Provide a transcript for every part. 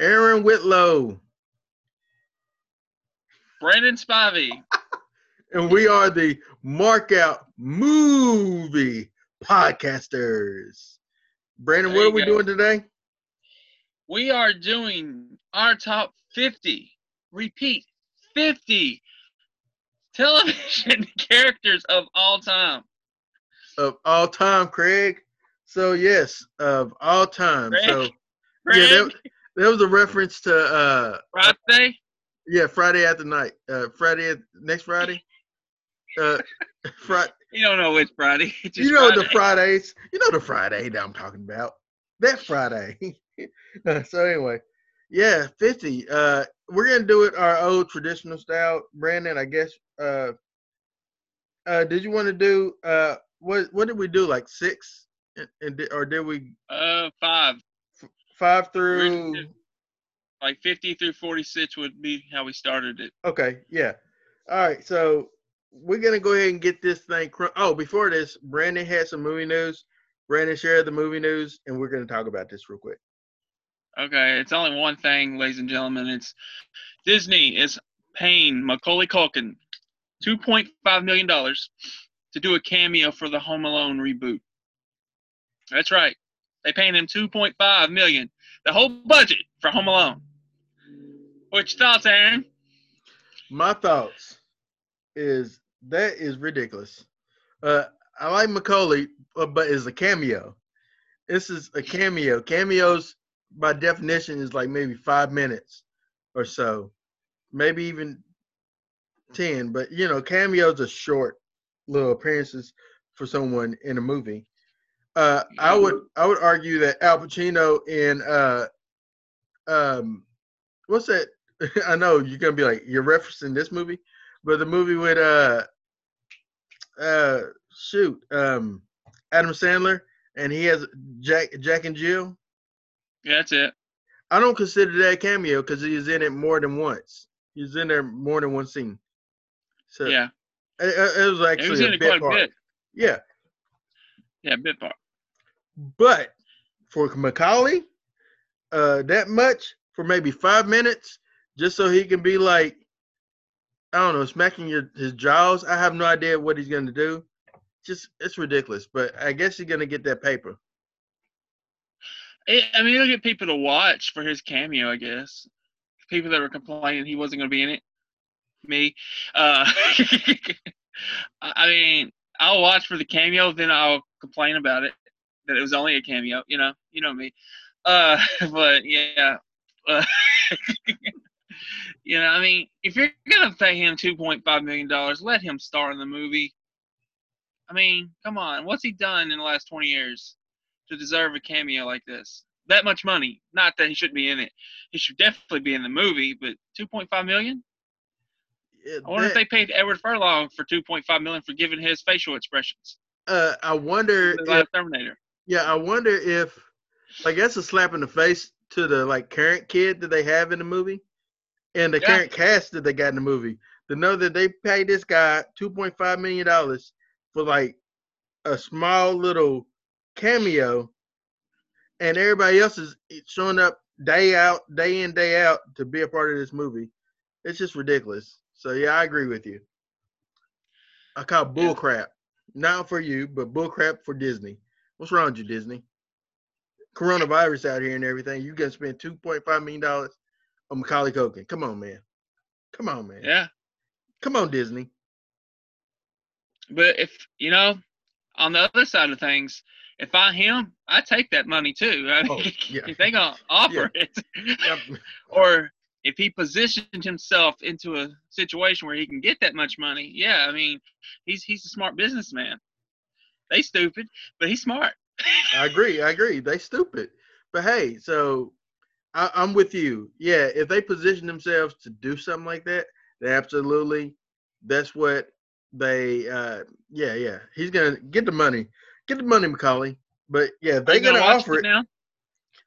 Aaron Whitlow, Brandon Spivey. and we are the Markout Movie Podcasters. Brandon, There what are we go. doing today? We are doing our top 50. Repeat 50 television characters of all time. Of all time, Craig. So yes, of all time. Craig? So yeah, that, that was a reference to uh Friday. yeah Friday after night. Uh Friday next Friday. Uh Friday. You don't know which Friday. You know the Fridays. You know the Friday that I'm talking about. That Friday. Uh, so anyway, yeah, fifty. Uh, we're gonna do it our old traditional style, Brandon. I guess. Uh, uh, did you want to do uh what? What did we do? Like six, and, and or did we Uh, five. Five through? Like 50 through 46 would be how we started it. Okay, yeah. All right, so we're gonna go ahead and get this thing. Cr- oh, before this, Brandon had some movie news. Brandon shared the movie news, and we're gonna talk about this real quick. Okay, it's only one thing, ladies and gentlemen. It's Disney is paying Macaulay Culkin $2.5 million to do a cameo for the Home Alone reboot. That's right. They paying him 2.5 million, the whole budget for Home Alone. What's your thoughts, Aaron? My thoughts is that is ridiculous. Uh, I like Macaulay, uh, but it's a cameo. This is a cameo. Cameos, by definition, is like maybe five minutes or so, maybe even ten. But you know, cameos are short little appearances for someone in a movie. Uh, I would I would argue that Al Pacino in uh, um, what's that? I know you're gonna be like you're referencing this movie, but the movie with uh uh shoot um Adam Sandler and he has Jack Jack and Jill. Yeah, that's it. I don't consider that a cameo because he's in it more than once. He's in there more than one scene. So Yeah, it, it- it was actually was a bit quite a part. bit. Yeah, Yeah, bit part. But for Macaulay, uh, that much for maybe five minutes, just so he can be like, I don't know, smacking your his jaws. I have no idea what he's gonna do. Just it's ridiculous, but I guess he's gonna get that paper. I I mean, it'll get people to watch for his cameo, I guess. People that were complaining he wasn't going to be in it. Me. Uh, I mean, I'll watch for the cameo, then I'll complain about it that it was only a cameo. You know, you know me. Uh, but yeah. Uh, you know, I mean, if you're gonna pay him two point five million dollars, let him star in the movie. I mean, come on, what's he done in the last twenty years? to deserve a cameo like this. That much money. Not that he should be in it. He should definitely be in the movie, but 2.5 million? Yeah, I wonder if they paid Edward Furlong for 2.5 million for giving his facial expressions. uh, I wonder. The If, Terminator. Yeah, I wonder if like that's a slap in the face to the like current kid that they have in the movie, and the Yeah. current cast that they got in the movie. To know that they paid this guy two point five million dollars for like a small little cameo, and everybody else is showing up day out, day in, day out to be a part of this movie. It's just ridiculous. So yeah, I agree with you. I call Yeah. bull crap. Not for you, but bull crap for Disney. What's wrong with you, Disney? Coronavirus out here and everything. You gonna spend two point five million dollars on Macaulay Culkin. Come on, man. Come on, man. Yeah. Come on, Disney. But if, you know, on the other side of things, if I him, I take that money too. I Oh, yeah. if they gonna offer it, Yep. or if he positioned himself into a situation where he can get that much money, yeah, I mean, he's he's a smart businessman. They stupid, but he's smart. I agree. I agree. They stupid. But hey, so I, I'm with you. Yeah, if they position themselves to do something like that, they absolutely. That's what they. uh Yeah, yeah. He's gonna get the money. Get the money, Macaulay. But yeah, they gonna, watch offer it. now.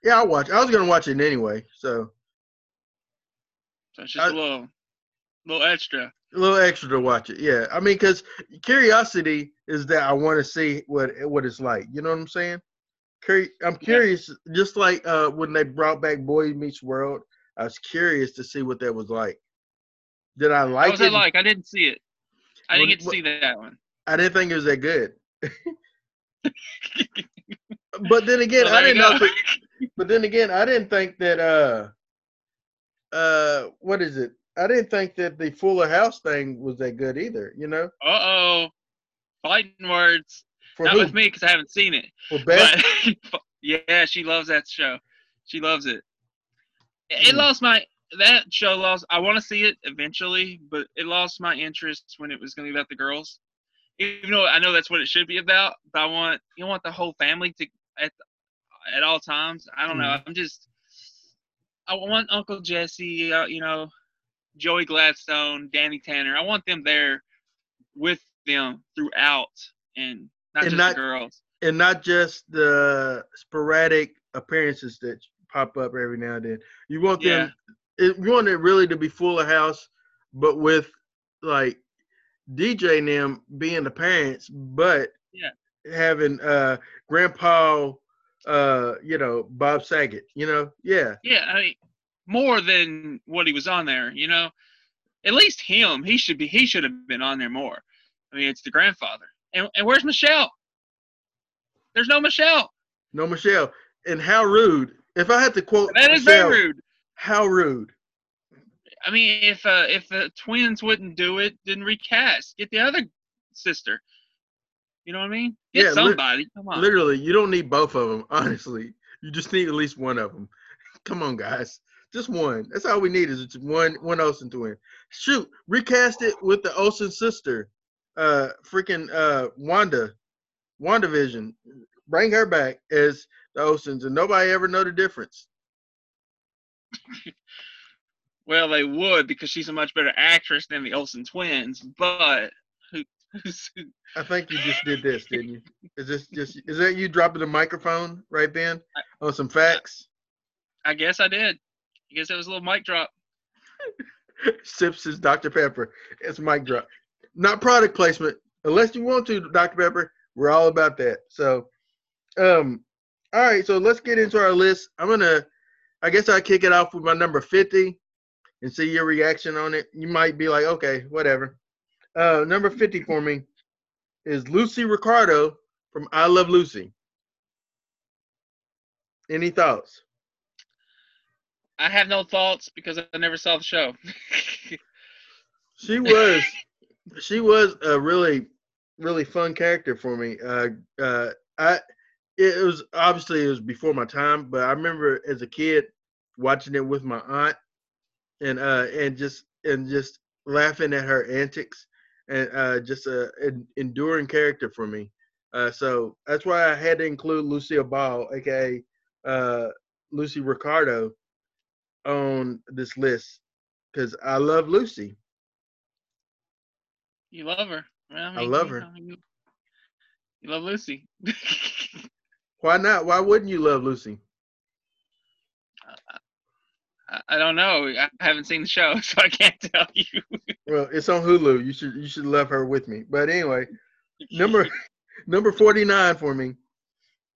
Yeah, I'll watch. I was gonna watch it anyway. So So it's just I- a little, little extra. A little extra to watch it. Yeah, I mean, because curiosity is that I want to see what what it's like. You know what I'm saying? I'm curious, just like uh, when they brought back Boy Meets World, I was curious to see what that was like. Did I What like was it? like? I didn't see it. I didn't get to see that one. I didn't think it was that good. but then again, Well, I didn't know. but then again, I didn't think that. Uh, uh, what is it? I didn't think that the Fuller House thing was that good either. You know, Uh oh. Fighting words. for Not who? with me because I haven't seen it. For Beth? But yeah, she loves that show. She loves it. It Hmm. lost my that show lost. I want to see it eventually, but it lost my interest when it was going to be about the girls. Even though I know that's what it should be about, but I want you want the whole family to at at all times. I don't know. Mhm. I'm just I want Uncle Jesse, uh, you know, Joey Gladstone, Danny Tanner. I want them there with them throughout, and not And just not- the girls. and not just the sporadic appearances that pop up every now and then. You want them, it, you want it really to be full of house, but with like DJ and them being the parents, but Yeah. having uh Grandpa, uh, you know Bob Saget, you know, yeah, Yeah, I mean, more than what he was on there. You know, at least him. He should be. He should have been on there more. I mean, it's the grandfather. And and where's Michelle? There's no Michelle. no Michelle, and how rude. If I had to quote That is Michelle, very rude. how rude. I mean, if uh, if the twins wouldn't do it, then recast. Get the other sister. You know what I mean? Get Yeah, somebody. Come on. Literally, you don't need both of them. Honestly, you just need at least one of them. Come on, guys, just one. That's all we need is just one one Olsen twin. Shoot, recast it with the Olsen sister, uh, freaking uh, Wanda, WandaVision. Bring her back as the Olsens, and nobody ever know the difference. Well, they would because she's a much better actress than the Olsen twins. But I think you just did this, didn't you? Is this just is that you dropping the microphone right then on some facts? I guess I did. I guess it was a little mic drop. Sips his Dr. Pepper. It's mic drop. Not product placement. Unless you want to, Dr. Pepper. We're all about that. So um all right, so let's get into our list. I'm gonna I guess I'll kick it off with my number 50 and see your reaction on it. You might be like, okay, whatever. Uh number 50 for me is Lucy Ricardo from I Love Lucy. Any thoughts? I have no thoughts because I never saw the show. She was she was a really really fun character for me. Uh uh I it was obviously it was before my time, but I remember as a kid watching it with my aunt and uh and just and just laughing at her antics and uh just a an enduring character for me. Uh so that's why I had to include Lucille Ball, aka uh Lucy Ricardo on this list because I love Lucy. you love her. I mean, love her. You, you love Lucy. Why not? Why wouldn't you love Lucy? I, I don't know. I haven't seen the show, so I can't tell you. Well, it's on Hulu. You should you should love her with me. But anyway, number number 49 for me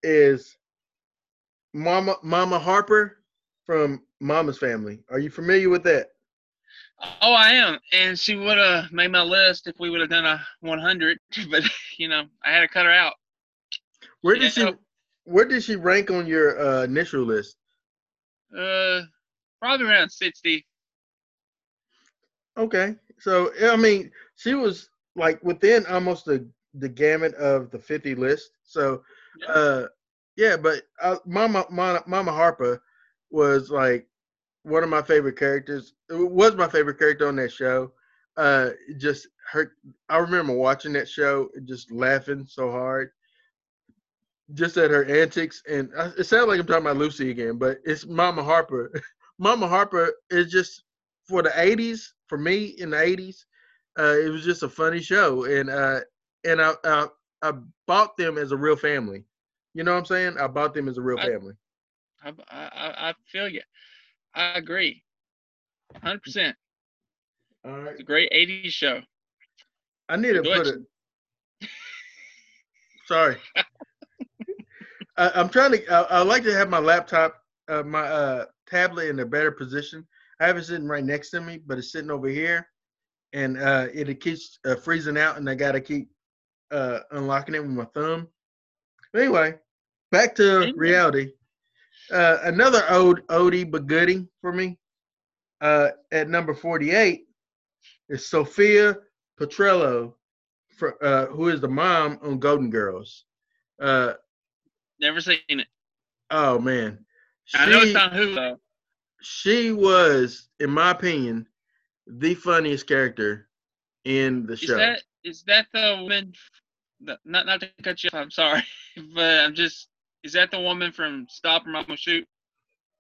is Mama Mama Harper from Mama's Family. Are you familiar with that? Oh, I am, and she would have made my list if we would have done a 100. But you know, I had to cut her out. Where did she where did she rank on your uh, initial list? Uh, probably around 60. Okay. So I mean, she was like within almost the the gamut of the 50 list. So Yeah. uh yeah, but uh, Mama, Mama Mama Harper was like one of my favorite characters. It was my favorite character on that show. Uh just her I remember watching that show and just laughing so hard just at her antics and I, it sounds like I'm talking about Lucy again, but it's Mama Harper. Mama Harper is just for the 80s for me in the 80s. Uh it was just a funny show and uh and I I, I bought them as a real family. You know what I'm saying? I bought them as a real I- family. I, I, I feel you. I agree. 100%. All right. It's a great 80s show. I need to put it. Sorry. I, I'm trying to. I, I like to have my laptop, uh, my uh, tablet in a better position. I have it sitting right next to me, but it's sitting over here, and uh, it, keeps uh, freezing out, and I gotta keep uh, unlocking it with my thumb. But anyway, back to reality. Uh, another old oldie but goodie for me. Uh, at number 48 is Sophia Petrillo, for, uh, who is the mom on Golden Girls. Uh, Never seen it. oh man, I know She- it's on Hulu. she was, in my opinion, the funniest character in the show. Is show. that is that the woman? Not not to cut you off. I'm sorry, but I'm just. Is that the woman from Stop or Mama Shoot?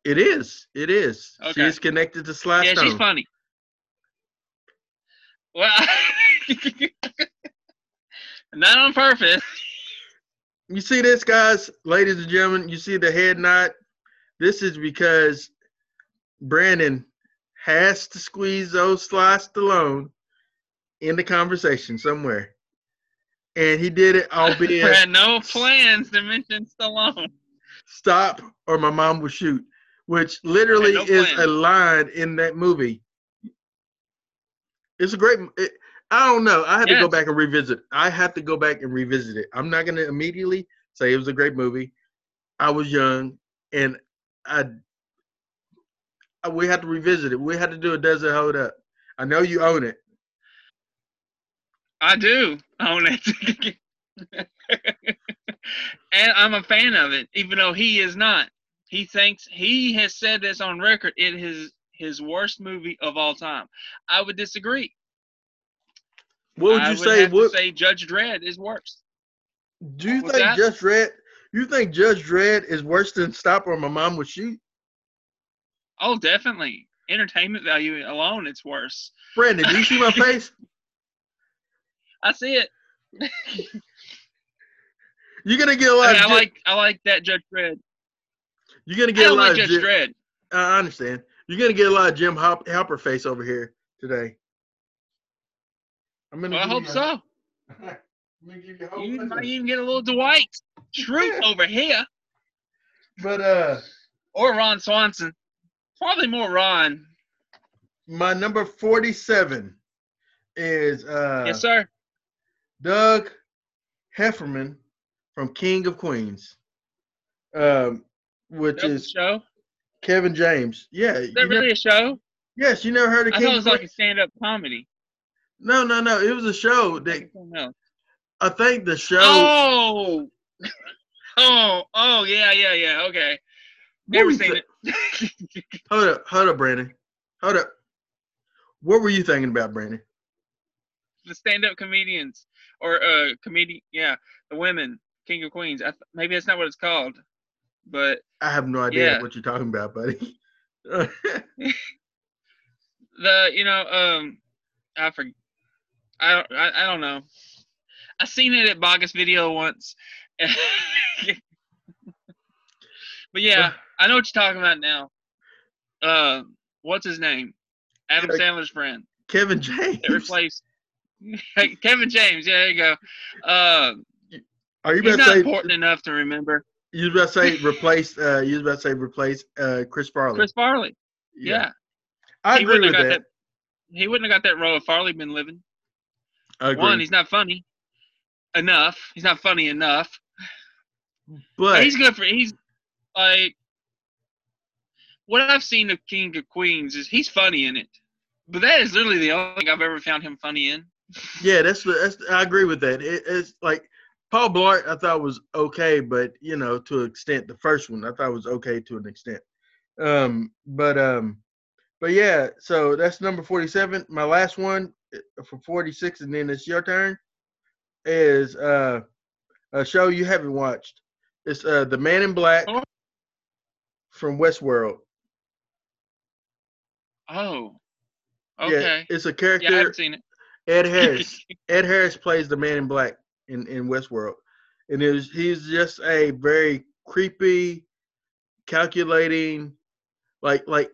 it is. It is. Okay. She's connected to Sly yeah, Stone. she's funny. Well, not on purpose. You see this, guys, ladies and gentlemen. You see the head nod. This is because Brandon has to squeeze those Sly Stallone in the conversation somewhere, and he did it, I albeit had no plans to mention Stallone. stop or my mom will shoot, which literally no is plan. a line in that movie. It's a great. It, I don't know. I had to go back and revisit. I have to go back and revisit it. I'm not going to immediately say it was a great movie. I was young, and I, I- we had to revisit it. We had to do a desert hold up. I know you own it. I do it. and I'm a fan of it, even though he is not. He thinks he has said this on record. It is his worst movie of all time. I would disagree. What would you say? Have What say Judge Dredd is worse. do you what's think that? Judge Dredd? You think Judge Dredd is worse than Stop or My Mom Would Shoot? Oh, definitely. Entertainment value alone, it's worse. Brandon, do you see my face? I see it. You're gonna get a lot. mean, I of Jim- like I like that Judge Dredd. You're gonna get a lot like of Judge Jim, Dredd. I understand. You're gonna get a lot of Jim Hop, Halper face over here today. I'm gonna. Well, I hope you so. I'm gonna give you a whole You might of- even get a little Dwight Schrute over here. But uh, Or Ron Swanson. Probably more Ron. my number 47 is uh yes, sir. Doug Heffernan from King of Queens, um, which That was a is show. Kevin James. Yeah. Is that never- really a show? yes, you never heard of I King thought it was like a stand-up comedy. No, no, no. It was a show that else. I think the show. Oh, oh, oh, yeah, yeah, yeah. Okay, never seen the- it. Hold up, hold up, Brandon. Hold up. What were you thinking about, Brandon? the stand-up comedians or uh, comedian, yeah, the women, King of Queens. I th- maybe that's not what it's called, but I have no idea Yeah. what you're talking about, buddy. the you know um, I forget. I don't. I, I don't know. I seen it at Bogus Video once. but yeah, I know what you're talking about now. Uh, what's his name? Adam Sandler's friend. Kevin James. That replaced Kevin James. Yeah, there you go. Uh, Are you he's about to not say? important enough to remember. You about to say replace? Uh, you about to say replace uh, Chris Farley. Chris Farley. Yeah, I he agree with have that. He wouldn't have got that role if Farley been living. I agree. One, he's not funny enough. He's not funny enough. but But he's good for. He's like what I've seen of King of Queens is he's funny in it. But that is literally the only thing I've ever found him funny in. Yeah, that's that's. I agree with that. It, it's like Paul Blart. I thought was okay, but you know, to an extent, the first one I thought was okay to an extent. Um, but um, but yeah. So that's number forty-seven. My last one uh, for forty-six, and then it's your turn. Is uh a show you haven't watched? It's uh the Man in Black Oh. from Westworld. Oh, Yeah, okay. it's a character. Yeah, I haven't seen it. Ed Harris. Ed Harris plays the Man in Black in in Westworld, and it was, he's just a very creepy, calculating, like like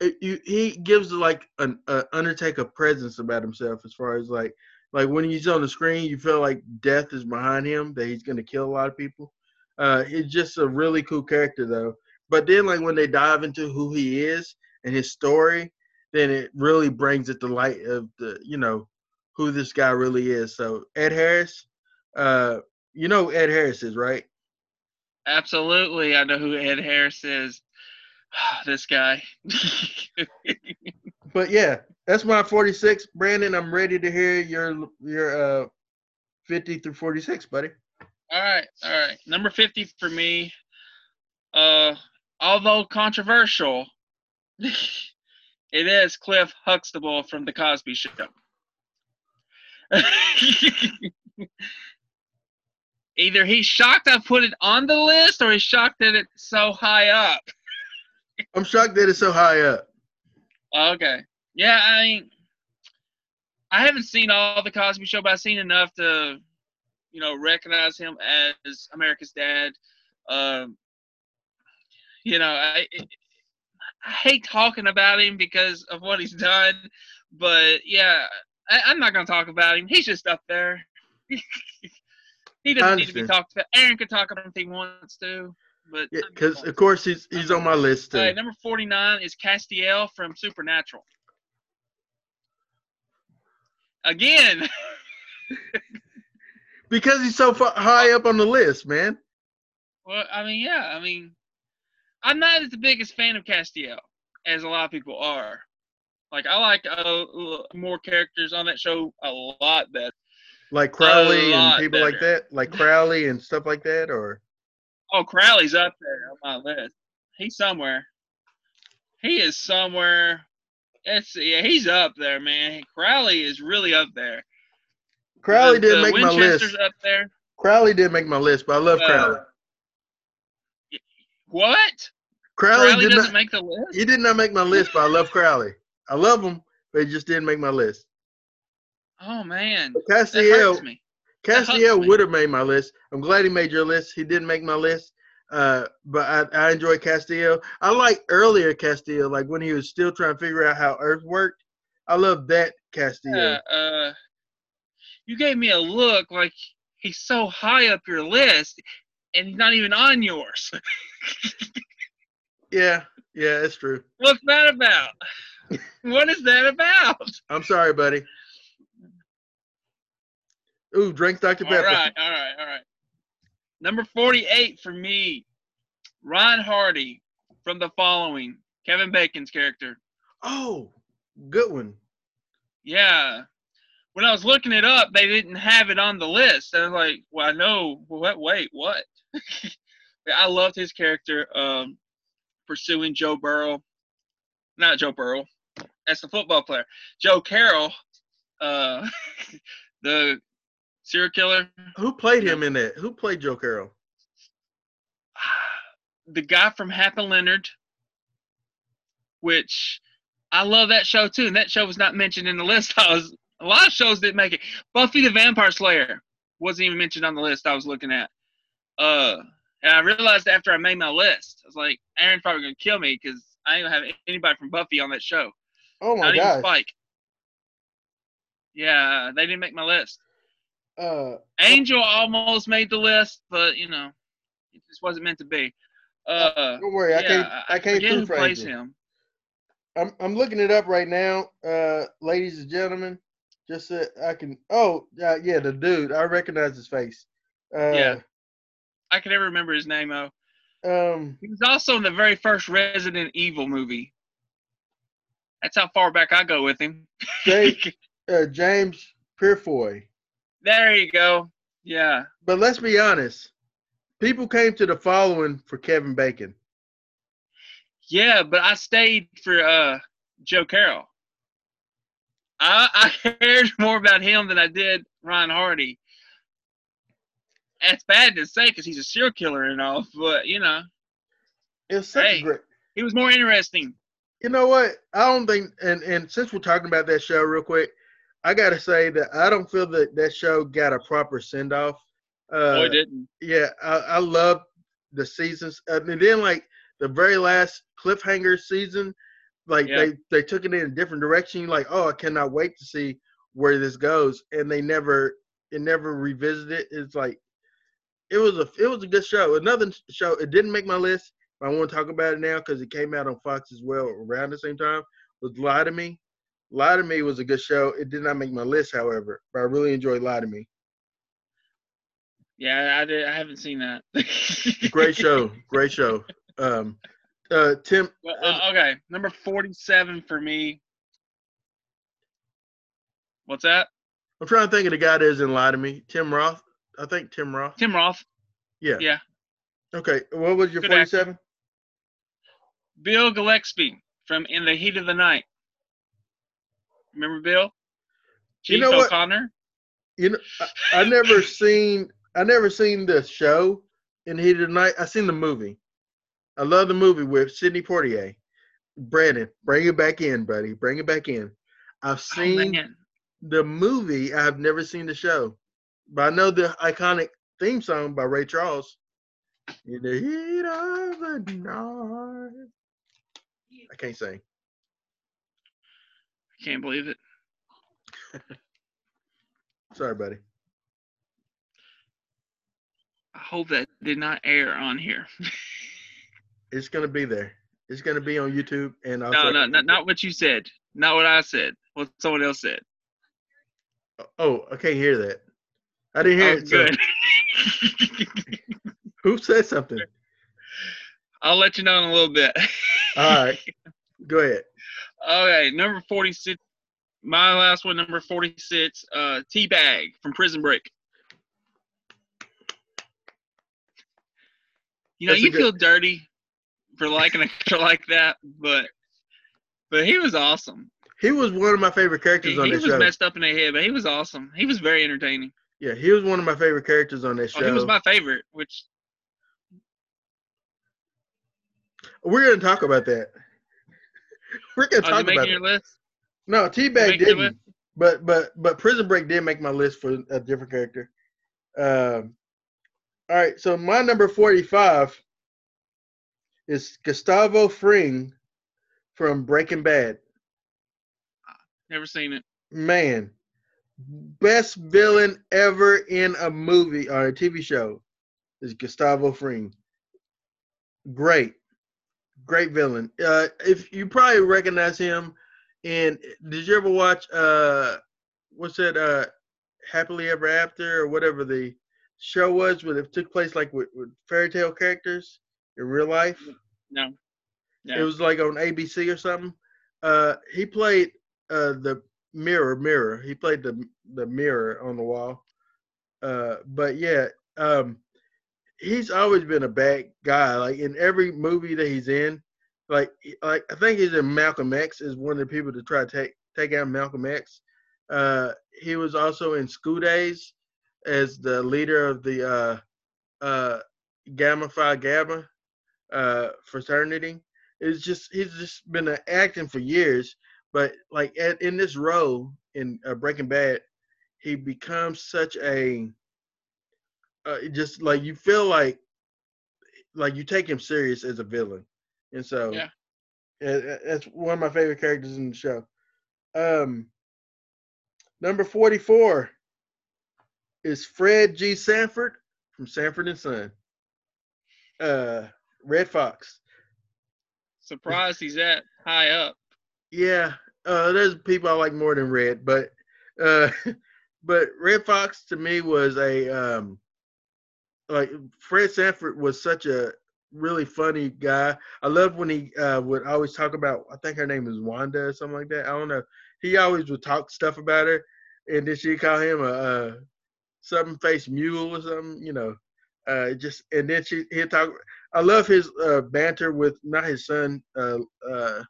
it, you, he gives like an a Undertaker presence about himself as far as like like when he's on the screen, you feel like death is behind him, that he's gonna kill a lot of people. Uh, he's just a really cool character though. But then like when they dive into who he is and his story, then it really brings it to light of the you know who this guy really is. So Ed Harris, uh, you know who Ed Harris is, right? Absolutely, I know who Ed Harris is. this guy. But yeah, that's my 46. Brandon, I'm ready to hear your your uh 50 through 46, buddy. all right, all right. Number fifty for me. Uh, although controversial, it is Cliff Huxtable from The Cosby Show. Either he's shocked I put it on the list, or he's shocked that it's so high up. I'm shocked that it's so high up. Okay. Yeah, I mean, I haven't seen all the Cosby Show, but I've seen enough to, you know, recognize him as America's dad. Um, you know, I, I hate talking about him because of what he's done, but yeah, I, I'm not gonna talk about him. He's just up there. he doesn't need to be talked about. Aaron can talk about him if he wants to, but Yeah, because of course he's he's on my list too. All right, number 49 is Castiel from Supernatural. Again, Because he's so far, high up on the list, man. well, I mean, yeah, I mean, I'm not as the biggest fan of Castiel, as a lot of people are. Like, I like uh, more characters on that show a lot better. Like Crowley and people like that, like Crowley and stuff like that, or Oh, Crowley's up there on my list. He's somewhere. He is somewhere. It's yeah, he's up there, man. Crowley is really up there. Crowley The- didn't the make my list. up there. Crowley didn't make my list, but I love Uh, Crowley. What? Crowley, Crowley doesn't not. make the list. he did not make my list, but I love Crowley. I love him, but he just didn't make my list. Oh man, Castiel, hurts me. That hurts Castiel would have made my list. I'm glad he made your list. He didn't make my list. Uh, but I, I enjoy Castiel. I like earlier Castiel, like when he was still trying to figure out how Earth worked. I love that Castiel. Uh, uh, you gave me a look like he's so high up your list, and he's not even on yours. Yeah, yeah, it's true. What's that about? what is that about? I'm sorry, buddy. Ooh, drink Dr. Pepper. right, all right, all right. Number 48 for me, Ryan Hardy from The Following, Kevin Bacon's character. Oh, good one. Yeah. When I was looking it up, they didn't have it on the list. I was like, well, I know. What? Wait, what? I loved his character um, pursuing Joe Burrow. Not Joe Burrow. That's the football player. Joe Carroll, uh, the serial killer. Who played him in that? Who played Joe Carroll? the guy from Hap and Leonard, which I love that show too. And that show was not mentioned in the list. I was a lot of shows didn't make it. Buffy the Vampire Slayer wasn't even mentioned on the list I was looking at. Uh, and I realized after I made my list, I was like, Aaron's probably gonna kill me because I ain't gonna have anybody from Buffy on that show. Oh my even. Spike. Yeah, they didn't make my list. Uh, Angel almost made the list, but you know, it just wasn't meant to be. Uh, don't worry, I yeah, can't. I can't who plays Angel. him. I'm I'm looking it up right now, uh, ladies and gentlemen. Just so I can. Oh, uh, yeah, the dude. I recognize his face. Uh, Yeah. I can never remember his name though. Um. He was also in the very first Resident Evil movie. That's how far back I go with him. Jay, uh, James Purefoy. there you go. Yeah. But let's be honest. People came to the following for Kevin Bacon. Yeah, but I stayed for uh Joe Carroll. I I cared more about him than I did Ryan Hardy. That's bad to say because he's a serial killer and all, but you know, It's such Hey. great. he was more interesting. You know what? I don't think, and and since we're talking about that show real quick, I gotta say that I don't feel that that show got a proper send off. Uh, Boy, didn't. yeah, I, I love the seasons, uh, and then like the very last cliffhanger season, like Yeah. they they took it in a different direction. You're like, oh, I cannot wait to see where this goes, and they never it never revisited. It's like it was a it was a good show. Another show. It didn't make my list. I want to talk about it now because it came out on Fox as well around the same time. Was Lie to Me. Lie to Me was a good show. It did not make my list, however, but I really enjoyed Lie to Me. Yeah, I did. I haven't seen that. Great show. Great show. Um, uh, Tim. Uh, okay, number forty-seven for me. What's that? I'm trying to think of the guy that is in Lie to Me. Tim Roth. I think Tim Roth. Tim Roth. Yeah. Yeah. Okay. What was your Good actor. 47? Bill Gillespie from In the Heat of the Night. Remember Bill? Chief You know what? O'Connor. You know, I, I never seen. I never seen the show in the Heat of the Night. I seen the movie. I love the movie with Sidney Poitier. Brandon, bring it back in, buddy. Bring it back in. I've Oh, seen man. the movie. I have never seen the show, but I know the iconic theme song by Ray Charles. In the heat of the night. I can't sing. I can't believe it. Sorry, buddy. I hope that did not air on here. It's gonna be there. It's gonna be on YouTube and also. no, no, not, not what you said. Not what I said. What someone else said. Oh, oh I can't hear that. I didn't hear Oh, it. so- good. Who said something? I'll let you know in a little bit. All right, go ahead. Okay, number 46. My last one, number 46, uh, T-Bag from Prison Break. You know, That's you good- feel dirty for liking a character like that, but but he was awesome. He was one of my favorite characters He, on he was show. messed up in the head, but he was awesome. He was very entertaining. Yeah, he was one of my favorite characters on that show. Oh, he was my favorite, which We're gonna talk about that. We're gonna oh, talk about your it. list? No, your didn't. But but but Prison Break did make my list for a different character. Um, all right, so my number forty-five is Gustavo Fring from Breaking Bad. Never seen it. Man, best villain ever in a movie or a TV show is Gustavo Fring. Great, great villain. Uh, if you probably recognize him, and did you ever watch uh, what's that? Uh, Happily Ever After or whatever the show was, where it took place like with, with fairy tale characters in real life. No. It was like on ABC or something. Uh, he played uh, the mirror, mirror. He played the the mirror on the wall. Uh, but yeah, um, he's always been a bad guy. Like in every movie that he's in, like like I think he's in Malcolm X is one of the people to try to take take out Malcolm X. Uh, he was also in School Daze as the leader of the uh, uh, Gamma Phi Gamma uh, fraternity. It's just he's just been acting for years, but like at, in this role in uh, Breaking Bad, he becomes such a uh, just like you feel like like you take him serious as a villain, and so Yeah. that's one of my favorite characters in the show. Um, number forty-four is Fred G. Sanford from Sanford and Son. Uh, Redd Foxx. Surprised he's that high up. Yeah, uh, there's people I like more than Redd, but uh, but Redd Foxx to me was a um, like Fred Sanford was such a really funny guy. I love when he uh, would always talk about. I think her name is Wanda or something like that. I don't know. He always would talk stuff about her, and then she call him a, uh something face mule or something. You know, uh, just and then she he'd talk. I love his uh, banter with not his son. Uh, uh,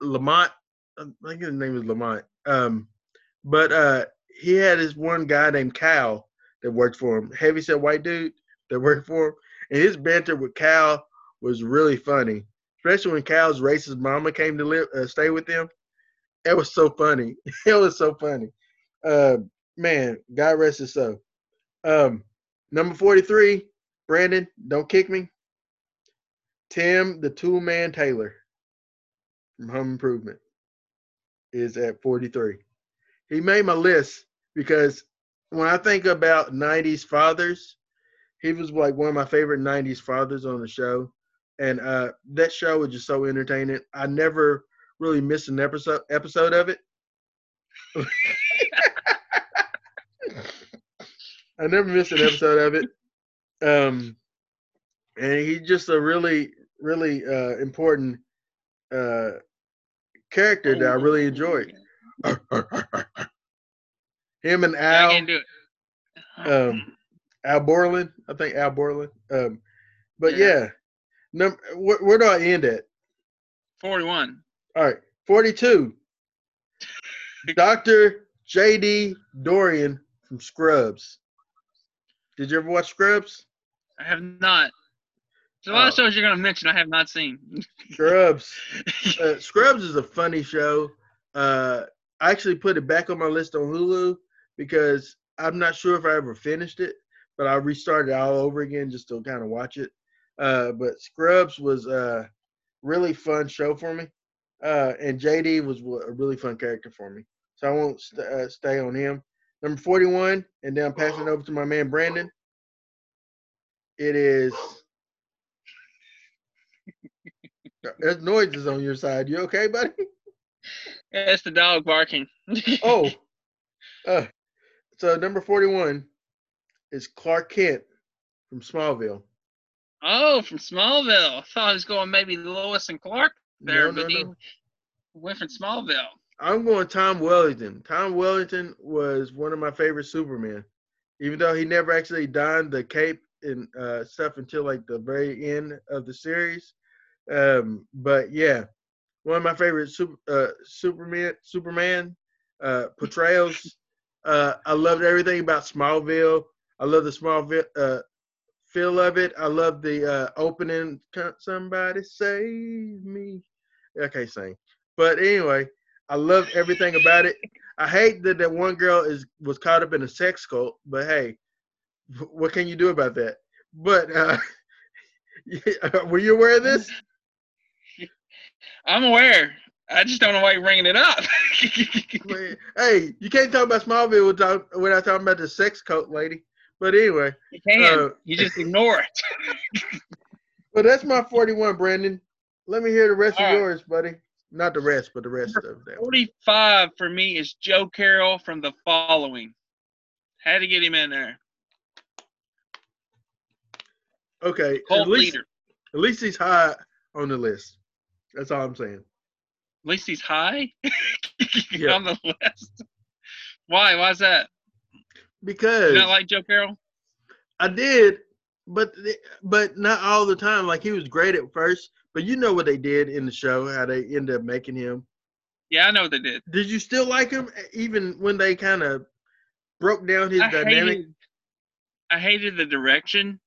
Lamont. I think his name is Lamont. Um, but uh, he had this one guy named Cal that worked for him, heavyset white dude that worked for him, and his banter with Cal was really funny, especially when Cal's racist mama came to live, uh, stay with them. It was so funny. it was so funny. Uh, man, God rest his soul. Um, number forty-three, Brandon, don't kick me. Tim, the Tool Man Taylor from Home Improvement is at 43. He made my list because when I think about 90s fathers, he was like one of my favorite '90s fathers on the show, and uh, that show was just so entertaining. I never really missed an episode episode of it. I never missed an episode of it. Um, and he's just a really, really uh, important uh, character that I really enjoyed. Him and I Al, can't do it. um, Al Borland, I think Al Borland. Um, but Yeah. yeah, num- where, where do I end at? 41. All right, forty-two. Doctor J.D. Dorian from Scrubs. Did you ever watch Scrubs? I have not. There's a lot of Oh. shows you're going to mention I have not seen. Scrubs. uh, Scrubs is a funny show. Uh, I actually put it back on my list on Hulu because I'm not sure if I ever finished it, but I restarted it all over again just to kind of watch it. Uh, but Scrubs was a really fun show for me, uh, and JD was a really fun character for me. So I won't st- uh, stay on him. Number 41, and then I'm passing it over to my man Brandon. It is. There's noises on your side. You okay, buddy? It's the dog barking. Oh, uh, so number 41 is Clark Kent from Smallville. Oh, from Smallville. I thought I was going maybe Lois and Clark there, No, no, but he no. went from Smallville. I'm going Tom Wellington. Tom Wellington was one of my favorite Superman, even though he never actually donned the cape and uh, stuff until like the very end of the series. Um, but yeah, one of my favorite super, uh, Superman Superman uh, portrayals. Uh, I loved everything about Smallville. I love the Smallville uh, feel of it. I love the uh, opening. Somebody save me. I can't sing, but anyway, I love everything about it. I hate that that one girl is was caught up in a sex cult, but hey, what can you do about that? But uh, were you aware of this? I'm aware. I just don't know why you're bringing it up. Hey, you can't talk about Smallville without without talking about the sex cult lady. But anyway, you can. Uh, you just ignore it. but that's my forty-one, Brandon. Let me hear the rest All of right. yours, buddy. Not the rest, but the rest of them. 45 for me is Joe Carroll from The Following. Had to get him in there. Okay, at least leader. at least he's high on the list. That's all I'm saying. At least he's high Yeah. on the list. Why? Why's that? Because You not like Joe Carroll? I did, but but not all the time. Like he was great at first, but you know what they did in the show, how they ended up making him. Yeah, I know what they did. Did you still like him even when they kind of broke down his I dynamic? hated, I hated the direction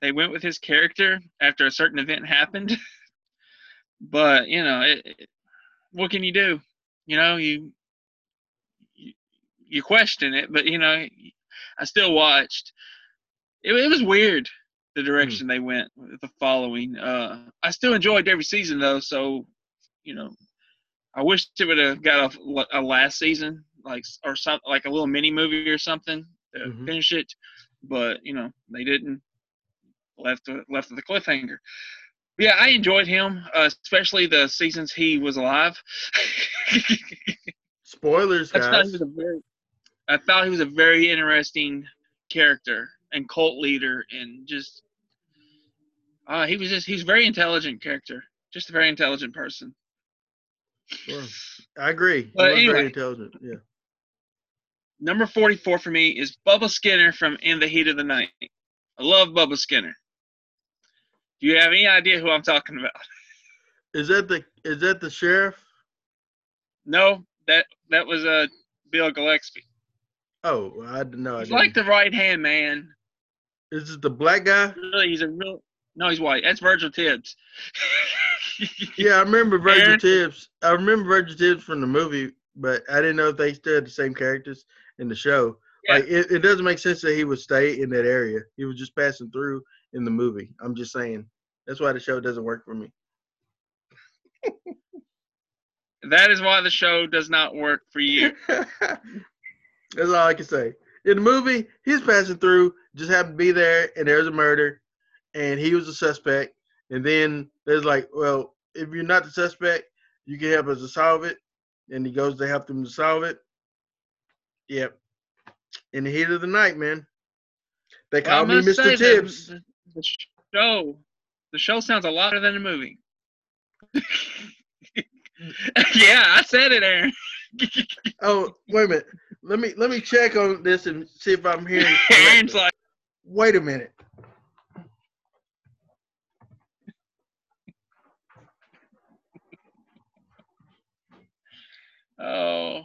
they went with his character after a certain event happened. but you know, it, it- what can you do? You know, you, you you question it, but you know, I still watched. It, it was weird the direction they went with the following. Uh, I still enjoyed every season though, so you know, I wish it would have got a, a last season, like or something like a little mini movie or something to Mhm. finish it. But you know, they didn't. Left left with a cliffhanger. Yeah, I enjoyed him, uh, especially the seasons he was alive. Spoilers, I thought he was a very, I thought he was a very interesting character and cult leader, and just, uh, he was just he's very intelligent character, just a very intelligent person. Sure. I agree. But anyway. very intelligent. Yeah. Number forty-four for me is Bubba Skinner from In the Heat of the Night. I love Bubba Skinner. Do you have any idea who I'm talking about? Is that the is that the sheriff? No, that that was uh Bill Gillespie. Oh, I didn't know. I He's didn't. like the right hand man. Is it the black guy? Really, he's a real. No, he's white. That's Virgil Tibbs. Yeah, I remember Virgil Aaron? Tibbs. I remember Virgil Tibbs from the movie, but I didn't know if they still had the same characters in the show. Yeah. Like it, it doesn't make sense that he would stay in that area. He was just passing through in the movie. I'm just saying. That's why the show doesn't work for me. that is why the show does not work for you. That's all I can say. In the movie, he's passing through, just happened to be there, and there's a murder, and he was a suspect. And then there's like, well, if you're not the suspect, you can help us to solve it. And he goes to help them to solve it. Yep. In the heat of the night, man. They Well, call me Mr. Tibbs. The, the show, the show sounds a lot better than the movie. yeah, I said it, Aaron. Oh, wait a minute. Let me let me check on this and see if I'm hearing. Aaron's like, Wait a minute. oh.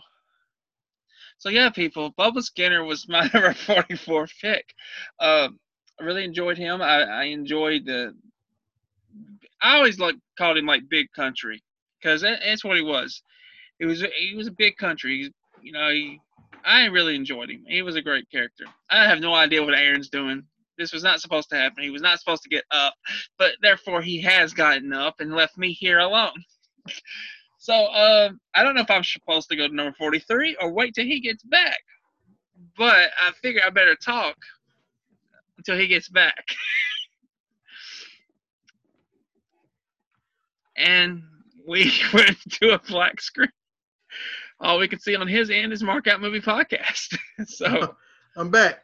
So yeah, people, Bubba Skinner was my number forty-four pick. Um, I really enjoyed him. I, I enjoyed the. I always like called him like Big Country because that's what he was. He was he was a big country. You know, he, I really enjoyed him. He was a great character. I have no idea what Aaron's doing. This was not supposed to happen. He was not supposed to get up, but therefore he has gotten up and left me here alone. So uh, I don't know if I'm supposed to go to number 43 or wait till he gets back. But I figure I better talk until he gets back. and we went to a black screen. All we can see on his end is Mark Out Movie Podcast. so I'm back.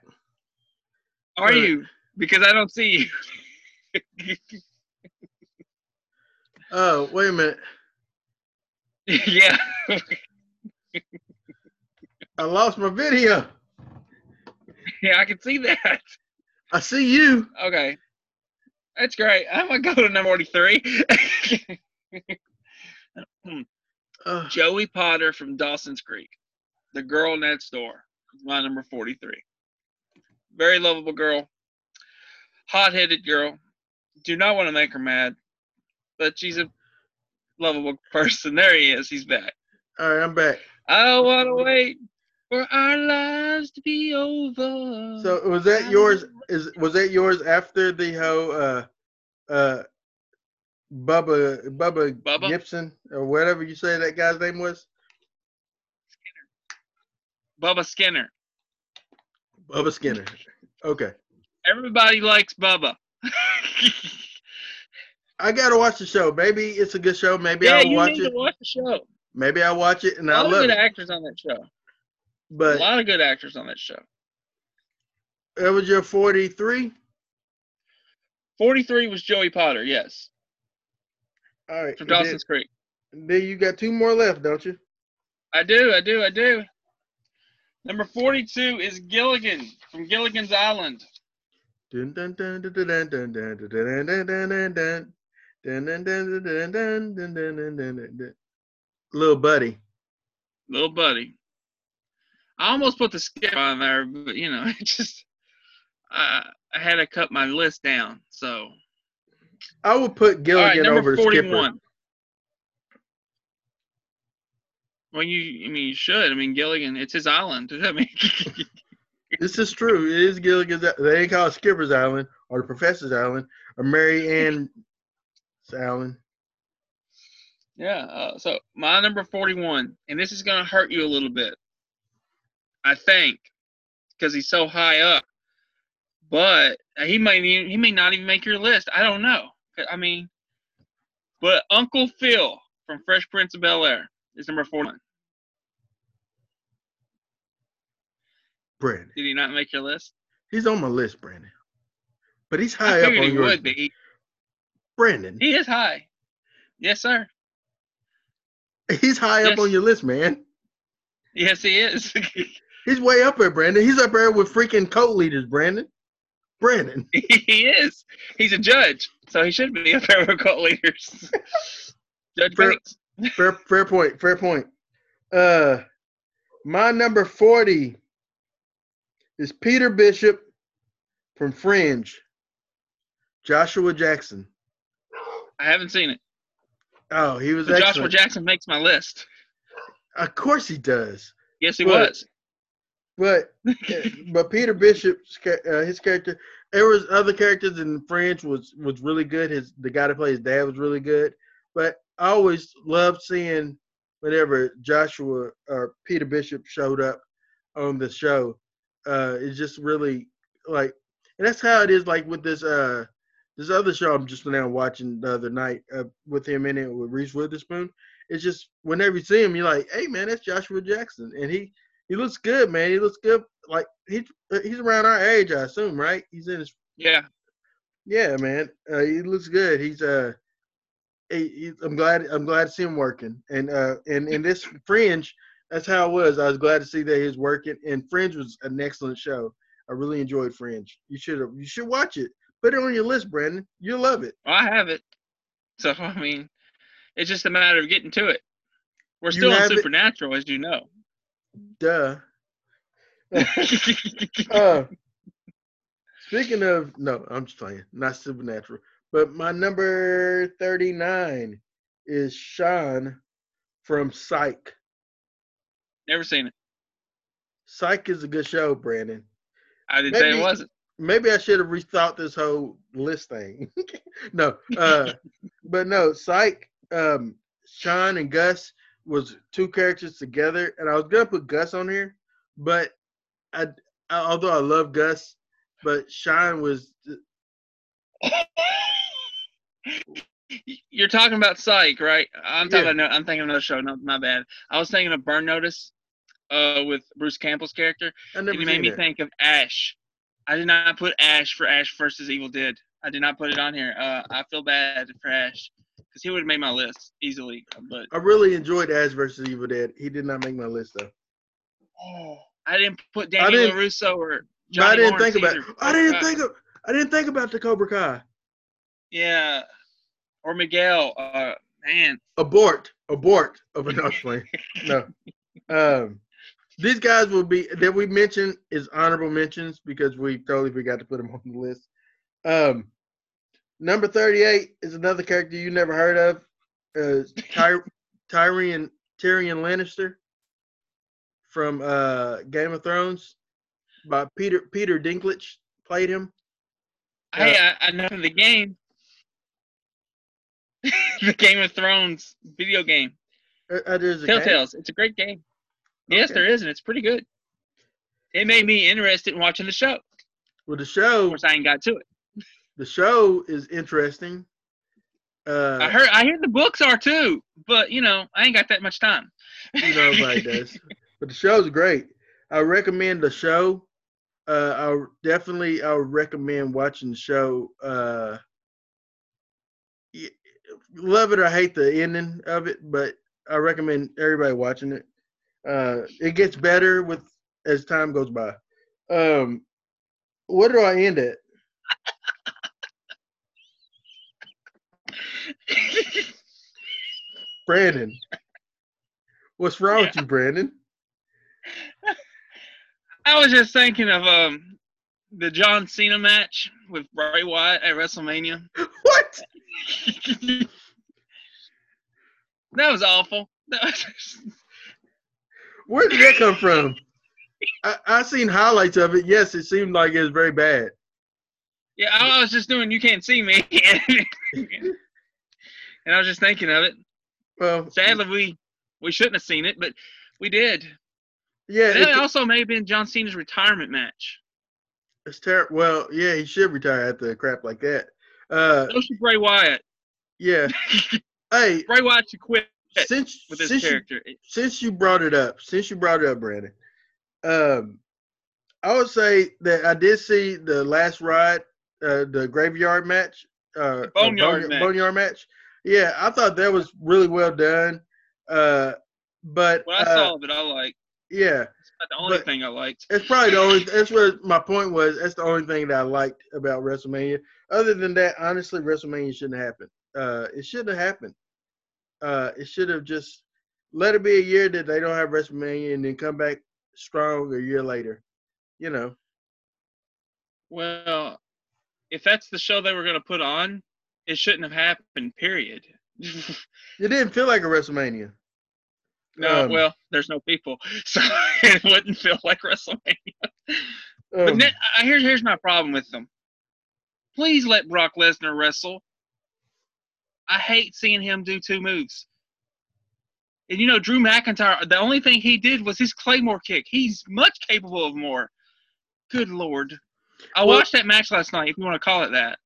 are Uh, you? Because I don't see you. Oh, wait a minute. yeah. I lost my video. yeah, I can see that. I see you. Okay. That's great. I'm gonna go to number 43. Uh, Joey Potter from Dawson's Creek. The girl next door. My number 43. Very lovable girl. Hot headed girl. Do not want to make her mad. But she's a lovable person. There he is. He's back. all right, I'm back. I don't want to wait for our lives to be over. So was that yours? Is was that yours after the whole uh uh Bubba Bubba, Bubba? Gibson or whatever you say that guy's name was? Skinner. Bubba Skinner. Bubba Skinner. Okay. Everybody likes Bubba. I gotta watch the show. Maybe it's a good show. Maybe yeah, I'll you watch need it. to watch the show. Maybe I'll watch it and A I lot of love good it. actors on that show. A lot of good actors on that show. that was your 43. 43 was Joey Potter, yes, All right. from and then- Dawson's Creek. Then you got two more left, don't you? I do, I do, I do. Number 42 is Gilligan from Gilligan's Island. Dun, dun, dun, dun, dun. Dun, dun, dun, dun, dun, dun, dun, dun, dun, dun, dun, dun. Little buddy. Little buddy. I almost put the skip on there, but you know, it just I I had to cut my list down. So I would put Gilligan number over Skipper. 41. Well, you I mean you should. I mean Gilligan, it's his island. I mean, This is true. It is Gilligan's. They ain't call it Skipper's Island or the Professor's Island or Mary Ann's Island. Yeah. Uh, so my number 41, and this is going to hurt you a little bit, I think, because he's so high up. But he may even, he may not even make your list. I don't know. I mean, but Uncle Phil from Fresh Prince of Bel Air is number 41. Brandon. Did he not make your list? He's on my list, Brandon. But he's I high up figured on he yours. would be. Brandon. He is high. Yes, sir. He's high up on your list, man. Yes, he is. He's way up there, Brandon. He's up there with freaking cult leaders, Brandon. Brandon. he is. He's a judge, so he should be up there with cult leaders. Judge Fair-. Fair fair point. Fair point. Uh my number 40 is Peter Bishop from Fringe. Joshua Jackson. I haven't seen it. Oh, he was Joshua. Jackson makes my list. Of course he does. Yes, he But- was. But but Peter Bishop's uh, his character. There was other characters in Fringe was was really good. His the guy that plays his dad was really good. But I always loved seeing whenever Joshua or Peter Bishop showed up on the show. Uh, it's just really like, and that's how it is. Like with this uh this other show I'm just now watching the other night uh, with him in it with Reese Witherspoon. It's just whenever you see him, you're like, hey man, that's Joshua Jackson, and he he looks good, man. He looks good. Like he he's around our age, I assume, right? He's in his Yeah. yeah, man. Uh, he looks good. He's uh, he, he, I'm glad I'm glad to see him working, and uh, and in this Fringe, that's how it was. I was glad to see that he was working, and Fringe was an excellent show. I really enjoyed Fringe. You should have you should watch it. Put it on your list, Brandon. You'll love it. I have it. So I mean, it's just a matter of getting to it. We're You still on have it? Supernatural, as you know. Duh. Uh, speaking of no, I'm just playing. Not supernatural. But my number 39 is Shawn from Psych. Never seen it. Psych is a good show, Brandon. I didn't say Maybe- it wasn't. Maybe I should have rethought this whole list thing. no, uh, but no, Psych, um, Shawn and Gus was two characters together, and I was gonna put Gus on here, but I, I although I love Gus, but Shawn was You're talking about Psych, right? I'm talking Yeah. about. No, I'm thinking of another show. No, my bad. I was thinking of Burn Notice, uh, with Bruce Campbell's character. I never And it made me that. think of Ash. I did not put Ash for Ash versus Evil Dead. I did not put it on here. Uh, I feel bad for Ash because he would have made my list easily. But I really enjoyed Ash versus Evil Dead. He did not make my list though. Oh, I didn't put Daniel didn't- Russo or Johnny I didn't Lawrence think about. either. I didn't Uh, think of. I didn't think about the Cobra Kai. Yeah, or Miguel. Uh, man, Abort. Abort. Of a no. No. Um, these guys will be that we mentioned is honorable mentions because we totally forgot to put them on the list. Um, number thirty-eight is another character you never heard of. Uh, Ty- Tyrion Tyrion Lannister from uh, Game of Thrones by Peter Peter Dinklage played him. hey, I, I know the game. the Game of Thrones video game, Uh, uh, there's a game? Telltales. It's a great game. Yes, Okay. there is, and it's pretty good. It made me interested in watching the show. Well, the show Of course, I ain't got to it. The show is interesting. Uh, I heard, I hear the books are too, but you know, I ain't got that much time. you know nobody does, but the show's great. I recommend the show. Uh, I definitely I would recommend watching the show. Uh, love it or hate the ending of it, but I recommend everybody watching it. Uh, it gets better with as time goes by. Um, what do I end at? Brandon. What's wrong with you, Brandon? I was just thinking of um the John Cena match with Bray Wyatt at WrestleMania. What? that was awful. That was, Where did that come from? I, I seen highlights of it. Yes, it seemed like it was very bad. yeah, I was just doing. You can't see me, and I was just thinking of it. Well, Sadly, we we shouldn't have seen it, but we did. yeah, And it also may have been John Cena's retirement match. it's terrible. Well, yeah, he should retire after crap like that. Uh, So should Bray Wyatt. yeah. hey, Bray Wyatt should quit since with his since you, since you brought it up, since you brought it up, Brandon, um, I would say that I did see the last ride, uh, the graveyard match, uh, boneyard uh, match. boneyard match. Yeah, I thought that was really well done. Uh, but What I uh, saw it, I like. yeah, It's the only but- thing I liked. it's probably the only. That's what my point was. That's the only thing that I liked about WrestleMania. Other than that, honestly, WrestleMania shouldn't happen. Uh, it shouldn't have happened. Uh, it should have just let it be a year that they don't have WrestleMania and then come back strong a year later. You know, Well, if that's the show they were going to put on, it shouldn't have happened. Period. it didn't feel like a WrestleMania. no, Um, well, there's no people, so it wouldn't feel like WrestleMania. But um, here's here's my problem with them. Please let Brock Lesnar wrestle. I hate seeing him do two moves. And you know, Drew McIntyre, the only thing he did was his Claymore kick. He's much capable of more. Good lord. I Well- watched that match last night, if you want to call it that.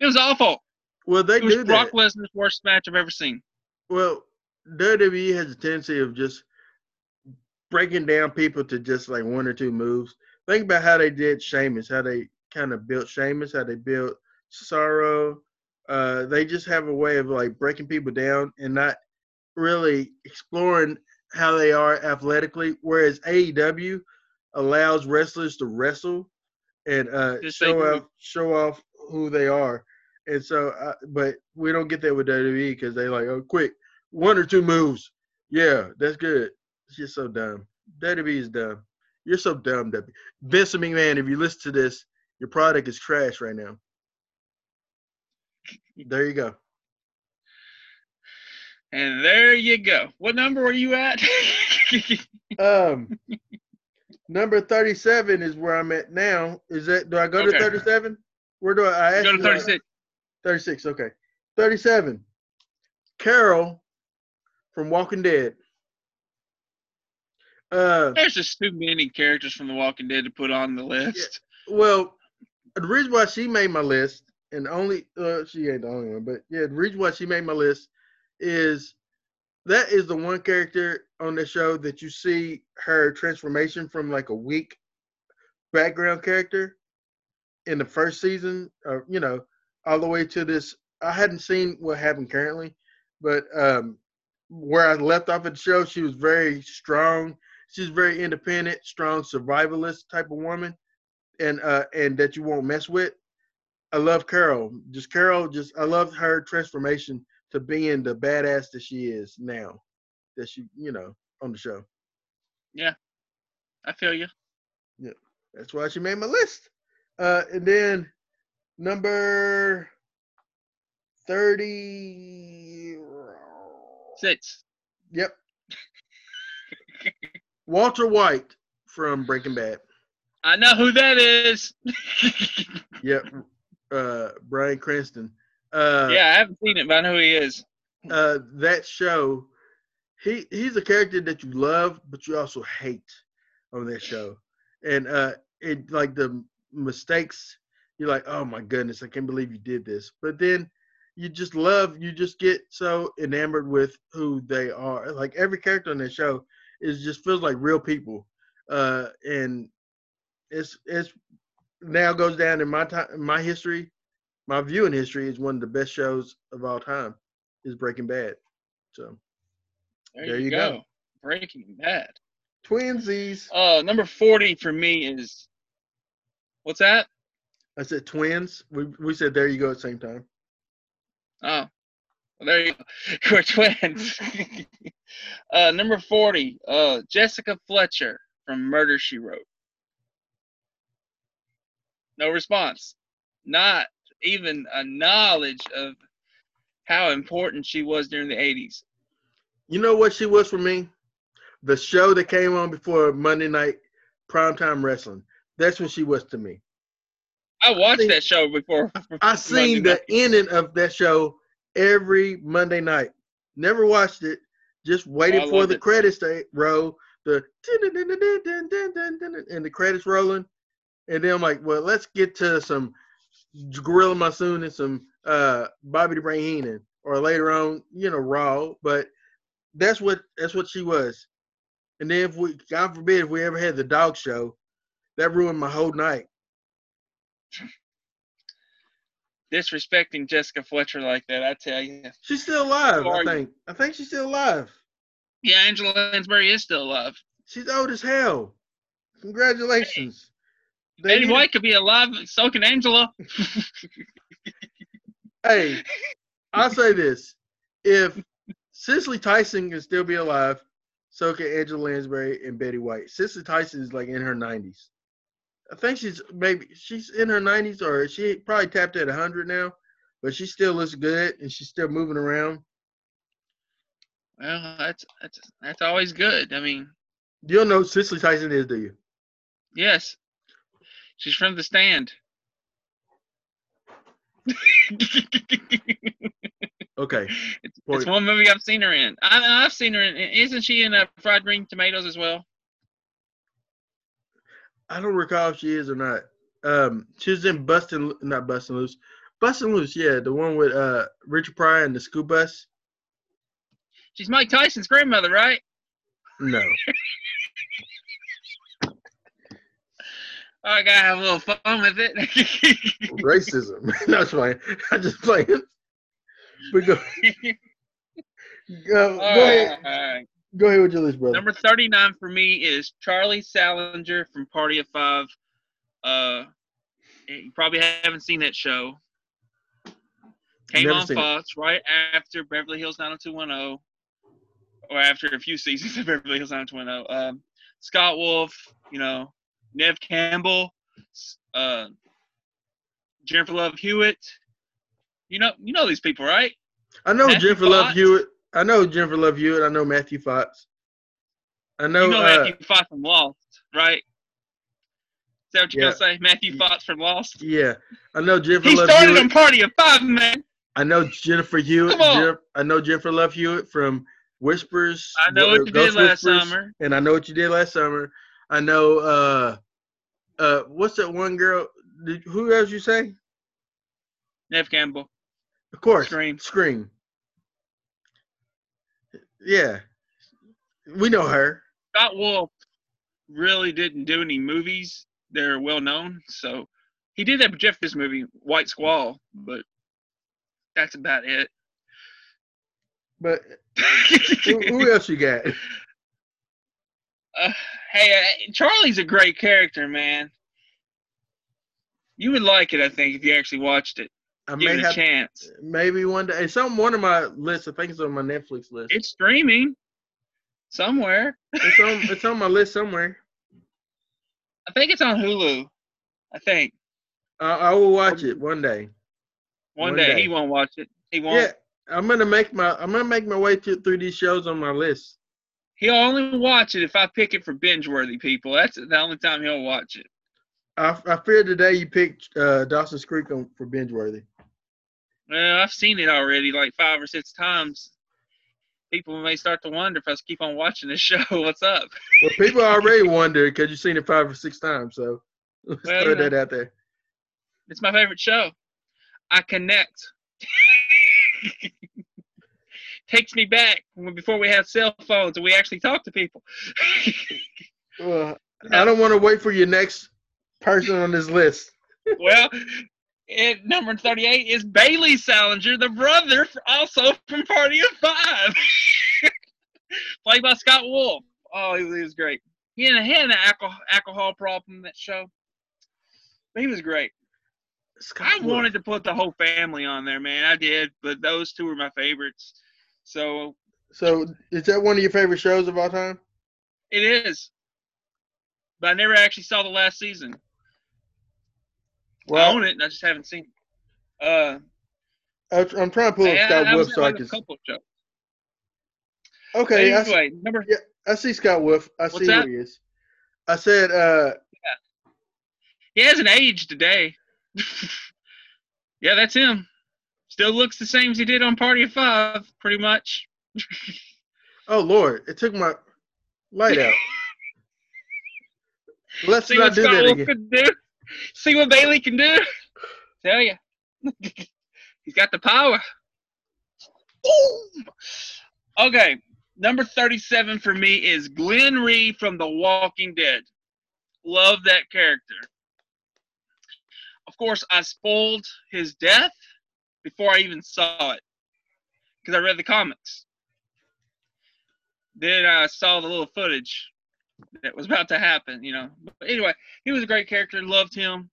It was awful. Well, they It was do Brock that. Lesnar's worst match I've ever seen. Well, WWE has a tendency of just breaking down people to just like one or two moves. Think about how they did Sheamus, how they kind of built Sheamus, how they built Sorrow. Uh, they just have a way of like breaking people down and not really exploring how they are athletically. Whereas AEW allows wrestlers to wrestle and uh, show off show off who they are. And so, uh, but we don't get that with WWE because they like, oh, quick, one or two moves. Yeah, that's good. It's just so dumb. WWE is dumb. You're so dumb, WWE. Vince McMahon, if you listen to this, your product is trash right now. There you go. And there you go. What number were you at? Um, number thirty-seven is where I'm at now. Is that? Do I go to thirty-seven? Where do I? I Go to like, 36. 36, okay. 37. Carol from Walking Dead. Uh, There's just too many characters from The Walking Dead to put on the list. well, the reason why she made my list, and only uh, she ain't the only one, but yeah, the reason why she made my list is that is the one character on the show that you see her transformation from like a weak background character in the first season, or you know, all the way to this. I hadn't seen what happened currently, but um, where I left off at the show, she was very strong. She's very independent, strong survivalist type of woman, and uh, and that you won't mess with. I love Carol. Just Carol. Just I love her transformation to being the badass that she is now. That she, you know, on the show. Yeah, I feel you. Yeah, that's why she made my list. Uh, and then number 36. Yep. Walter White from Breaking Bad. I know who that is. Yep. Uh, Bryan Cranston. Uh, yeah, I haven't seen it, but I know who he is. uh, that show, he he's a character that you love, but you also hate on that show, and uh, it like the mistakes. You're like, oh my goodness, I can't believe you did this. But then you just love, you just get so enamored with who they are. Like every character on that show is just feels like real people, uh, and it's it's now goes down in my time, my history, my viewing history is one of the best shows of all time is Breaking Bad. So There, There you, you go. go. Breaking Bad. twinsies. Uh, number 40 for me is. What's that? I said twins. We we said there you go at the same time. Oh, well, there you go. We're twins. uh, number 40, uh, Jessica Fletcher from Murder She Wrote. No response. Not even a knowledge of how important she was during the 80s. You know what she was for me? The show that came on before Monday night primetime wrestling. That's what she was to me. I watched seen- that show before. I seen the ending of that show every Monday night. Never watched it. Just waited I for the it. credits to roll. The and the credits rolling, and then I'm like, well, let's get to some Gorilla Monsoon and some uh, Bobby the Brain Heenan, or later on, you know, Raw. But that's what that's what she was. And then if we, God forbid, if we ever had the dog show, that ruined my whole night. Disrespecting Jessica Fletcher like that, I tell you. She's still alive, I are you? think. I think she's still alive. Yeah, Angela Lansbury is still alive. She's old as hell. Congratulations. Eddie need- White could be alive, so can Angela. Hey, I'll say this: if Cicely Tyson can still be alive, so can Angela Lansbury and Betty White. Cicely Tyson is like in her nineties. I think she's maybe she's in her nineties, or she probably tapped at hundred now, but she still looks good and she's still moving around. Well, that's that's that's always good. I mean, You don't know who Cicely Tyson is, do you? yes, she's from the stand. Okay. it's, it's one movie I've seen her in. I, I've seen her in. Isn't she in uh, Fried Green Tomatoes as well? I don't recall if she is or not. Um, she was in Bustin', not Bustin' Loose, Bustin' Loose. Yeah, the one with uh Richard Pryor and the school bus. She's Mike Tyson's grandmother, right? No, I gotta have a little fun with it. racism. That's fine. I just playing. But go, go, go ahead. Go ahead with your list, brother. Number 39 for me is Charlie Salinger from Party of Five. Uh, you probably haven't seen that show. Came Never on seen it. Fox right after Beverly Hills 90210, or after a few seasons of Beverly Hills 90210. Um, Scott Wolf, you know, Neve Campbell, uh, Jennifer Love Hewitt. You know, you know these people, right? I know Matthew Jennifer Love Hewitt. I know Jennifer Love Hewitt. I know Matthew Fox. I know. you know uh, Matthew Fox from Lost, right? Is that what you're Yeah. gonna say? Matthew Fox from Lost. yeah, I know Jennifer He Love started Hewitt. on Party of Five, man. I know Jennifer Hewitt. Come on. Jennifer- I know Jennifer Love Hewitt from Whispers. I know what you did last summer. and I know what you did last summer. I know. uh uh What's that one girl? Did, who else you say? Neve Campbell. Of course, Scream. Scream. Yeah, we know her. Scott Wolf really didn't do any movies. They're well known, so he did that Jeffers movie, White Squall, but that's about it. But who, who else you got? uh, hey, uh, Charlie's a great character, man. You would like it, I think, if you actually watched it. I Give may it a have chance. maybe one day. It's on one of my lists. I think it's on my Netflix list. It's streaming somewhere. It's on. It's on my list somewhere. I think it's on Hulu. I think I, I will watch it one day. one, One day, day. he won't watch it. He won't. Yeah, I'm gonna make my. I'm gonna make my way through, through these shows on my list. He'll only watch it if I pick it for binge worthy people. That's the only time he'll watch it. I, I fear today you picked uh, Dawson's Creek on, for binge worthy. Well, I've seen it already like five or six times. People may start to wonder if I keep on watching this show. What's up? Well, people already wonder because you've seen it five or six times. So let's Well, throw you know. that out there. It's my favorite show. I connect. Takes me back when before we had cell phones and we actually talked to people. Well, I don't want to wait for your next person on this list. well, at number 38 is Bailey Salinger, the brother, also from Party of Five. Played by Scott Wolf. Oh, he, he was great. He had, he had an alcohol, alcohol problem that show. But he was great. Scott I Wolf. wanted to put the whole family on there, man. I did, but those two were my favorites. So So is that one of your favorite shows of all time? it is. But I never actually saw the last season. I own it, and I just haven't seen it. Uh, I'm trying to pull up Scott I Wolf so I can. couple shows. Okay, I, see- anyway, number I see Scott Wolf. I see that? who he is. I said, uh, he hasn't aged today. yeah, that's him. Still looks the same as he did on Party of Five, pretty much. oh Lord, it took my light out. Let's See not do Scott that Wolf again. See what Bailey can do. Tell you, he's got the power. Okay, number thirty-seven for me is Glenn Rhee from The Walking Dead. Love that character. Of course, I spoiled his death before I even saw it because I read the comics. Then I saw the little footage that was about to happen, you know. But anyway, he was a great character. Loved him.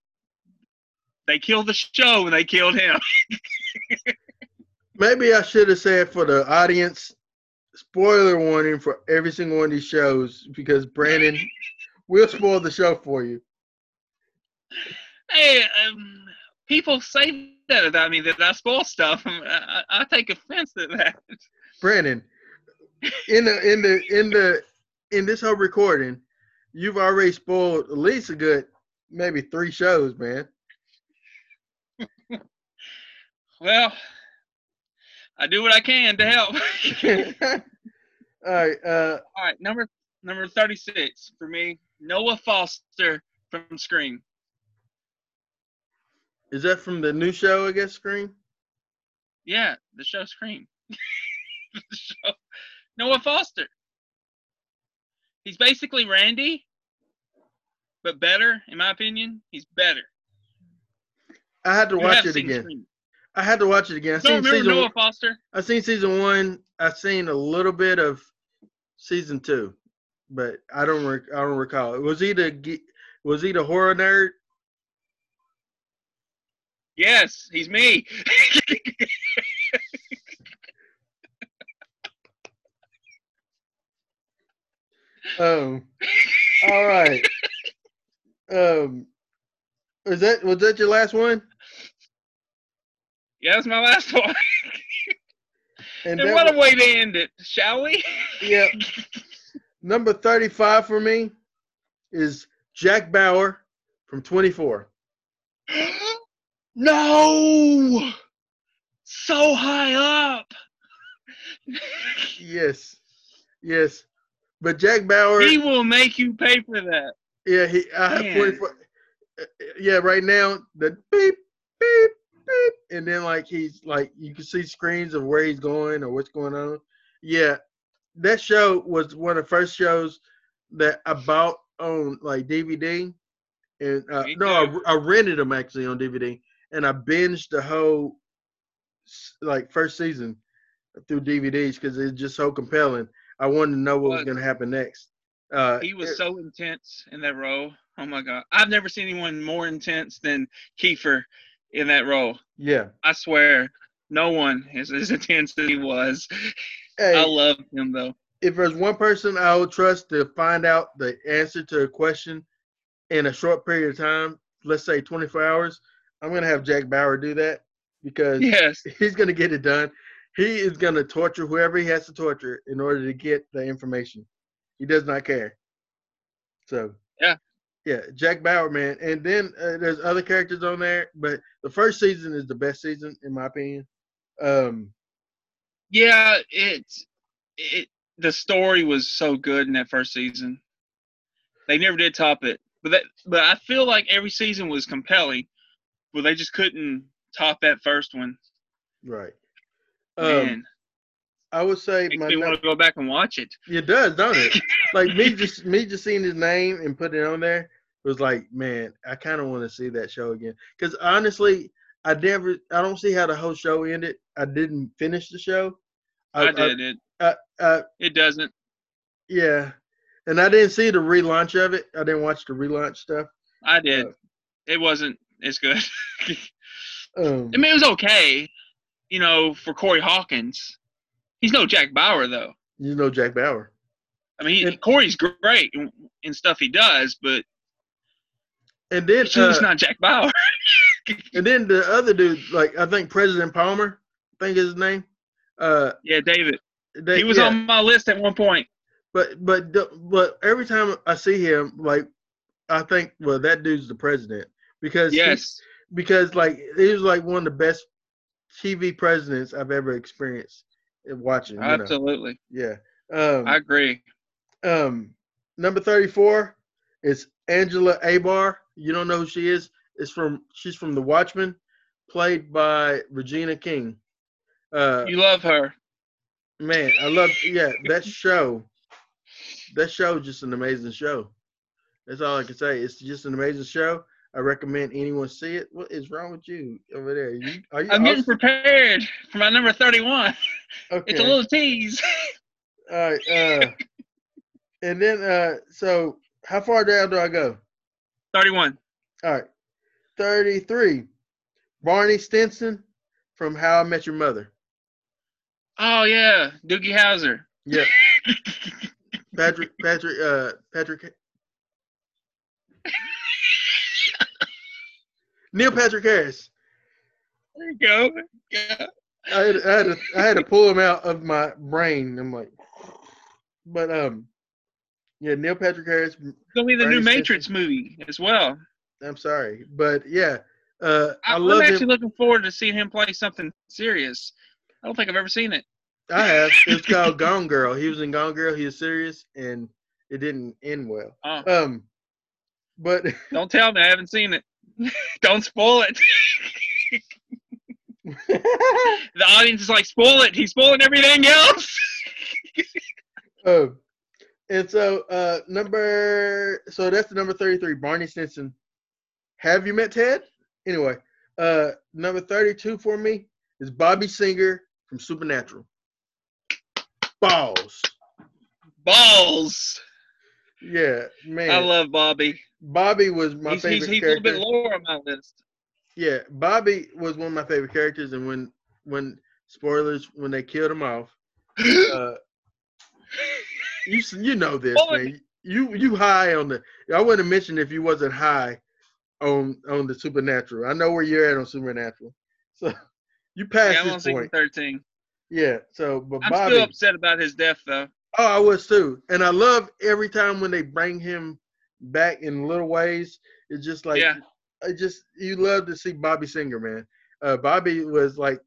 They killed the show and they killed him. Maybe I should have said for the audience, spoiler warning for every single one of these shows because Brandon will spoil the show for you. Hey, um, people say that about me that I spoil stuff. I, I, I take offense at that. Brandon, in the in the in the in this whole recording, you've already spoiled at least a good maybe three shows, man. Well, I do what I can to help. All right, uh, All right, number number thirty-six for me, Noah Foster from Scream. Is that from the new show? I guess Scream. Yeah, the show Scream. the show. Noah Foster. He's basically Randy, but better, in my opinion. He's better. I had to You watch it again. Scream. I had to watch it again. I Don't seen remember season. Noah Foster? I seen season one. I seen a little bit of season two, but I don't. Rec- I don't recall. Was he the? Was he the horror nerd? Yes, he's me. Um. all right. Um. Is that was that your last one? yeah, that's my last one. And and what wa- a way to end it, shall we? Yeah. Number 35 for me is Jack Bauer from 24. no! So high up. Yes. Yes. But Jack Bauer, he will make you pay for that. yeah, he I have Man. 24. uh, Yeah, right now the beep beep beep and then like he's like you can see screens of where he's going or what's going on. Yeah. That show was one of the first shows that I bought on like DVD and uh, no. I, I rented them actually on DVD, and I binged the whole like first season through DVDs because it's just so compelling. I wanted to know what was going to happen next. Uh, He was it- so intense in that role. Oh my god. I've never seen anyone more intense than Kiefer in that role. yeah. I swear. No one is as intense as he was. Hey, I love him though. if there's one person I would trust to find out the answer to a question in a short period of time, let's say 24 hours, I'm going to have Jack Bauer do that because Yes. he's going to get it done. He is going to torture whoever he has to torture in order to get the information. He does not care. So Yeah. yeah, Jack Bauer, man. And then uh, there's other characters on there, but the first season is the best season in my opinion. Um, Yeah, it's it the story was so good in that first season. They never did top it. But that but I feel like every season was compelling, but they just couldn't top that first one. right. Um, I would say makes my me want to go back and watch it. It does, don't it? like me just me just seeing his name and putting it on there was like, man, I kind of want to see that show again. Because honestly, I never, I don't see how the whole show ended. I didn't finish the show. I, did it. I, uh, It doesn't. yeah, and I didn't see the relaunch of it. I didn't watch the relaunch stuff. I did. Uh, it wasn't as good. Um, I mean, it was okay, you know, for Corey Hawkins. He's no Jack Bauer though. you know Jack Bauer. I mean, he, Corey's great in, in stuff he does, but And then, he's uh, not Jack Bauer. and then the other dude, like I think President Palmer, I think is his name. Uh, yeah, David. they, He was yeah. on my list at one point. But but but every time I see him, like I think, well, that dude's the president because he- Yes. because like he was like one of the best TV presidents I've ever experienced watching. You know? Absolutely. Yeah. Um, I agree. um, number thirty-four is Angela Abar. You don't know who she is? It's from she's from The Watchmen, played by Regina King. Uh, You love her. man, I love yeah that show. That show is just an amazing show. That's all I can say. It's just an amazing show. I recommend anyone see it. What is wrong with you over there? You, are you I'm getting also- prepared for my number 31. okay. It's a little tease. all right. Uh, and then uh, so how far down do I go? 31. All right, thirty-three. Barney Stinson from How I Met Your Mother. Oh, yeah. Doogie Howser. Yeah, Patrick. Patrick. Uh, Patrick. Neil Patrick Harris. There you go. Yeah. I had, I had to I had to pull him out of my brain. I'm like, but um, yeah, Neil Patrick Harris. It's going to be the new. Matrix movie as well. I'm sorry, but yeah, uh, I, I, am actually him. looking forward to seeing him play something serious. I don't think I've ever seen it. I have. It's called Gone Girl. He was in Gone Girl. He was serious, and it didn't end well. Oh, Um, but Don't tell me I haven't seen it. Don't spoil it. the audience is like, spoil it. He's spoiling everything else. uh, and so uh number so that's the number 33, Barney Stinson. Have you met Ted? Anyway, uh number 32 for me is Bobby Singer from Supernatural. Balls. Balls. Yeah, man. I love Bobby. Bobby was my He's, favorite he's, he's a little bit lower on my list. Yeah, Bobby was one of my favorite characters, and when when spoilers when they killed him off, uh, you you know this, Oh, man. You you high on the. I wouldn't have mentioned if you wasn't high on on the supernatural. I know where you're at on supernatural, so you passed Yeah, I'm on this point. 13. Yeah, so but I'm Bobby. still upset about his death, though. Oh, I was too, and I love every time when they bring him back in little ways. It's just like yeah. I just you love to see Bobby Singer, man. Uh, Bobby was like,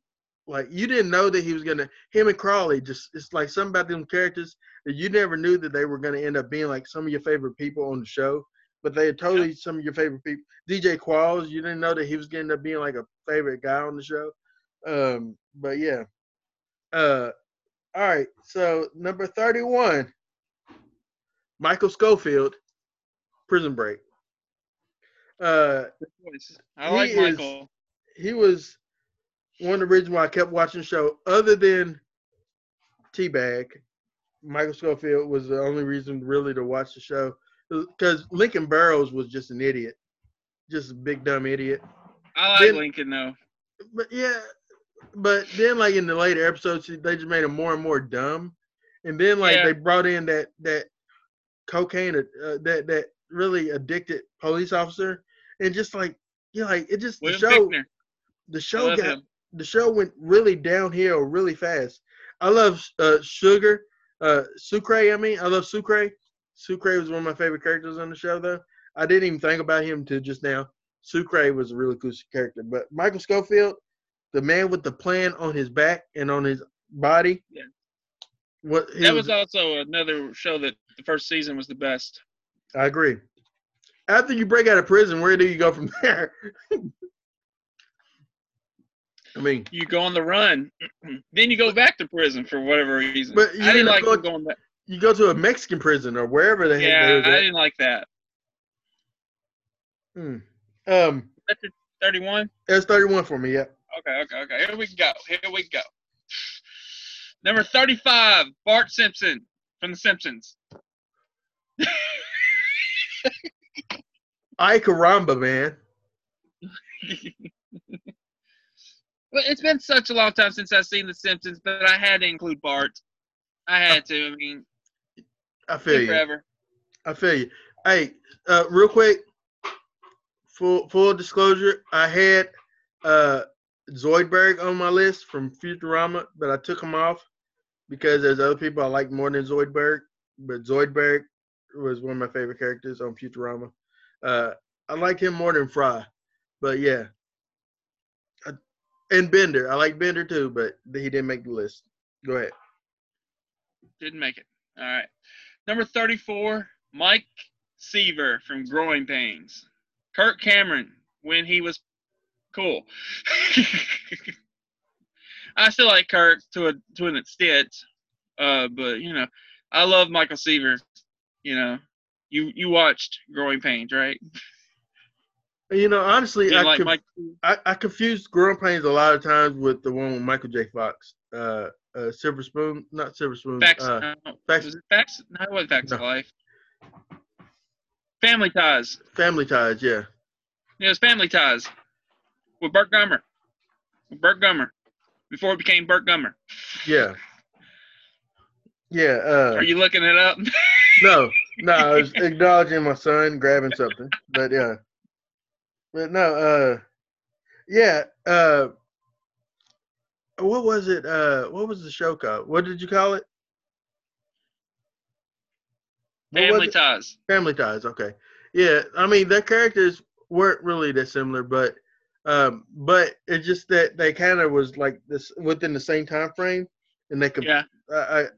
like you didn't know that he was gonna. Him and Crowley, just it's like something about them characters that you never knew that they were gonna end up being like some of your favorite people on the show. But they are totally some of your favorite people. DJ Qualls, you didn't know that he was gonna end up being like a favorite guy on the show. Um, but yeah. Uh, all right. So number thirty-one, Michael Scofield, Prison Break. Uh. I He like is- Michael. he was one of the reasons why I kept watching the show. Other than T-Bag, Michael Scofield was the only reason really to watch the show because Lincoln Burrows was just an idiot, just a big dumb idiot. I like then- Lincoln, though. But yeah, but then like in the later episodes, they just made him more and more dumb, and then like Yeah. they brought in that that cocaine uh, that that really addicted police officer, and just like you know, like it just the show the show got him. the show went really downhill really fast. I love uh, Sugar, uh, Sucre. I mean, I love Sucre. Sucre was one of my favorite characters on the show, though. I didn't even think about him till just now. Sucre was a really cool character, but Michael Scofield, the man with the plan on his back and on his body. Yeah. What That was also another show that the first season was the best. I agree. After you break out of prison, where do you go from there? I mean, You go on the run, then you go back to prison for whatever reason. But you I didn't like go- going back. you go to a Mexican prison or wherever the heck Yeah, I was didn't like that. Hmm. Um, That's 31? that's 31 for me. Yeah. Okay, okay, okay. Here we go. Here we go. Number 35, Bart Simpson from The Simpsons. Ay caramba, man. Well, it's been such a long time since I've seen The Simpsons, but I had to include Bart. I had to. I mean, I feel you. forever. I feel you. Hey, uh, real quick, full full disclosure, I had uh Zoidberg on my list from Futurama, but I took him off because there's other people I like more than Zoidberg. But Zoidberg was one of my favorite characters on Futurama. Uh, I like him more than Fry, but yeah. I, and Bender, I like Bender too, but he didn't make the list. Go ahead. Didn't make it. All right. Number 34, Mike Seaver from Growing Pains. Kirk Cameron when he was cool. I still like Kirk to a to an extent, uh, but you know, I love Michael Seaver. You know, you you watched Growing Pains, right? You know, honestly, You I, like conf-? I, I confused Growing Pains a lot of times with the one with Michael J. Fox. Uh, uh, Silver Spoon, not Silver Spoon. Facts? Uh, no, Facts- was it Facts? No, it wasn't Facts of Life. Family Ties. Family Ties, yeah. It was Family Ties with Burt Gummer. With Burt Gummer. Before it became Burt Gummer. Yeah. Yeah. Uh, Are you looking it up? no, no, I was acknowledging my son grabbing something, but yeah. But no, uh, yeah, uh, what was it? Uh, what was the show called? What did you call it? What Family? Ties. Family Ties. Okay. Yeah, I mean their characters weren't really that similar, but um, but it's just that they kind of was like this within the same time frame, and they could. Yeah. I,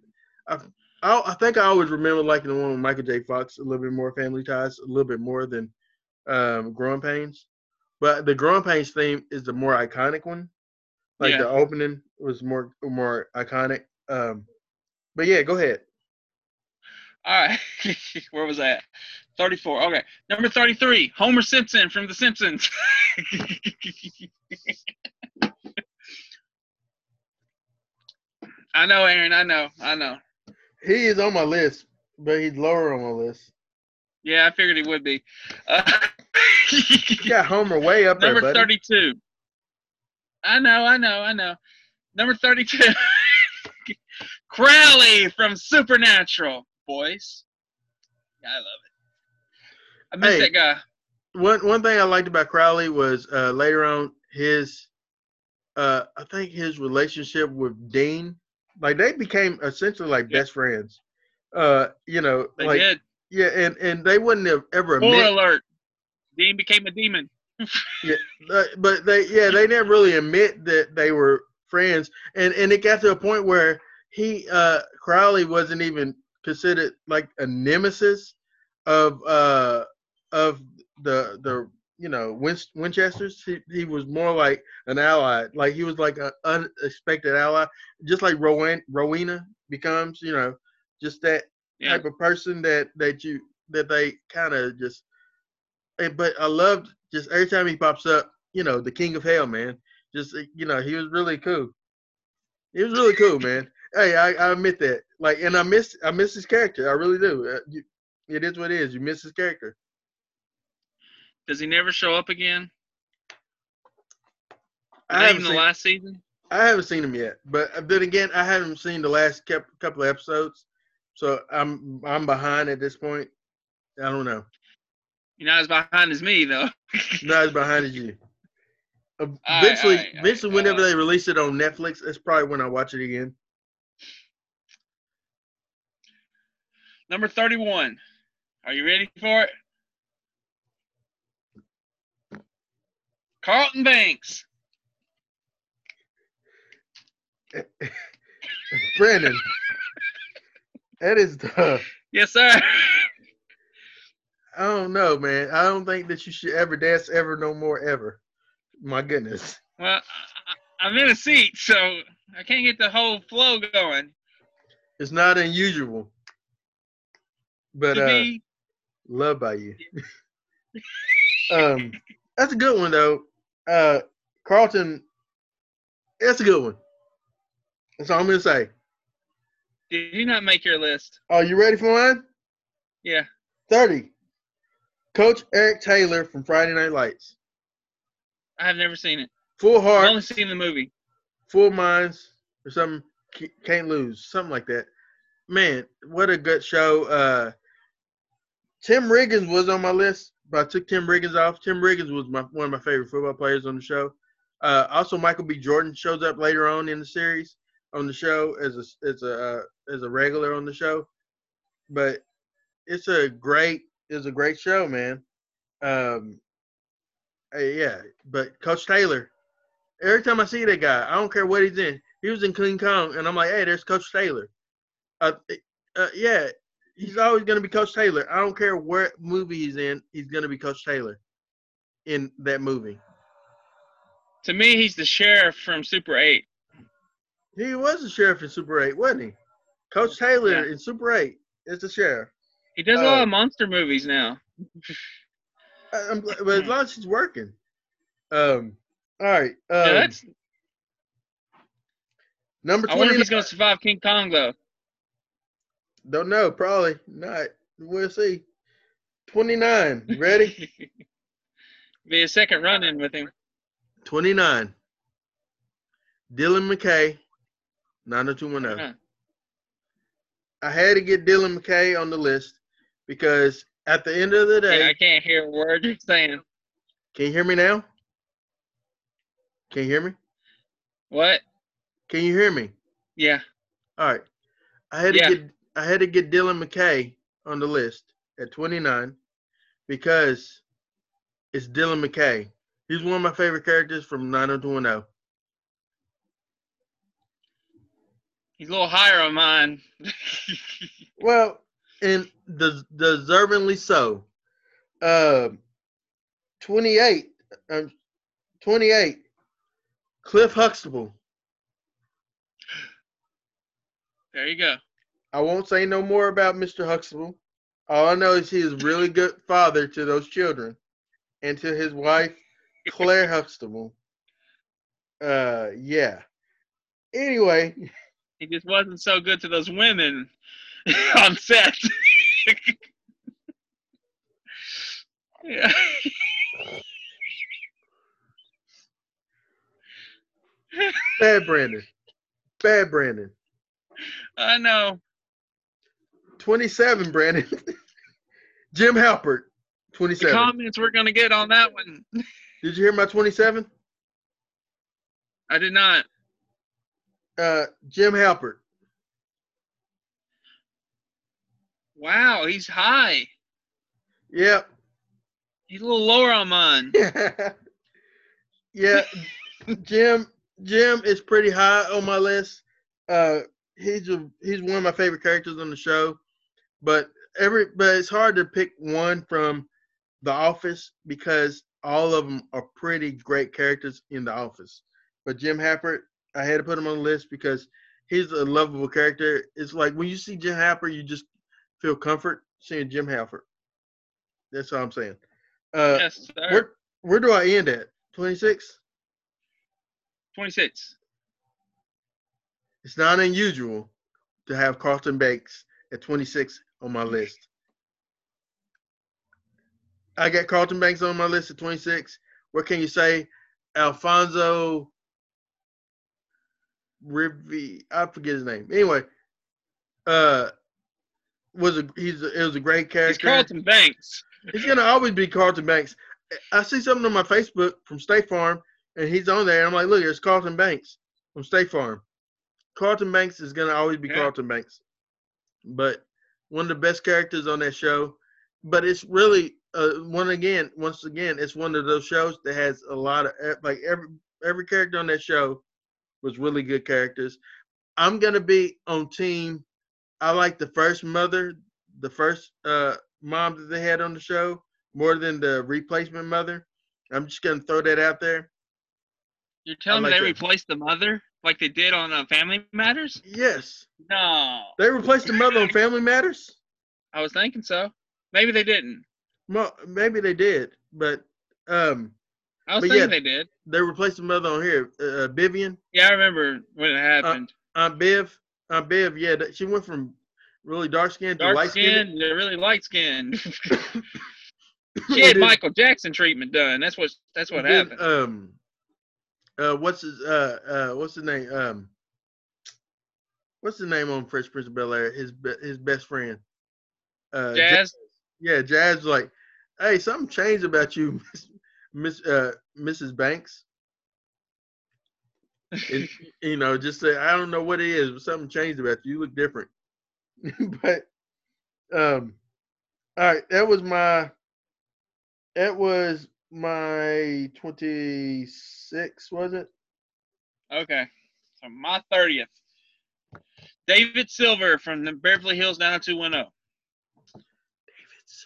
I, I, I think I always remember liking the one with Michael J. Fox a little bit more. Family Ties a little bit more than um, Growing Pains, but the Growing Pains theme is the more iconic one. Like Yeah. the opening was more more iconic. Um, but yeah, go ahead. All right. Where was that? 34. Okay. Number 33, Homer Simpson from The Simpsons. I know, Aaron. I know. I know. He is on my list, but he's lower on my list. Yeah, I figured he would be. Uh, You got Homer way up number there, buddy. 32. I know. I know. I know. Number 32, Crowley from Supernatural. Boys. I love it. I miss Hey. that guy. One one thing I liked about Crowley was uh, later on his, uh, I think his relationship with Dean, like they became essentially like Yeah. best friends. Uh, you know, They like did. yeah, and and they wouldn't have ever Spoiler admit, alert. Dean became a demon. uh, but they yeah they never really admit that they were friends, and and it got to a point where he uh Crowley wasn't even considered like a nemesis of uh of the the you know Win- Winchesters. He, he was more like an ally, like he was like an unexpected ally, just like Rowan Rowena becomes. You know, just that Yeah. type of person that that you that they kind of just. But I loved just every time he pops up. You know, the King of Hell, man. Just eh, you know, he was really cool. He was really cool, man. Hey, I, I admit that. Like, and I miss I miss his character. I really do. Uh, you, it is what it is. You miss his character. Does he never show up again? I haven't even the seen, last season? I haven't seen him yet, but uh, then again, I haven't seen the last couple of episodes, so I'm I'm behind at this point. I don't know. You're not as behind as me, though. Not as behind as you. Uh, All right, Eventually, all right, all eventually, right, whenever uh, they release it on Netflix, that's probably when I watch it again. Number 31. Are you ready for it? Carlton Banks. Brandon, that is the. Yes, sir. I don't know, man. I don't think that you should ever dance ever no more ever. My goodness. Well, I, I'm in a seat, so I can't get the whole flow going. It's not unusual. But to uh be, loved by you. um that's a good one though. Uh Carlton that's a good one. That's all I'm gonna say. did you not make your list? Are you ready for mine? Yeah. 30. Coach Eric Taylor from Friday Night Lights. I have never seen it. Full heart. I've only seen the movie. full minds, or something. Can't lose, something like that. Man, what a good show. Uh, Tim Riggins was on my list, but I took Tim Riggins off. Tim Riggins was my one of my favorite football players on the show. Uh, also, Michael B. Jordan shows up later on in the series on the show as a as a uh, as a regular on the show. But it's a great it's a great show, man. Um, yeah, but Coach Taylor, every time I see that guy, I don't care what he's in. He was in King Kong, and I'm like, hey, there's Coach Taylor. Uh, uh, yeah, he's always going to be Coach Taylor. I don't care what movie he's in, he's going to be Coach Taylor in that movie. To me, he's the sheriff from Super 8. He was the sheriff in Super 8, wasn't he? Coach Taylor Yeah. in Super 8 is the sheriff. He does a lot Oh. of monster movies now. I'm, but as long as he's working. Um, all right. Um, Yeah, that's, number I wonder if he's going to survive King Kong, though. Don't know. Probably not. We'll see. 29. Ready? Be a second run in with him. 29. Dylan McKay, 90210. Yeah. I had to get Dylan McKay on the list because at the end of the day, Yeah, I can't hear a word you're saying. can you hear me now? Can you hear me? What? Can you hear me? Yeah. All right. I had Yeah. to get I had to get Dylan McKay on the list at 29 because it's Dylan McKay. He's one of my favorite characters from 90210. He's a little higher on mine. Well, and des- deservingly so. Um, 28. Um, 28. Cliff Huxtable. There you go. I won't say no more about Mr. Huxtable. All I know is he is a really good father to those children and to his wife, Claire Huxtable. Uh, yeah. Anyway, He just wasn't so good to those women on set. yeah. bad Brandon. Bad Brandon. I know. 27, Brandon. Jim Halpert, The 27. comments we're gonna get on that one. Did you hear my 27? I did not. Uh, Jim Halpert. Wow, he's high. Yep. He's a little lower on mine. yeah, Jim. Jim is pretty high on my list. Uh, he's a, he's one of my favorite characters on the show, but every but it's hard to pick one from The Office because all of them are pretty great characters in The Office. But Jim Halpert, I had to put him on the list because he's a lovable character. It's like when you see Jim Halpert, you just feel comfort seeing Jim Halpert. That's all I'm saying. Uh, yes, sir. where where do I end at? 26. 26. It's not unusual to have Carlton Banks at 26 on my list. I got Carlton Banks on my list at 26. What can you say? Alfonso Rivi, I forget his name. Anyway, uh, was a he's a, it was a great character. It's Carlton Banks. He's gonna always be Carlton Banks. I see something on my Facebook from State Farm, and he's on there. And I'm like, look, it's Carlton Banks from State Farm. Carlton Banks is gonna always be Yeah. Carlton Banks, but one of the best characters on that show. But it's really uh, one again. Once again, it's one of those shows that has a lot of like every every character on that show was really good characters. I'm gonna be on team. I like the first mother, the first uh, mom that they had on the show more than the replacement mother. I'm just gonna throw that out there. You're telling like me they that. replaced the mother like they did on uh, Family Matters? Yes, No. they replaced the mother on Family Matters. I was thinking so. Maybe they didn't. Well, maybe they did, but um, I was thinking yeah. they did. they replaced the mother on here. Uh, Vivian, Yeah, I remember when it happened. Aunt Viv, Aunt Viv. Yeah, she went from really dark skin to Dark light skin. skin, they're really light skinned. she had Michael Jackson treatment done. That's what that's what happened. Um, uh, what's his uh uh what's his name um. What's the name on Fresh Prince of Bel Air? His be- his best friend. Uh, Ja- Jazz. Yeah, Jazz like, hey, something changed about you, Miss, Miss uh, Mrs. Banks. And, you know, just say, I don't know what it is, but something changed about you. You look different. but, um, all right, that was my, that was my 26, was it? Okay. So my thirtieth. David Silver from the Beverly Hills 90210.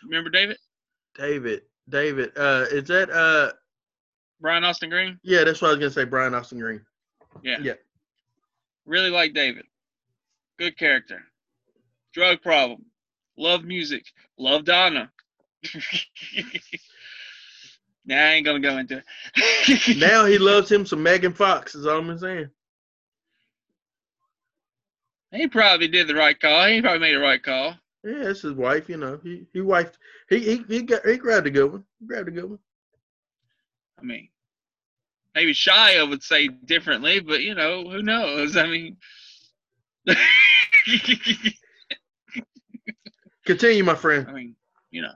Remember David? David, David, uh, is that, uh, Brian Austin Green? yeah, that's what I was going to say, Brian Austin Green. Yeah. Yeah. Really like David. Good character. Drug problem. Love music. Love Donna. nah, I ain't gonna go into it. now he loves him some Megan Fox, is all I'm saying. he probably did the right call. He probably made the right call. Yeah, it's his wife. You know, he he wifed. He he he got he grabbed a good one. He grabbed a good one. I mean, maybe Shia would say differently, but you know, who knows? I mean, Continue, my friend. I mean, you know.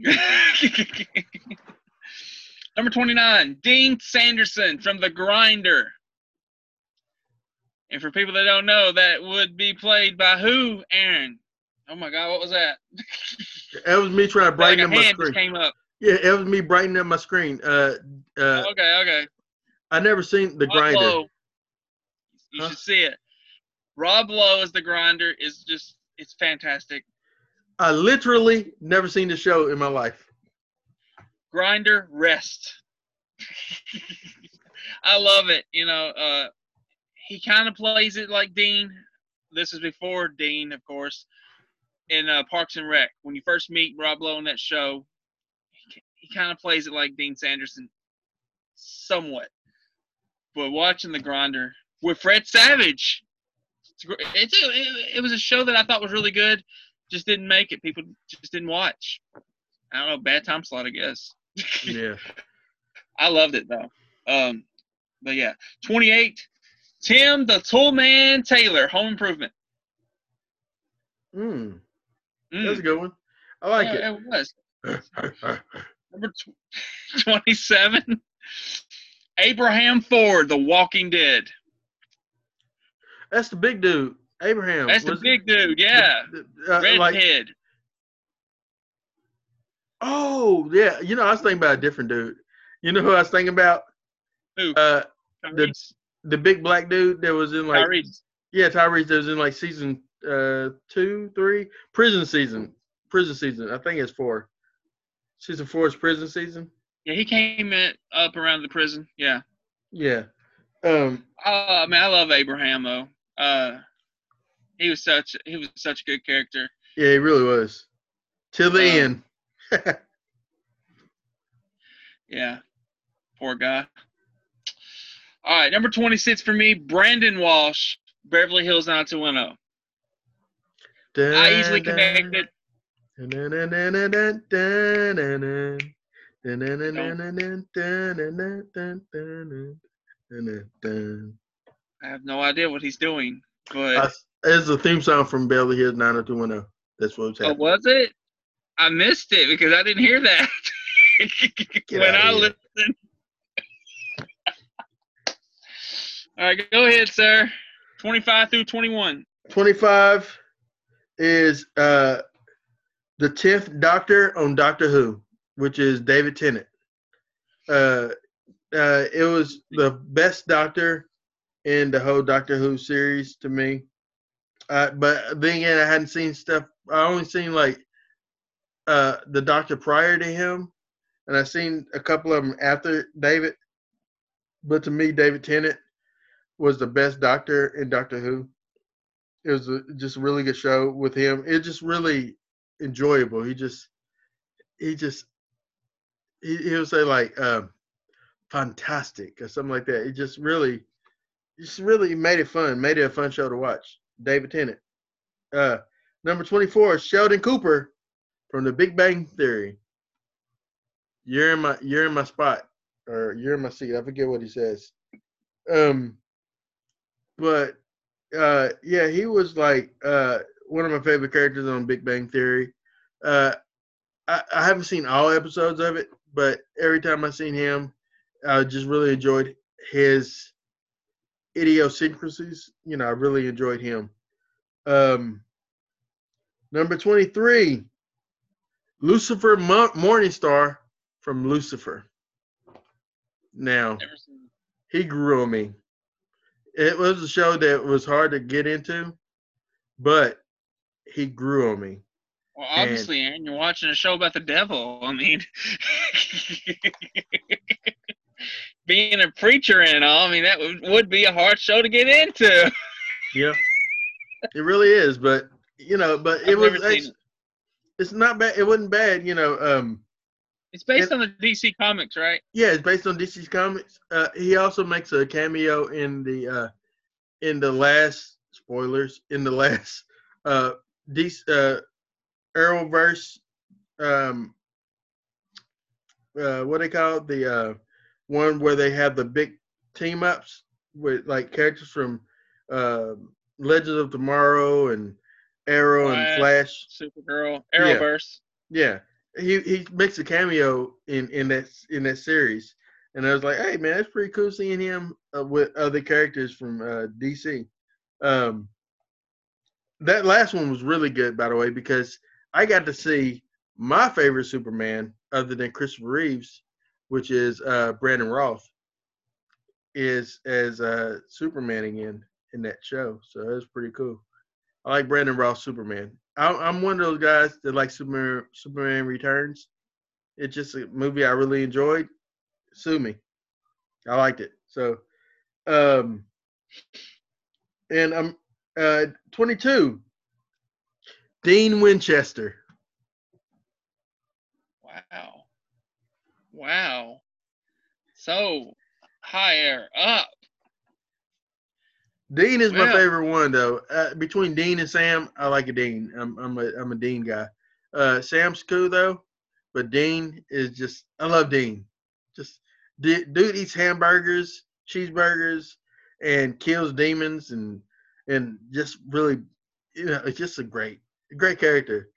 Number 29, Dean Sanderson from The Grinder. And for people that don't know, that would be played by who, Aaron? Oh my God, what was that? That was me trying to brighten a up my screen. came up. Yeah, it was me brightening up my screen. Uh, uh, okay, okay. I never seen the Rob grinder. Lowe. You Huh? should see it. Rob Lowe as the grinder is just it's fantastic. I literally never seen the show in my life. Grinder rest. I love it. You know, uh, he kind of plays it like Dean. This is before Dean, of course, in uh, Parks and Rec. When you first meet Rob Lowe in that show, he, he kind of plays it like Dean Sanderson, somewhat. But watching the Grinder with Fred Savage, it's, it's it, it was a show that I thought was really good. Just didn't make it. People just didn't watch. I don't know, bad time slot, I guess. Yeah. I loved it though. Um, but yeah, 28. Tim the Toolman Taylor, Home Improvement. Mm, Mm, that's a good one. I like yeah, it was. Number tw- 27. Abraham Ford, The Walking Dead. That's the big dude, Abraham. That's the big dude, yeah. Uh, like, Redhead. oh yeah, you know, I was thinking about a different dude. You know who I was thinking about? Who? Uh, Tyrese. the big black dude that was in like Tyrese. yeah, Tyrese that was in like season uh two, three, prison season, prison season. I think it's four. Season four is prison season. Yeah, he came in, up around the prison. Yeah. Yeah. Um. Uh, I mean, I love Abraham though. Uh, he was such he was such a good character. Yeah, he really was. Till the Um, end. Yeah. Poor guy. All right, number 26 for me, Brandon Walsh, Beverly Hills 90210. I easily connected. I have no idea what he's doing, but It's a theme song from Beverly Hills 90210. That's what was oh, happening. was it? I missed it because I didn't hear that when I here. listened. All right, go ahead, sir. 25 through 21. 25 is uh, the 10th Doctor on Doctor Who, which is David Tennant. Uh, uh, it was the best Doctor in the whole Doctor Who series to me. Uh, but then again, I hadn't seen stuff. I only seen like uh, the Doctor prior to him, and I seen a couple of them after David. But to me, David Tennant was the best Doctor in Doctor Who it was a, just a really good show with him. It just really enjoyable. He just he just he he would say like um fantastic or something like that. It just really just really made it fun, made it a fun show to watch. David Tennant. Uh number 24, Sheldon Cooper from the Big Bang Theory. You're in my you're in my spot or you're in my seat. I forget what he says. Um but uh yeah he was like uh one of my favorite characters on big bang theory uh I, I haven't seen all episodes of it but every time i seen him i just really enjoyed his idiosyncrasies you know i really enjoyed him um number 23 lucifer Mo- morningstar from lucifer now he grew on me. It was a show that was hard to get into, but he grew on me. Well, obviously, Aaron, you're watching a show about the devil. I mean, being a preacher and all, I mean, that would, would be a hard show to get into. Yeah, it really is. But you know, but it I've was. It's, it. it's not bad. It wasn't bad. You know. Um. It's based It- on the DC comics, right? Yeah, it's based on DC's comics. Uh, he also makes a cameo in the uh, in the last spoilers in the last uh, DC uh, Arrowverse. Um, uh, what they call it? the uh, one where they have the big team ups with like characters from uh, Legends of Tomorrow and Arrow and Flash. Supergirl, Yeah. Arrowverse. Yeah, he he makes a cameo in in that in that series, and I was like, hey man, that's pretty cool seeing him uh, with other characters from uh, DC. Um, that last one was really good, by the way, because I got to see my favorite Superman, other than Christopher Reeves, which is uh, Brandon Routh, is as uh, Superman again in that show. So that's pretty cool. I like Brandon Routh Superman. I, I'm one of those guys that like Superman. Superman Returns. It's just a movie I really enjoyed. Sue me. I liked it. So, um, and I'm uh 22. Dean Winchester. Wow. Wow. So higher up. Dean is my favorite one though. Uh, between Dean and Sam, I like a Dean. I'm I'm a I'm a Dean guy. Uh, Sam's cool though, but Dean is just I love Dean. Just d- dude eats hamburgers, cheeseburgers, and kills demons and and just really, you know, it's just a great great character.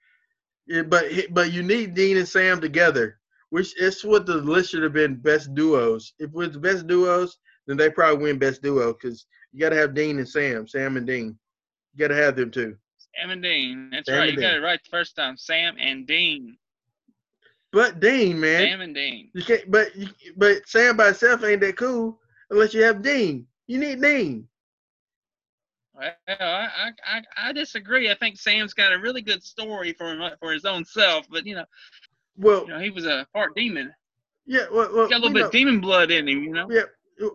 Yeah, but but you need Dean and Sam together, which is what the list should have been best duos. If it was best duos, then they probably win best duo because you got to have Dean and Sam, Sam and Dean. You got to have them too. Sam and Dean. That's Sam right. You got it right the first time. Sam and Dean. But Dean, man, Sam and Dean. you can't. But you, but Sam by itself ain't that cool unless you have Dean. You need Dean. Well, I, I I I disagree. I think Sam's got a really good story for him for his own self, but you know, Well, you know, he was a part demon. yeah. Well, well got a little bit know, of demon blood in him, you know. yeah,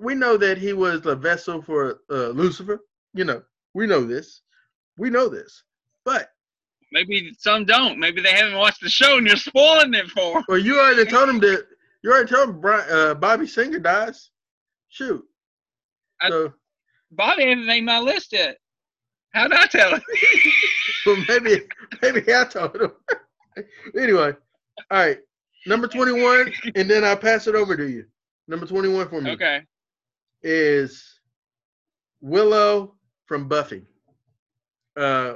we know that he was a vessel for uh, Lucifer. You know, we know this. We know this. But Maybe some don't. Maybe they haven't watched the show and you're spoiling it for 'em. well, you already told him that. You already told him Bri- uh, Bobby Singer dies. Shoot. I- So Bobby hasn't made my list yet. How'd I tell him? well, maybe maybe I told him. anyway, all right. Number twenty-one, and then I'll pass it over to you. Number twenty-one for me okay. is Willow from Buffy. Uh,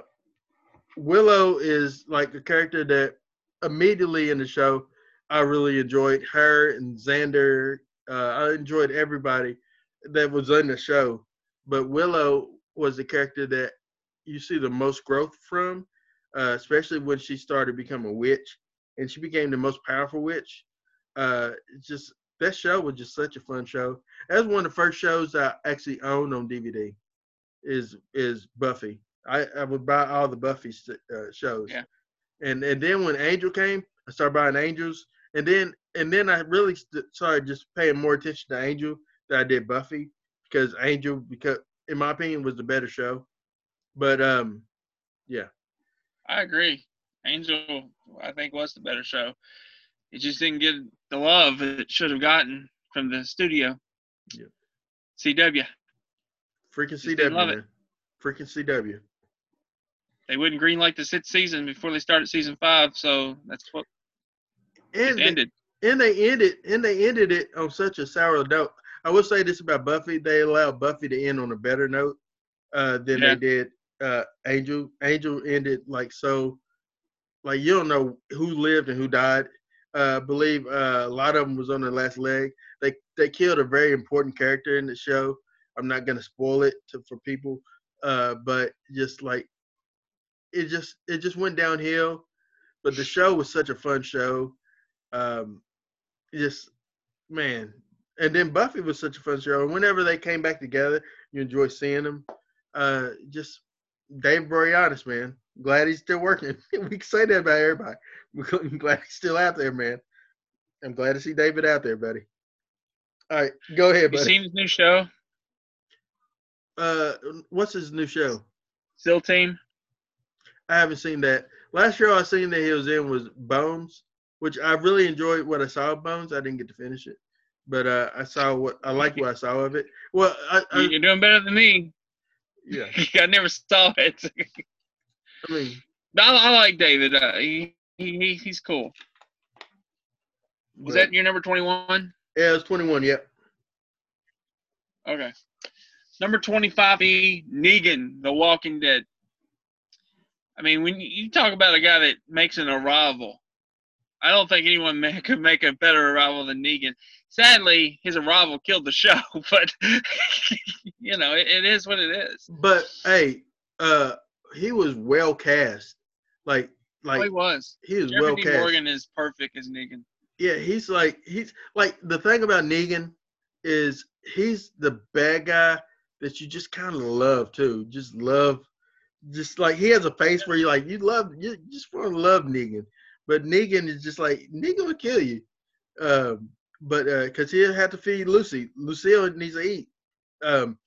Willow is like a character that immediately in the show I really enjoyed her and Xander. Uh, I enjoyed everybody that was in the show, but Willow was the character that you see the most growth from, uh, especially when she started becoming a witch and she became the most powerful witch. Uh, it's just that show was just such a fun show. That's one of the first shows I actually owned on DVD. Is is Buffy? I, I would buy all the Buffy uh, shows. Yeah. And and then when Angel came, I started buying Angels, and then and then I really st- started just paying more attention to Angel than I did Buffy because Angel, because in my opinion, was the better show. But um, yeah. I agree. Angel, I think, was the better show. It just didn't get the love it should have gotten from the studio. Yeah. CW. freaking Just CW, love it. freaking CW. They wouldn't greenlight the sixth season before they started season five, so that's what And they- ended. and they ended and they ended it on such a sour note. I will say this about Buffy: they allowed Buffy to end on a better note uh, than Yeah. they did uh, Angel. Angel ended like so, like you don't know who lived and who died. Uh, I believe uh, a lot of them was on their last leg. They they killed a very important character in the show. I'm not gonna spoil it to, for people, uh, but just like it just it just went downhill. But the show was such a fun show. Um, just man, and then Buffy was such a fun show. And whenever they came back together, you enjoy seeing them. Uh, just Dave Boreanaz, man. Glad he's still working. we can say that about everybody. I'm glad he's still out there, man. I'm glad to see David out there, buddy. All right, go ahead, Have you seen his new show, uh, what's his new show? SEAL Team? I haven't seen that. Last show I seen that he was in was Bones, which I really enjoyed what I saw of Bones. I didn't get to finish it, but uh, I saw what I like what I saw of it. Well, I, I You're doing better than me. yeah, I never saw it. I mean, I, I like David. Uh, he, he he- he's cool. Was but- that your number twenty-one? yeah, it was 21. Yep. Okay. Number 25, E. Negan, The Walking Dead. I mean, when you talk about a guy that makes an arrival, I don't think anyone ma- could make a better arrival than Negan. Sadly, his arrival killed the show, but you know, it, it is what it is. But hey, uh, he was well cast. Like, Oh, like he was. he was Jeffrey well D. cast. Morgan is perfect as Negan. Yeah, he's like he's like the thing about Negan is he's the bad guy that you just kind of love too. Just love just like he has a face where you like you love you just want to love Negan, but Negan is just like Negan will kill you. Um, but uh, cause he had to feed Lucy. Lucille needs to eat. Um,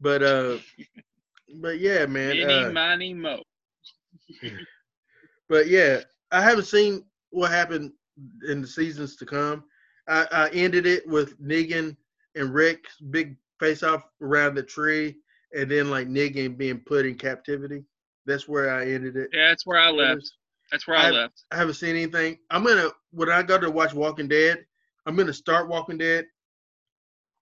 but uh, but yeah, man. Mini, Uh, miny, mo. but yeah, I haven't seen what happened in the seasons to come. I, I ended it with Negan and Rick's big face off around the tree, and then like Negan being put in captivity. That's where I ended it. Yeah, that's where I left. That's where I, I- left. I haven't seen anything. I'm gonna when I go to watch Walking Dead, I'm gonna start Walking Dead.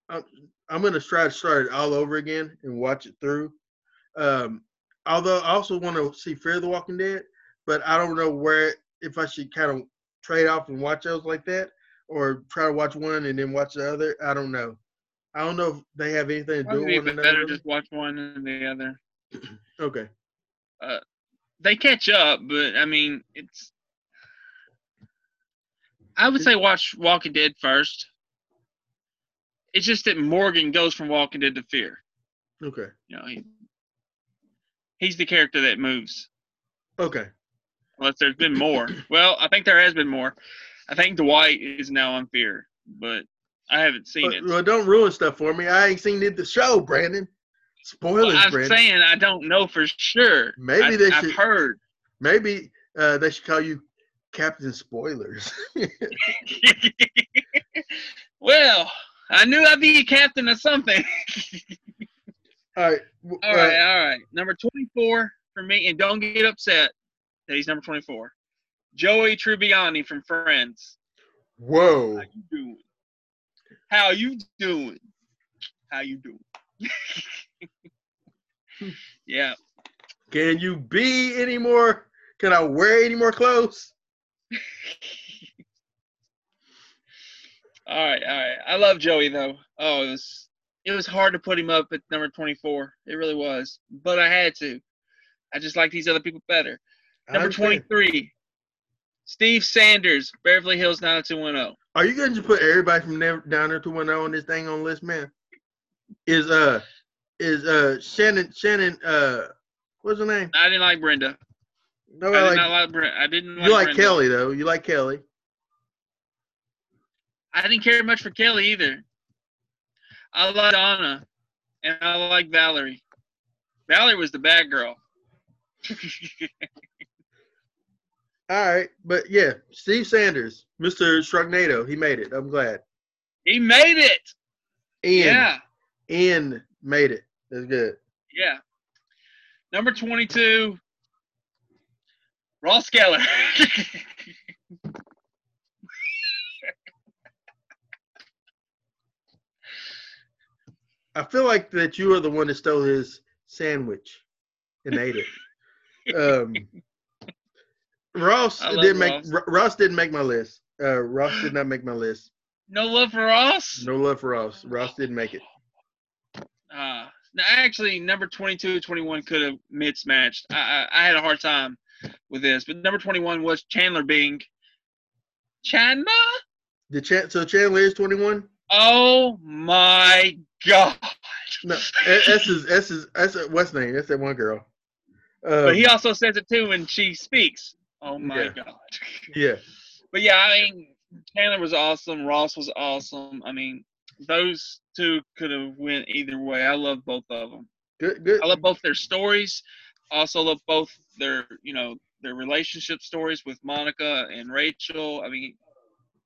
I'm, I'm gonna try to start it all over again and watch it through. Um, although I also want to see Fear the Walking Dead, but I don't know where if I should kind of trade off and watch those like that, or try to watch one and then watch the other. I don't know. I don't know if they have anything to do with one better just watch one and the other. Okay. They catch up, but I mean, it's. I would say watch Walking Dead first. It's just that Morgan goes from Walking Dead to Fear. Okay. You know, he, he's the character that moves. Okay. Unless there's been more. well, I think there has been more. I think Dwight is now on Fear, but I haven't seen But, it. well, don't ruin stuff for me. I ain't seen it the show, Brandon. Spoilers, Well, I'm Brandon. saying I don't know for sure. Maybe I, they I've should- heard. Maybe uh, they should call you Captain Spoilers. well, I knew I'd be a captain of something. all right. All right, all right. Number 24 for me, and don't get upset that he's number 24. Joey Tribbiani from Friends. Whoa. How you doing? How you doing? How you doing? yeah. Can you be any more? Can I wear any more clothes? All right, all right. I love Joey though. Oh, it was it was hard to put him up at number 24. It really was, but I had to. I just like these other people better. Number 23, Steve Sanders, Beverly Hills 90210. Are you going to put everybody from there, down there to one on this thing on list, man? Is uh is uh Shannon Shannon uh what's her name? I didn't like Brenda. No, I I did like not like Brenda. I didn't like you like Brenda. Kelly though. You like Kelly. I didn't care much for Kelly either. I like Donna, and I like Valerie. Valerie was the bad girl. All right, but yeah, Steve Sanders, Mr. Sharknado, he made it. I'm glad. he made it. Ian, Yeah, Ian made it. That's good. yeah. Number 22, Ross Geller. I feel like that you are the one that stole his sandwich and ate it. Um, Ross didn't make Ross. Ross didn't make my list. Uh, Ross did not make my list. no love for Ross? No love for Ross. Ross didn't make it. Uh, actually, number 22, 21 could have mismatched. I, I, I had a hard time with this, but number 21 was Chandler Bing. Chandler? The Chan- so Chandler is 21. Oh my God. No, that- that's his. That's his. That's what's name? That's that one girl. Um, But he also says it too when she speaks. Oh my Yeah. God. yeah. But yeah, I mean, Chandler was awesome. Ross was awesome. I mean, those two could have went either way. I love both of them. Good. Good. I love both their stories. Also love both their, you know, their relationship stories with Monica and Rachel. I mean,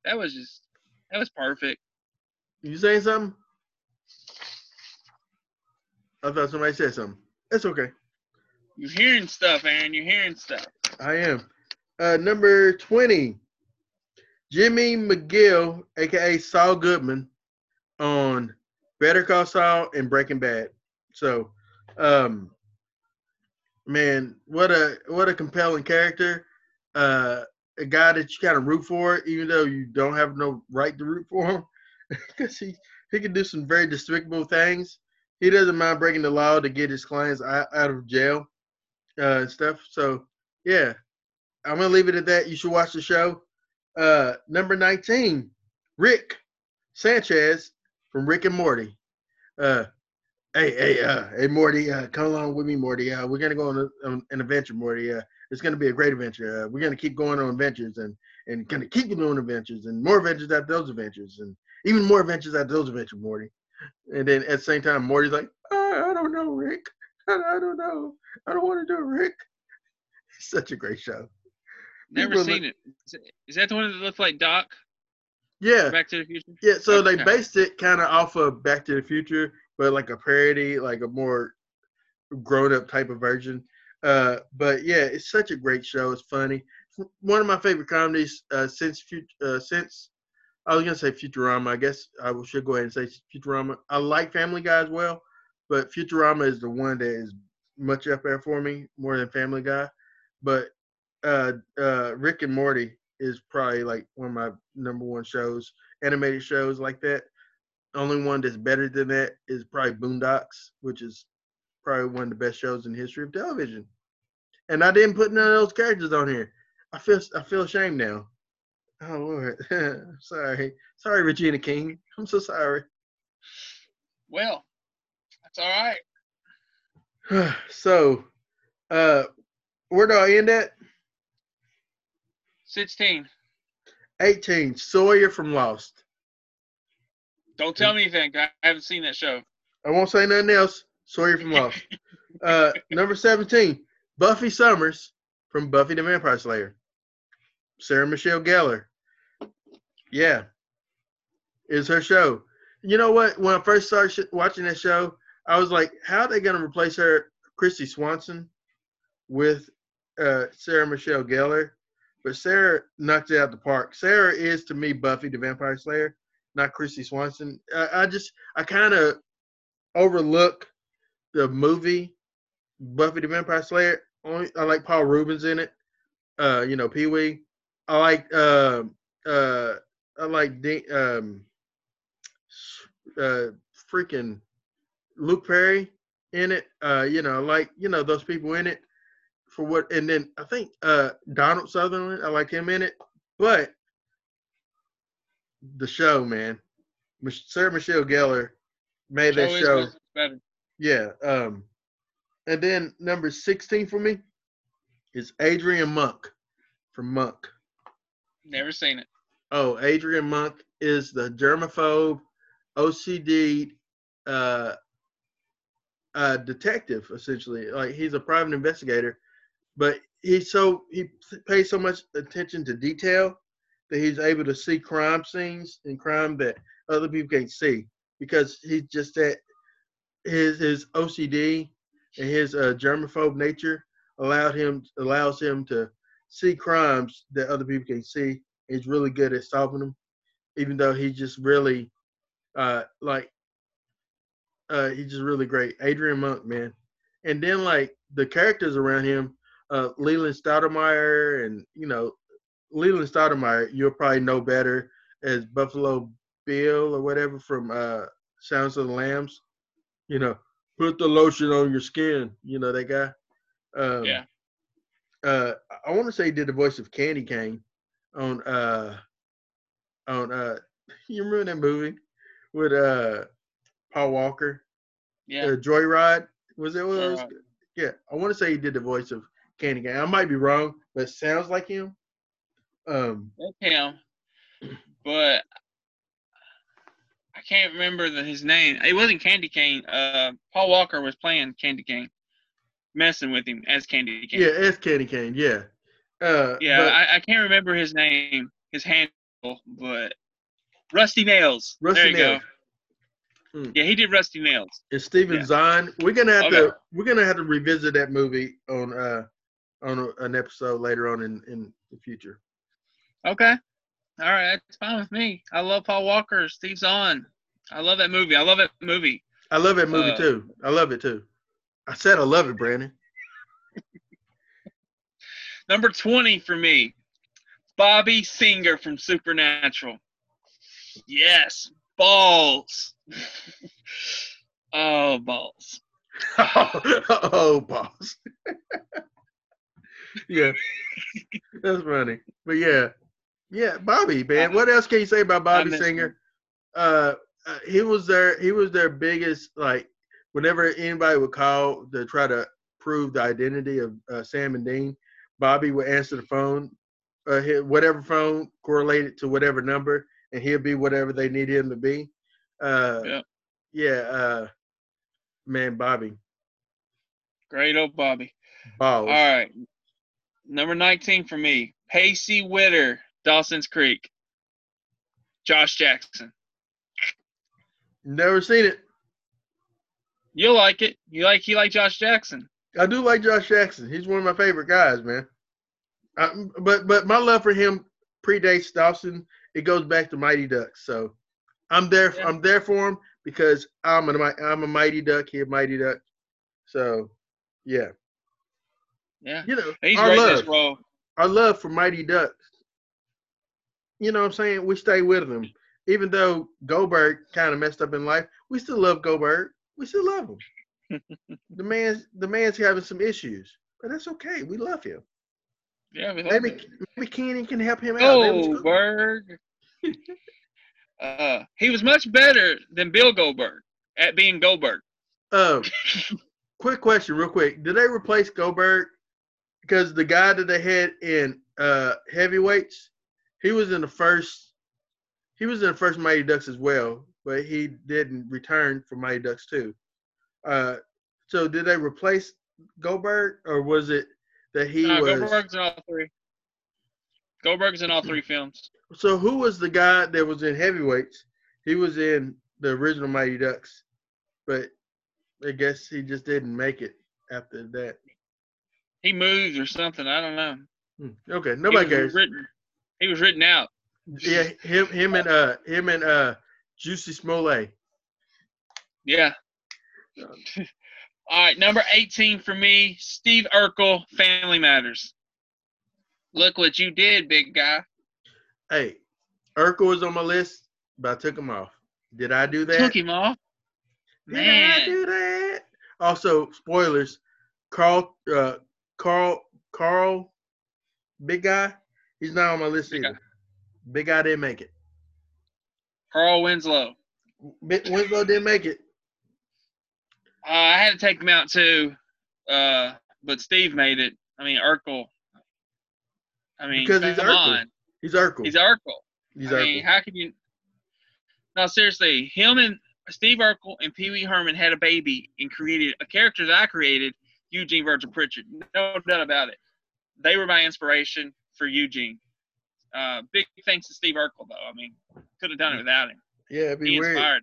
that was just that was perfect. You saying something? I thought somebody said something. That's okay. You're hearing stuff, Aaron. You're hearing stuff. I am. Uh, number 20, Jimmy McGill, aka Saul Goodman, on Better Call Saul and Breaking Bad. So, um, man, what a what a compelling character. Uh, a guy that you kind of root for, even though you don't have no right to root for him, because he he can do some very despicable things. He doesn't mind breaking the law to get his clients out, out of jail uh, and stuff. So, yeah, I'm gonna leave it at that. You should watch the show. Uh, number 19, Rick Sanchez from Rick and Morty. Uh, Hey, hey, uh, hey, Morty, uh, come along with me, Morty. Uh, we're gonna go on a, on an adventure, Morty. Uh, it's gonna be a great adventure. Uh, we're gonna keep going on adventures and and gonna keep doing adventures and more adventures after those adventures and even more adventures after those adventures, Morty. And then at the same time, Morty's like, oh, I don't know, Rick. I, I don't know. I don't want to do it, Rick. It's such a great show. Never People seen look- it. Is that the one that looked like Doc? Yeah, Back to the Future. Yeah, so they based it kind of off of Back to the Future, but like a parody, like a more grown up type of version. Uh, but yeah, it's such a great show. It's funny. One of my favorite comedies uh, since uh, since I was gonna say Futurama. I guess I should go ahead and say Futurama. I like Family Guy as well, but Futurama is the one that is much up there for me more than Family Guy. But uh, uh, Rick and Morty is probably like one of my number one shows, animated shows like that. Only one that's better than that is probably Boondocks, which is probably one of the best shows in the history of television. And I didn't put none of those characters on here. I feel I feel ashamed now. Oh Lord, sorry, sorry, Regina King. I'm so sorry. Well, that's all right. so, uh, where do I end at? 16. 18. Sawyer from Lost. Don't tell me anything. I haven't seen that show. I won't say nothing else. Sawyer from Lost. Uh, number 17, Buffy Summers from Buffy the Vampire Slayer. Sarah Michelle Gellar. Yeah, is her show. You know what? When I first started sh- watching that show, I was like, how are they going to replace her, Kristy Swanson, with uh, Sarah Michelle Gellar? But Sarah knocked it out the park. Sarah is to me Buffy the Vampire Slayer, not Kristy Swanson. I, I just, I kind of overlook the movie Buffy the Vampire Slayer. Only I like Paul Reubens in it. Uh, you know, Pee Wee. I like um uh I like De- um uh freaking Luke Perry in it. Uh, you know, like you know those people in it for what and then I think uh Donald Sutherland, I like him in it. But the show, man. Sarah Michelle Gellar made that Show show. Yeah. Um, and then number 16 for me is Adrian Monk from Monk. Never seen it. Oh, Adrian Monk is the germaphobe, OCD uh, uh, detective, essentially. Like he's a private investigator, but he's so he pays so much attention to detail that he's able to see crime scenes and crime that other people can't see because he's just that his his OCD and his uh, germaphobe nature allowed him allows him to see crimes that other people can't see. He's really good at solving them, even though he's just really uh like uh he's just really great. Adrian Monk, man. And then like the characters around him, uh Leland Stottlemeyer and you know, Leland Stottlemeyer, you'll probably know better as Buffalo Bill or whatever from uh Sounds of the Lambs. You know, put the lotion on your skin, you know that guy. Um, Yeah. uh I want to say he did the voice of Candy Cane on uh on uh you remember that movie with uh Paul Walker? Yeah. Uh, Joyride? Was it was? Joyride. Yeah. I want to say he did the voice of Candy Cane. I might be wrong, but it sounds like him. Um That's him. But I can't remember the, his name. It wasn't Candy Cane. Uh, Paul Walker was playing Candy Cane, messing with him as Candy Cane. yeah, as Candy Cane, yeah. Uh Yeah, but I, I can't remember his name, his handle, but Rusty Nails. Rusty there you Nails. go. Hmm. Yeah, he did Rusty Nails. it's Steven Yeah. Zahn. We're gonna have Okay. to we're gonna have to revisit that movie on uh on a, an episode later on in, in the future. Okay. All right, that's fine with me. I love Paul Walker, Steve Zahn. I love that movie. I love that movie. I love that movie Uh, too. I love it too. I said I love it, Brandon. Number 20 for me, Bobby Singer from Supernatural. Yes, balls. oh, balls. oh, balls. yeah, that's funny. But yeah, yeah, Bobby, man. What else can you say about Bobby Singer? Uh, uh, he was their he was their biggest like whenever anybody would call to try to prove the identity of uh, Sam and Dean, Bobby would answer the phone, uh, whatever phone correlated to whatever number, and he'll be whatever they need him to be. Uh, Yeah. yeah, uh, man, Bobby, Great old Bobby. balls. All right. Number 19 for me. Pacey Witter, Dawson's Creek. Josh Jackson. Never seen it. You'll like it. You like you like Josh Jackson. I do like Josh Jackson. He's one of my favorite guys, man. I, but but my love for him predates Dawson. It goes back to Mighty Ducks. So I'm there. Yeah. I'm there for him because I'm a I'm a Mighty Duck. He a Mighty Duck. So yeah, Yeah. you know He's our love, our love for Mighty Ducks. You know what I'm saying? We stay with them, even though Goldberg kind of messed up in life. We still love Goldberg. We still love him. The man's the man's having some issues, but that's okay. We love him. Yeah, we Maybe it. maybe Kenny can help him out. That was cool. Goldberg. uh, he was much better than Bill Goldberg at being Goldberg. Um, quick question, real quick. Did they replace Goldberg? Because the guy that they had in uh heavyweights, he was in the first. He was in the first Mighty Ducks as well, but he didn't return for Mighty Ducks too. Uh, so did they replace Goldberg, or was it that he Uh, was? Goldberg's in all three. Goldberg's in all three films. So who was the guy that was in heavyweights? He was in the original Mighty Ducks, but I guess he just didn't make it after that. He moved or something. I don't know. Hmm, Okay, He nobody was cares. Written, he was written out. Yeah, him, him and uh, him and uh, Jussie Smollett. Yeah. All right, number 18 for me, Steve Urkel, Family Matters. Look what you did, big guy. Hey, Urkel was on my list, but I took him off. Did I do that? Took him off. Did I do that? Also, spoilers. Carl, uh, Carl, Carl, big guy. He's not on my list Big guy. either. Big guy didn't make it. Carl Winslow. Winslow didn't make it. Uh, I had to take him out too, uh, but Steve made it. I mean, Urkel. I mean, Because he's Urkel. on. He's Urkel. He's Urkel. He's I mean, how can you? No, seriously, him and Steve Urkel and Pee Wee Herman had a baby and created a character that I created, Eugene Virgil Pritchard. No doubt about it. They were my inspiration for Eugene. Uh, big thanks to Steve Urkel, though. I mean, could have done it without him. yeah, it'd be He weird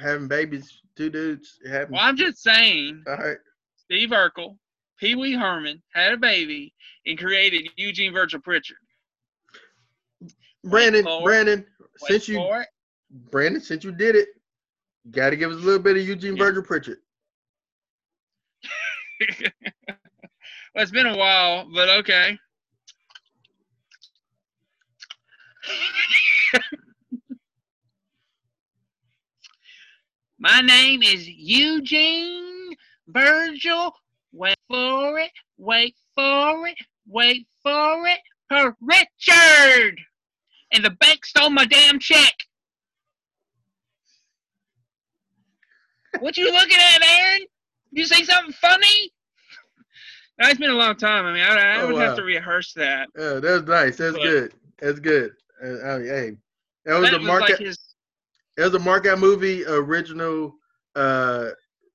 having babies, two dudes having. Well, I'm just saying, All right. Steve Urkel, Pee Wee Herman had a baby and created Eugene Virgil Pritchard. Brandon. Brandon, Wait since you, it. Brandon, since you did it, got to give us a little bit of Eugene Yeah. Virgil Pritchard. well, it's been a while, but okay. My name is Eugene Virgil. Wait for it. Wait for it. Wait for it. Per Richard. And the bank stole my damn check. What you looking at, Aaron? You say something funny? It's been a long time. I mean, I, I Oh, would wow. have to rehearse that. Uh, that's nice. That's But- good. That's good. Uh, I mean, hey, that was That a market. like his. That was a markout movie original. Uh,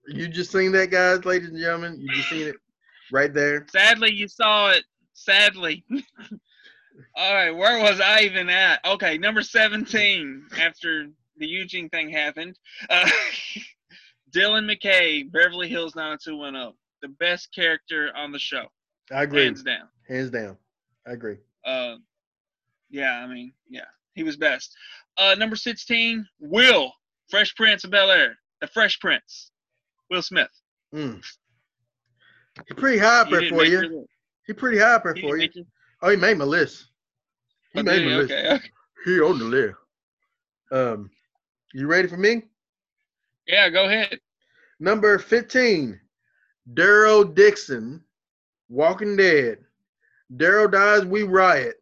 you just seen that, guys, ladies and gentlemen. You just seen it right there. Sadly, you saw it. Sadly. All right, where was I even at? Okay, number 17 after the Eugene thing happened. Uh, Dylan McKay, Beverly Hills 90210. The best character on the show, I agree, hands down. hands down. I agree. Uh, yeah, I mean, yeah, he was best. Uh, number 16, Will, Fresh Prince of Bel Air. The Fresh Prince. Will Smith. Mm. He pretty high up there for you. He pretty high up there for you. Oh, he made my list. He oh, made my he? list. Okay, okay. He on the list. Um, you ready for me? Yeah, go ahead. Number 15, Daryl Dixon, Walking Dead. Daryl dies, we riot.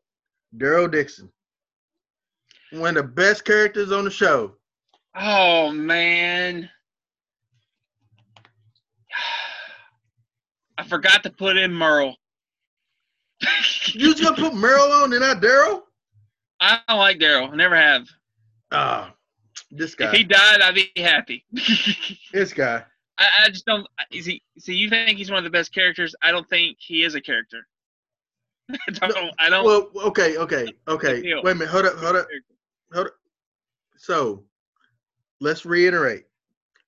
Daryl Dixon. One of the best characters on the show. Oh man. I forgot to put in Merle. You just gonna put Merle on and not Daryl? I don't like Daryl. I never have. Ah, this guy. If he died, I'd be happy. This guy. I, I just don't. Is he? See, you think he's one of the best characters? I don't think he is a character. I don't. I don't. Well, okay, okay, okay. Wait a minute. Hold up, hold up. So, let's reiterate.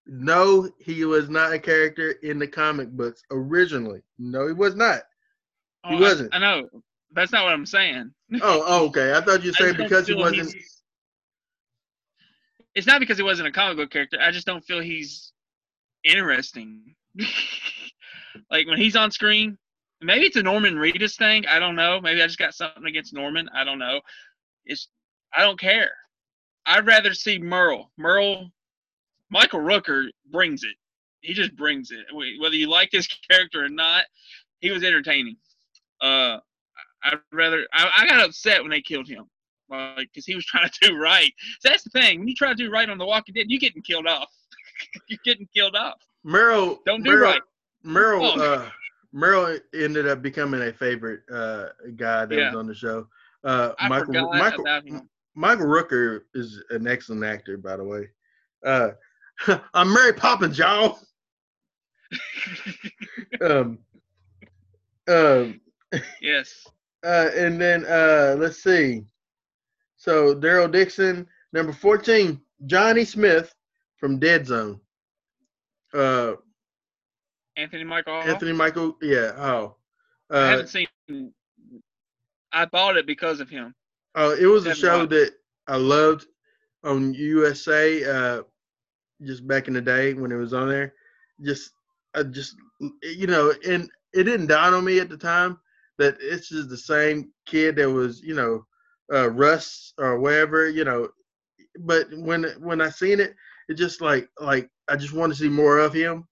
No, he was not a character in the comic books originally. No, he was not. Oh, he I- wasn't. I, know. That's not what I'm saying. Oh, oh, okay. I thought you I said because he wasn't. It's not because he wasn't a comic book character. I just don't feel he's interesting. like when he's on screen, maybe it's a Norman Reedus thing. I don't know. Maybe I just got something against Norman. I don't know. It's I don't care. I'd rather see Merle. Merle, Michael Rooker brings it. He just brings it. Whether you like his character or not, he was entertaining. Uh, I'd rather. I, I got upset when they killed him, like because he was trying to do right. So that's the thing. When you try to do right on The Walking Dead, you're getting killed off. You're getting killed off. Merle. Don't do Merle, right. Merle. Oh. Uh, Merle ended up becoming a favorite uh, guy that Yeah. was on the show. Uh, I Michael. forgot Michael. about him. Michael Rooker is an excellent actor, by the way. Uh, I'm Mary Poppins, y'all. Um, um, yes. uh, and then uh, let's see. So Daryl Dixon, number 14, Johnny Smith from Dead Zone. Uh, Anthony Michael. Hall. Anthony Michael, yeah. Oh, I uh, haven't seen. I bought it because of him. Oh, it was a show that I loved on USA. Uh, just back in the day when it was on there. Just, I just, you know, and it didn't dawn on me at the time that it's just the same kid that was, you know, uh, Russ or whatever, you know. But when when I seen it, it just like like I just want to see more of him,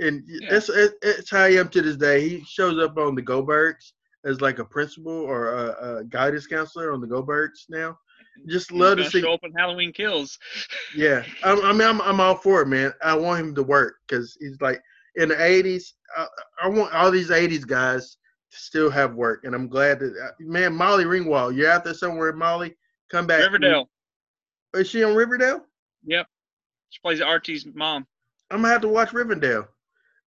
and Yeah. that's it's how I am to this day. He shows up on the Goldbergs as like a principal or a, a guidance counselor on the Goldbergs now. Just love to see. show up in Halloween Kills. Yeah, I, I mean, I'm I'm all for it, man. I want him to work because he's like in the '80s. I, I want all these '80s guys to still have work, and I'm glad that uh, man, Molly Ringwald, you're out there somewhere, Molly. Come back. Riverdale. Is she on Riverdale? Yep, she plays Archie's mom. I'm gonna have to watch Riverdale.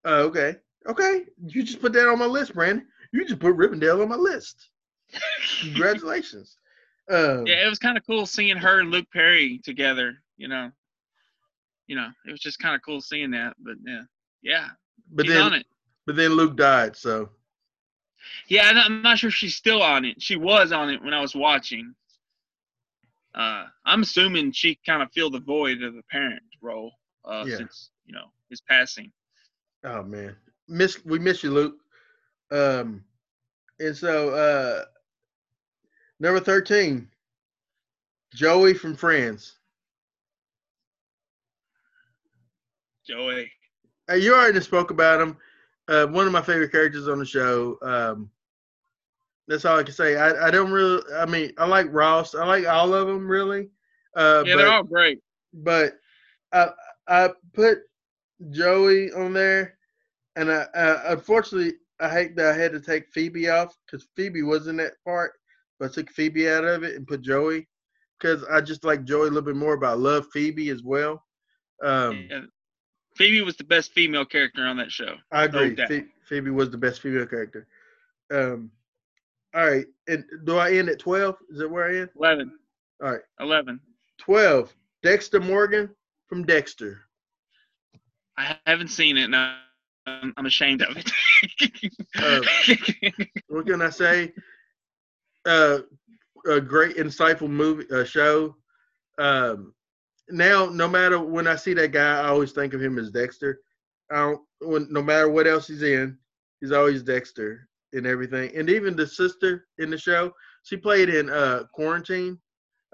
Uh, okay, okay. You just put that on my list, Brandon. You just put Riverdale on my list. Congratulations. Um, Yeah, it was kind of cool seeing her and Luke Perry together. You know, you know, it was just kind of cool seeing that. But yeah, yeah, but then it. but then Luke died, so Yeah, I'm not, sure if she's still on it. She was on it when I was watching. Uh, I'm assuming she kind of filled the void of the parent role uh, Yeah. since you know his passing. Oh man, miss we miss you, Luke. Um, and so uh, number thirteen, Joey from Friends. Joey. Uh, you already spoke about him. Uh, one of my favorite characters on the show. Um, that's all I can say. I, I don't really. I mean, I like Ross. I like all of them really. Uh, Yeah, but, they're all great. but I I put Joey on there, and I, I unfortunately I hate that I had to take Phoebe off because Phoebe was in that part, but I took Phoebe out of it and put Joey because I just like Joey a little bit more, but I love Phoebe as well. Um, Yeah. Phoebe was the best female character on that show. I agree. doubt. Phoe- Phoebe was the best female character. Um, all right, and do I end at twelve? Is that where I end? Eleven. All right, Eleven. twelve. Dexter Morgan from Dexter. I haven't seen it. No, I'm I'm ashamed of it. Uh, what can I say? Uh, a great, insightful movie, uh, show. Um, now, no matter when I see that guy, I always think of him as Dexter. I don't, when, no matter what else he's in, he's always Dexter and everything. And even the sister in the show, she played in uh, Quarantine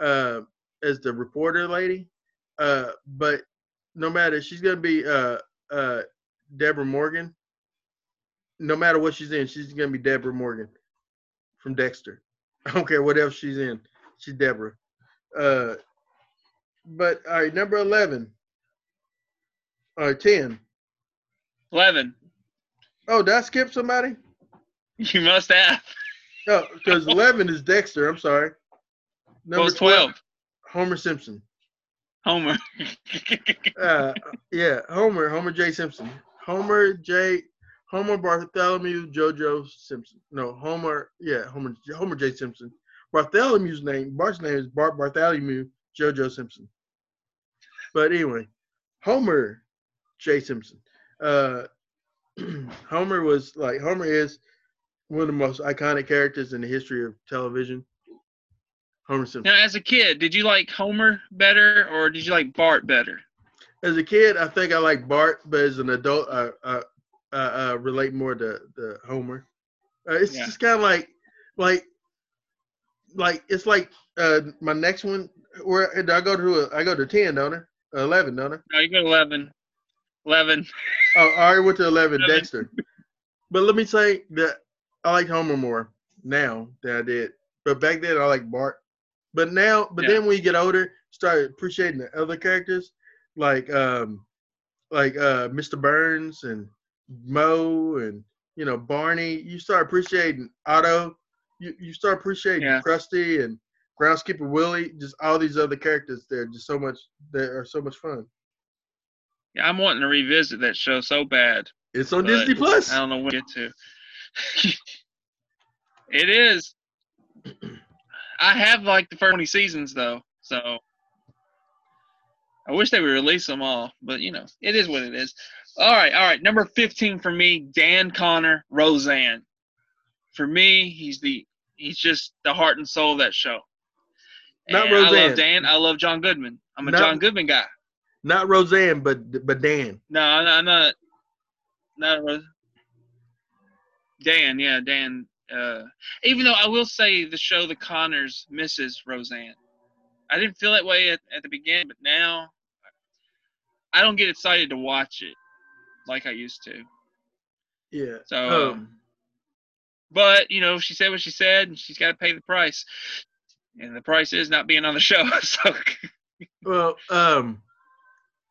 uh, as the reporter lady. Uh, but no matter, she's gonna be uh, uh, Deborah Morgan no matter what she's in, she's gonna be Deborah Morgan from Dexter. I don't care what else she's in. She's Deborah. Uh, but all right, number eleven. All right, ten. Eleven. Oh, did I skip somebody? You must have. No, because eleven is Dexter. I'm sorry. Well, it's 12. Homer Simpson. Homer. Uh, yeah, Homer. Homer J. Simpson. Homer J. Homer Bartholomew JoJo Simpson. No, Homer. Yeah, Homer. Homer J. Simpson. Bartholomew's name. Bart's name is Bart Bartholomew JoJo Simpson. But anyway, Homer J. Simpson. Uh, Homer was like Homer is one of the most iconic characters in the history of television. Homer Simpson. now, as a kid, did you like Homer better or did you like Bart better? As a kid, I think I like Bart, but as an adult, I, I, I, I relate more to, to Homer. Uh, it's Yeah. just kind of like, like, like it's like uh, my next one. Where I go to? A, I go to ten, don't I? Eleven, don't I? No, you got 11. 11. Oh, I already went to eleven. Eleven. Dexter. But let me say that I like Homer more now than I did. But back then, I like Bart. But now, but Yeah. then when you get older, start appreciating the other characters, like um, like uh, Mr. Burns and Moe and you know Barney. You start appreciating Otto. You you start appreciating Yeah. Krusty and Groundskeeper Willie. Just all these other characters. They're just so much. They are so much fun. Yeah, I'm wanting to revisit that show so bad. It's on Disney Plus. I don't know when to get to. it is. I have like the first 20 seasons though, so I wish they would release them all, but you know, it is what it is. All right, all right. Number 15 for me, Dan Connor, Roseanne. For me, he's the he's just the heart and soul of that show. Not And I Roseanne. love Dan. I love John Goodman. I'm a Not- John Goodman guy. Not Roseanne, but but Dan. No, I'm not. I'm not, not Rose. Dan, yeah, Dan. Uh, even though I will say the show The Connors misses Roseanne. I didn't feel that way at, at the beginning, but now I don't get excited to watch it like I used to. Yeah. So, Um, but you know, she said what she said, and she's got to pay the price. And the price is not being on the show. So, well, um,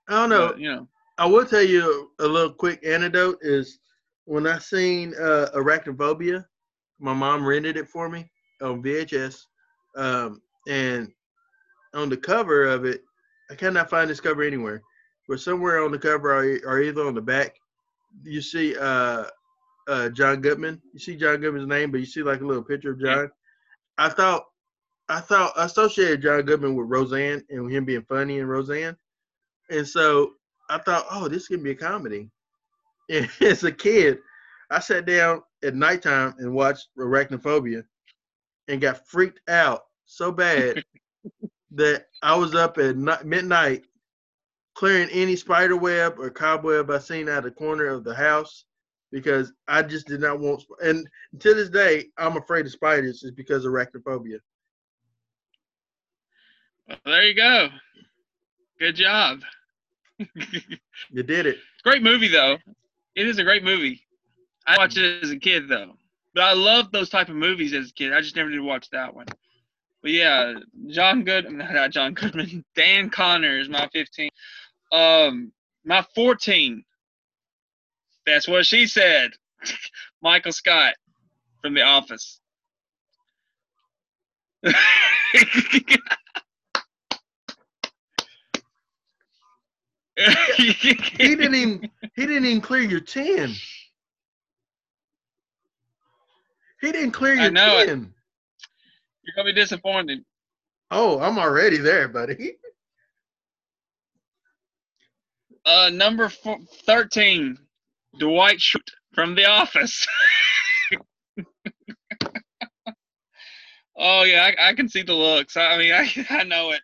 I don't know. but, you know, I will tell you a little quick anecdote is when I seen uh, Arachnophobia, my mom rented it for me on VHS, um, and on the cover of it, I cannot find this cover anywhere, but somewhere on the cover or, either on the back, you see uh, uh, John Goodman. You see John Goodman's name, but you see like a little picture of John. I thought, I thought I associated John Goodman with Roseanne and him being funny in Roseanne, and so I thought, oh, this can be a comedy. And as a kid, I sat down at nighttime and watched Arachnophobia and got freaked out so bad that I was up at midnight clearing any spider web or cobweb I seen out of the corner of the house because I just did not want. And to this day, I'm afraid of spiders is because of arachnophobia. well, there you go. Good job. You did it. Great movie though. It is a great movie. I watched it as a kid though. But I loved those type of movies as a kid. I just never did watch that one. But yeah, John Good not John Goodman. Dan Connor is my 15. Um my 14. That's what she said. Michael Scott from The Office. He didn't even he didn't even clear your ten. He didn't clear I your know it. ten. You're gonna be disappointed. Oh, I'm already there, buddy. Uh, number four, 13, Dwight Schrute from The Office. oh, yeah, I, I can see the looks. I mean, I, I know it.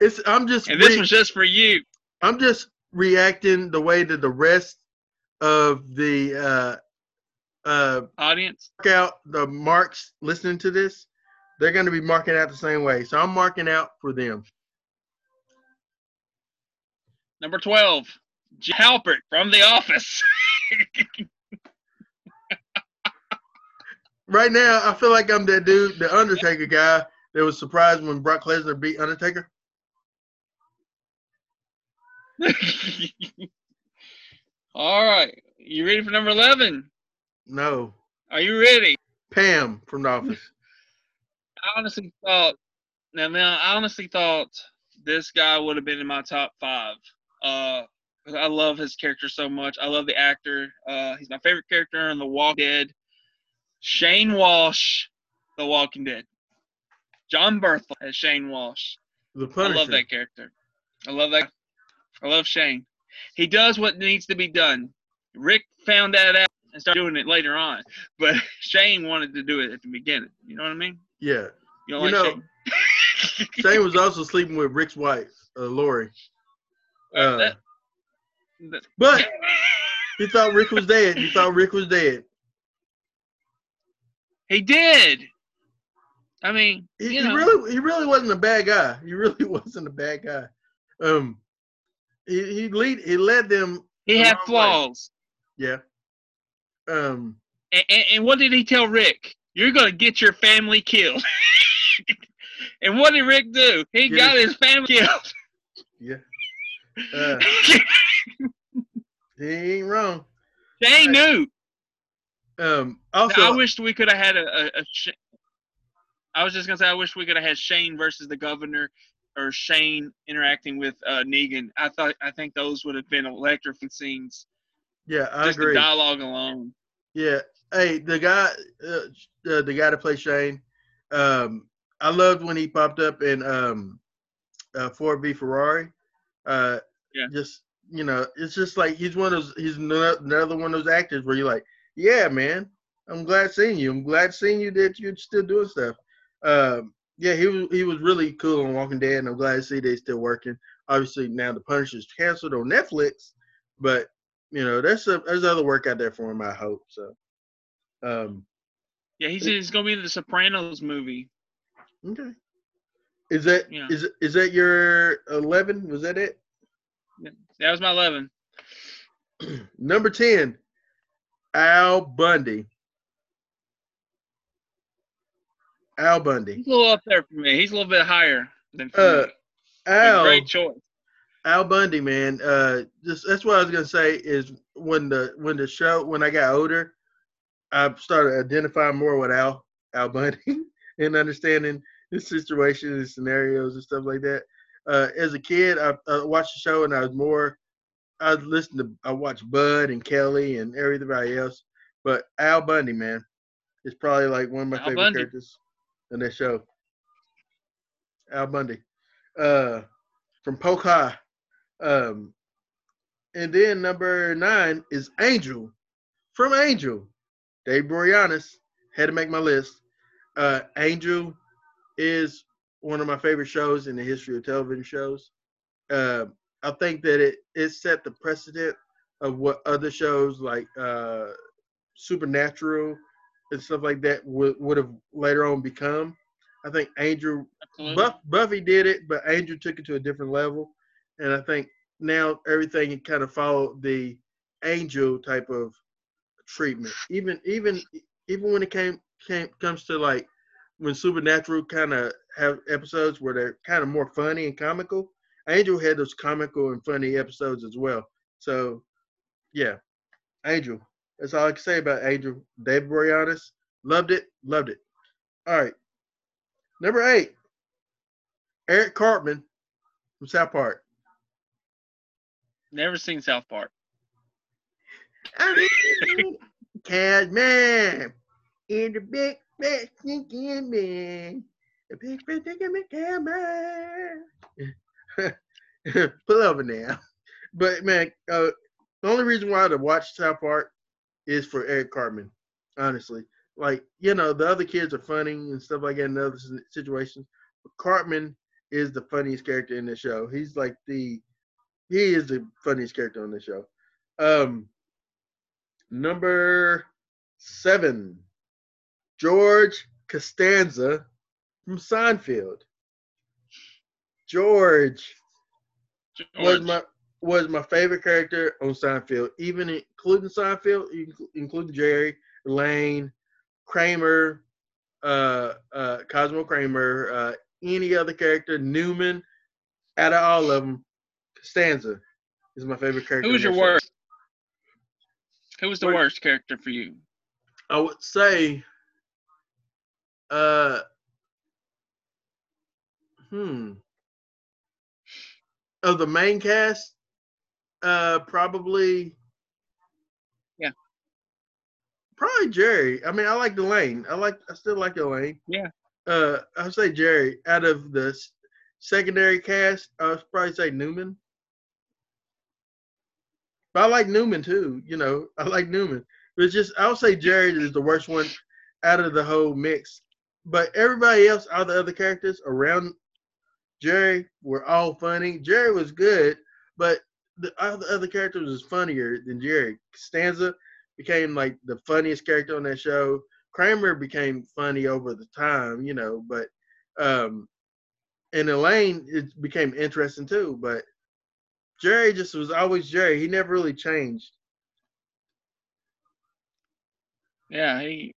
It's I'm just And this re- was just for you. I'm just reacting the way that the rest of the uh uh Audience. mark out the marks listening to this, they're gonna be marking out the same way. So I'm marking out for them. Number 12, Jim Halpert from The Office. Right now, I feel like I'm that dude, the Undertaker guy that was surprised when Brock Lesnar beat Undertaker. All right. You ready for number 11? No. Are you ready? Pam from The Office. I honestly thought. Now, now, I honestly thought this guy would have been in my top five. Uh, I love his character so much. I love the actor. Uh, he's my favorite character in The Walking Dead. Shane Walsh, The Walking Dead. Jon Bernthal as Shane Walsh. The I love that character. I love that. I love Shane. He does what needs to be done. Rick found that out and started doing it later on, but Shane wanted to do it at the beginning. You know what I mean? Yeah. You don't You like know, Shane? Shane was also sleeping with Rick's wife, uh, Lori. Uh, That- that- but he thought Rick was dead. He thought Rick was dead. he did. I mean, He, you he really, he really wasn't a bad guy. He really wasn't a bad guy. Um, he he lead he led them. he had wrong way. flaws. Yeah. Um. And, and, and what did he tell Rick? You're gonna get your family killed. and what did Rick do? He got his- his family killed. Yeah. Uh, he ain't wrong. Shane knew. Um. Now, Also, I wished we could have had a, a, a Sh- I was just gonna say I wish we could have had Shane versus the governor, or Shane interacting with uh, Negan. I thought I think those would have been electrifying scenes. yeah, I just agree. the dialogue alone. Yeah. Hey, the guy, uh, uh, the guy to play Shane. Um, I loved when he popped up in um, uh, Ford v Ferrari. Uh, Yeah. Just you know, it's just like he's one of those. He's another one of those actors where you're like, yeah, man, I'm glad seeing you. I'm glad seeing you that you're still doing stuff. Um, yeah, he was he was really cool on Walking Dead, and I'm glad to see they still working. Obviously, now the Punisher's canceled on Netflix, but you know, there's a, there's other work out there for him. I hope so. Um, Yeah, he's, he's gonna be in the Sopranos movie. okay. Is that Yeah. is is that your eleven? Was that it? That was my eleven. Number ten, Al Bundy. Al Bundy. He's a little up there for me. He's a little bit higher than for Uh, Al Great choice. Al Bundy, man. Uh, just that's what I was gonna say is when the when the show when I got older, I started identifying more with Al Al Bundy and understanding his situation and scenarios and stuff like that. Uh, as a kid, I, I watched the show and I was more. I listened to I watched Bud and Kelly and everybody else, but Al Bundy, man, is probably like one of my Al favorite Bundy. characters in that show. Al Bundy, uh, from Polk High. Um, and then number nine is Angel from Angel. Dave Boreanaz had to make my list. Uh, Angel is one of my favorite shows in the history of television shows. Uh, I think that it it set the precedent of what other shows like uh, Supernatural and stuff like that would would have later on become. I think Angel Buff, Buffy did it, but Angel took it to a different level, and I think now everything kind of followed the Angel type of treatment. Even even even when it came came comes to like when Supernatural kind of have episodes where they're kind of more funny and comical. Angel had those comical and funny episodes as well. So, yeah, Angel. That's all I can say about Angel. David Boreanaz loved it, loved it. All right, number eight. Eric Cartman from South Park. Never seen South Park. Catman in the big sneaking man. The big sneaking Catman. Pull over now. But man, uh, the only reason why to watch South Park is for Eric Cartman. Honestly, like you know, the other kids are funny and stuff like that in other situations. But Cartman is the funniest character in the show. He's like the he is the funniest character on the show. Um, number seven, George Costanza from Seinfeld. George was my was my favorite character on Seinfeld, even including Seinfeld, inclu- including Jerry, Lane, Kramer, uh, uh, Cosmo Kramer, uh, any other character, Newman. Out of all of them, Costanza is my favorite character. Who was your worst? Who was the Worst- worst character for you? I would say, uh, hmm, of the main cast, uh, probably, Yeah. probably Jerry. I mean, I like Delane. I like, I still like Elaine. Yeah. Uh, I'd say Jerry. Out of the secondary cast, I would probably say Newman. But I like Newman too. You know, I like Newman. But it's just I would say Jerry is the worst one out of the whole mix. But everybody else, all the other characters around Jerry were all funny. Jerry was good, but the all the other characters was funnier than Jerry. Stanza became like the funniest character on that show. Kramer became funny over the time, you know, but um and Elaine it became interesting too, but Jerry just was always Jerry. He never really changed. Yeah, he.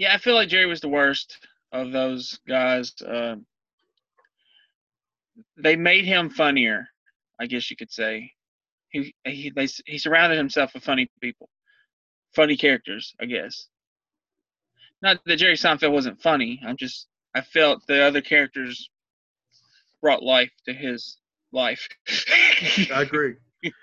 Yeah, I feel like Jerry was the worst of those guys. Um, they made him funnier, I guess you could say. He he they, he surrounded himself with funny people, funny characters, I guess. Not that Jerry Seinfeld wasn't funny. I'm just I felt the other characters brought life to his life. I agree.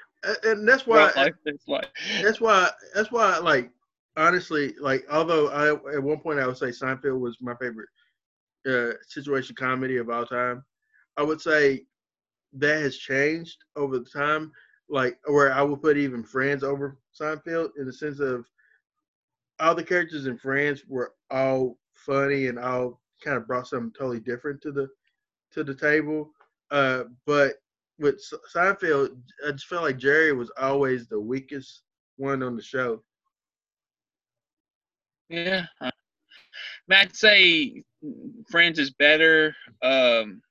And that's why life life. that's why that's why like honestly like although I at one point I would say Seinfeld was my favorite uh, situation comedy of all time, I would say that has changed over the time. Like where I would put even Friends over Seinfeld in the sense of all the characters in Friends were all funny and all kind of brought something totally different to the to the table. Uh, but with Seinfeld, I just felt like Jerry was always the weakest one on the show. Yeah. uh, I'd say Friends is better. Um,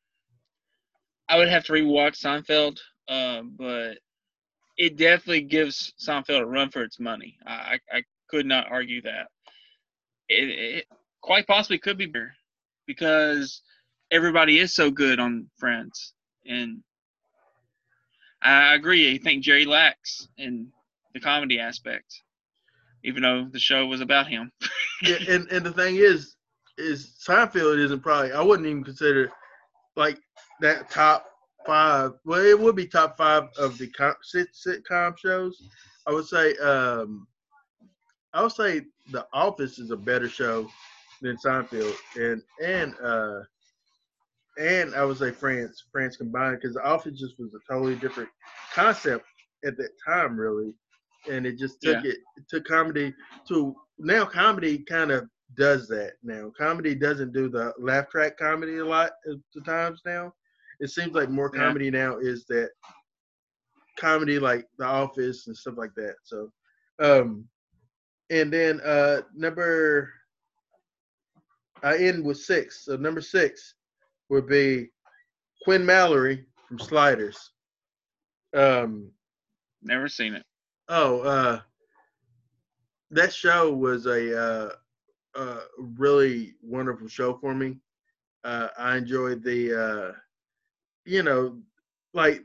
I would have to rewatch Seinfeld, um, but it definitely gives Seinfeld a run for its money. I, I I could not argue that. It, it quite possibly could be better because everybody is so good on Friends, and I agree. I think Jerry lacks in the comedy aspect, even though the show was about him. Yeah, and and the thing is, is Seinfeld isn't probably I wouldn't even consider like that top five. Well, it would be top five of the com- sitcom shows. I would say um, I would say The Office is a better show than Seinfeld, and and uh, and I would say France France combined because The Office just was a totally different concept at that time, really, and it just took it, it took comedy to now comedy kind of does that now. Comedy doesn't do the laugh track comedy a lot of the times now. It seems like more Yeah. comedy now is that comedy like The Office and stuff like that. So, um, and then uh number I end with six. So number six would be Quinn Mallory from Sliders. Um, Never seen it. Oh, uh, that show was a uh, uh, really wonderful show for me. Uh, I enjoyed the, uh, you know, like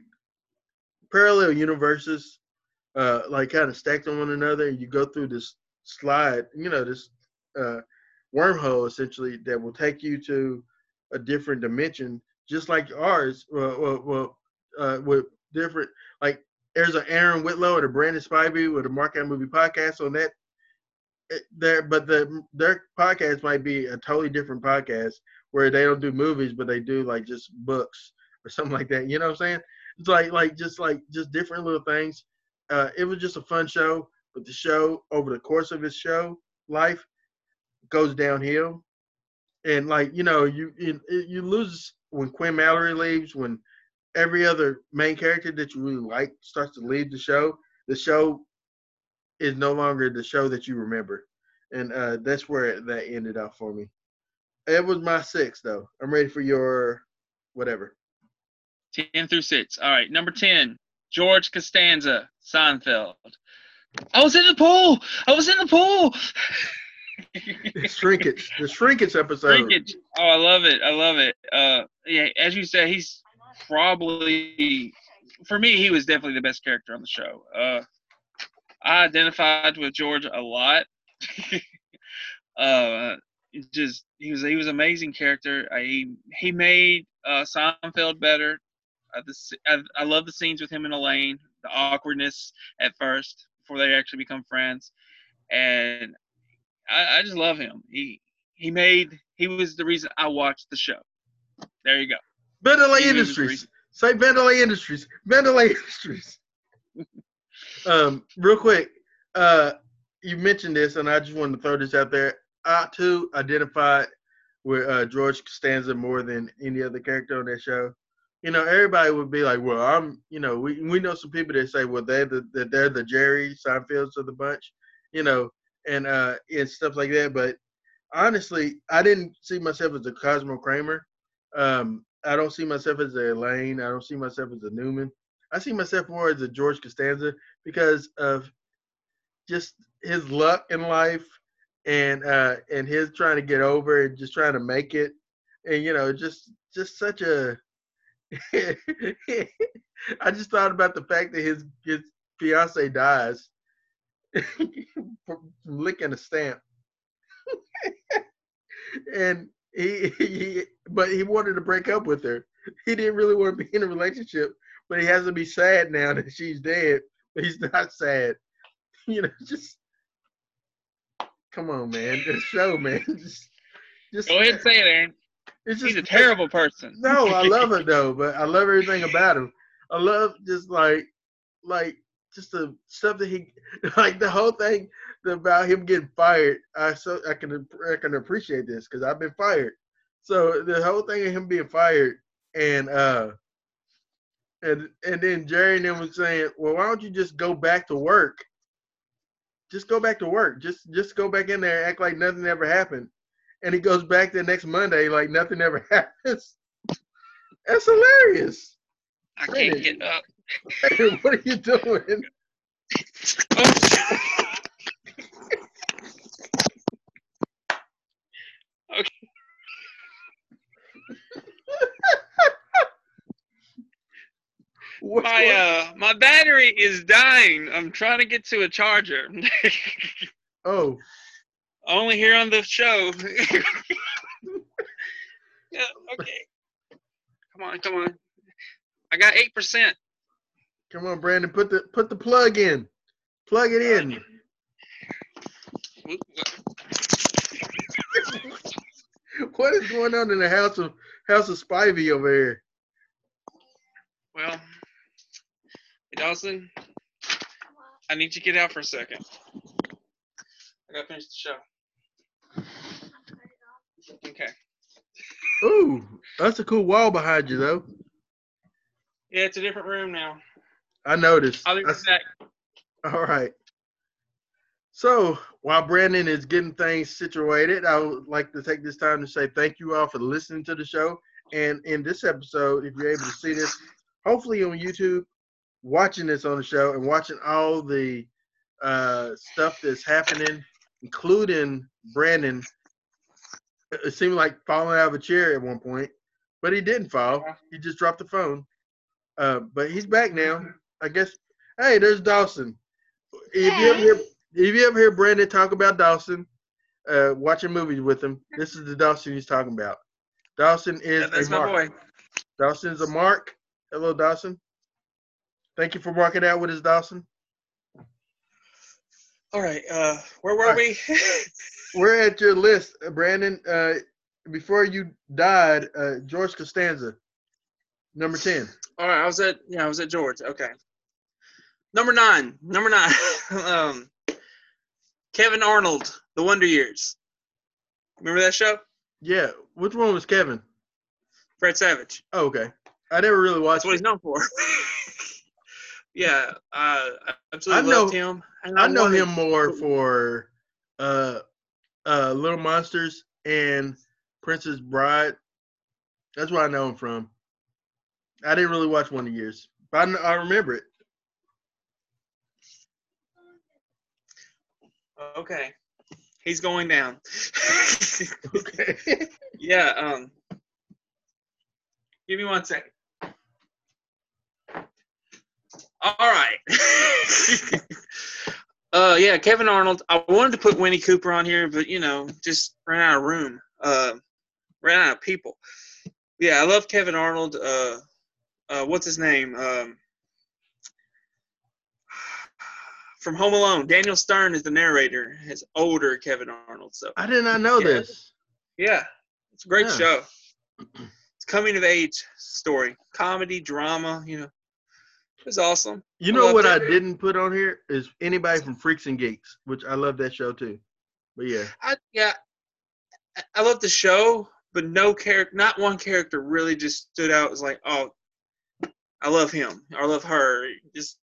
parallel universes, uh, like kind of stacked on one another, and you go through this slide, you know, this uh, wormhole essentially that will take you to a different dimension, just like ours. Well, well, well uh, with different like there's an Aaron Whitlow and a Brandon Spivey with a Mark Movie podcast on that. There, but the their podcast might be a totally different podcast where they don't do movies, but they do like just books or something like that. You know what I'm saying? It's like like just like just different little things. Uh, it was just a fun show, but the show over the course of his show life goes downhill, and like you know you you, you lose when Quinn Mallory leaves when every other main character that you really like starts to leave the show, the show is no longer the show that you remember. And uh, that's where that ended up for me. It was my six, though. I'm ready for your whatever. 10 through 6. All right, number 10, George Costanza, Seinfeld. I was in the pool. I was in the pool. Shrinkage, the shrinkage episode. Shrinkage. Oh, I love it. I love it. Uh, yeah, as you said, he's probably for me, he was definitely the best character on the show. Uh, I identified with George a lot. uh, just he was he was an amazing character. I, he he made uh, Seinfeld better. The, I, I love the scenes with him and Elaine, the awkwardness at first before they actually become friends, and I, I just love him. He he made he was the reason I watched the show. There you go. Vandelay He Industries. Say Vandelay Industries. Vandelay Industries. um, real quick, uh, you mentioned this, and I just wanted to throw this out there. I too identified with uh, George Costanza more than any other character on that show. You know, everybody would be like, "Well, I'm," you know, we we know some people that say, "Well, they're the that they're the Jerry Seinfelds of the bunch," you know, and uh and stuff like that. But honestly, I didn't see myself as a Cosmo Kramer. Um, I don't see myself as a Elaine. I don't see myself as a Newman. I see myself more as a George Costanza because of just his luck in life and uh and his trying to get over and just trying to make it and you know just just such a I just thought about the fact that his his fiance dies from licking a stamp and he, he but he wanted to break up with her. He didn't really want to be in a relationship but he has to be sad now that she's dead but he's not sad. You know just come on man. The show man. Just just Go ahead and say it, Aaron. it's just He's a terrible person. no i love it though but i love everything about him i love just like like just the stuff that he like the whole thing about him getting fired. I so i can i can appreciate this because i've been fired. So the whole thing of him being fired and uh and and then jerry and them was saying well why don't you just go back to work? Just go back to work. Just just go back in there and act like nothing ever happened. And he goes back the next monday like nothing ever happens. That's hilarious. I can't get up. what are you doing My uh my battery is dying. I'm trying to get to a charger. oh Only here on the show. yeah, okay. Come on, come on. I got eight percent. come on brandon put the put the plug in plug it in what is going on in the house of house of spivey over here Well, hey Dawson, I need you to get out for a second. I gotta finish the show. Okay. Ooh, that's a cool wall behind you, though. Yeah, it's a different room now. I noticed. I'll be back. all right. So while Brandon is getting things situated, I would like to take this time to say thank you all for listening to the show. And in this episode, if you're able to see this, hopefully on YouTube, watching this on the show and watching all the uh, stuff that's happening, including Brandon. It seemed like falling out of a chair at one point, but he didn't fall. He just dropped the phone. Uh, but he's back now. I guess. Hey, there's Dawson. If you ever hear, if you ever hear Brandon talk about Dawson, uh, watching movies with him, this is the Dawson he's talking about. Dawson is Yeah, that's a my mark. boy. Dawson is a mark. Hello, Dawson. Thank you for marking out with us, Dawson. All right. Uh, where were All we? We're at your list, uh, Brandon. Uh, before you died, uh, George Costanza, number ten. All right. I was at yeah. I was at George. Okay. Number nine. Number nine. um, Kevin Arnold, The Wonder Years. Remember that show? Yeah, which one was Kevin? Fred Savage. Oh, okay. I never really That's watched what he's known for. yeah, uh, I absolutely I know- him. And I know wanted- him more for uh, uh, Little Monsters and Princess Bride. That's where I know him from. I didn't really watch one Wonder Years, but I, I remember it. Okay, he's going down. Okay. yeah. Um. Give me one second. All right. Uh, yeah, Kevin Arnold. I wanted to put Winnie Cooper on here, but you know, just ran out of room. Uh, ran out of people. Yeah, I love Kevin Arnold. Uh, uh, what's his name? Um, from Home Alone. Daniel Stern is the narrator. His older Kevin Arnold. So I did not know Yeah. this. yeah, it's a great Yeah. show. It's coming of age story, comedy, drama. You know, it was awesome. You know what I it. didn't put on here is anybody from Freaks and Geeks, which I love that show too. But yeah, I yeah, I- love the show, but no character, not one character really just stood out as like, oh, I love him I love her. Just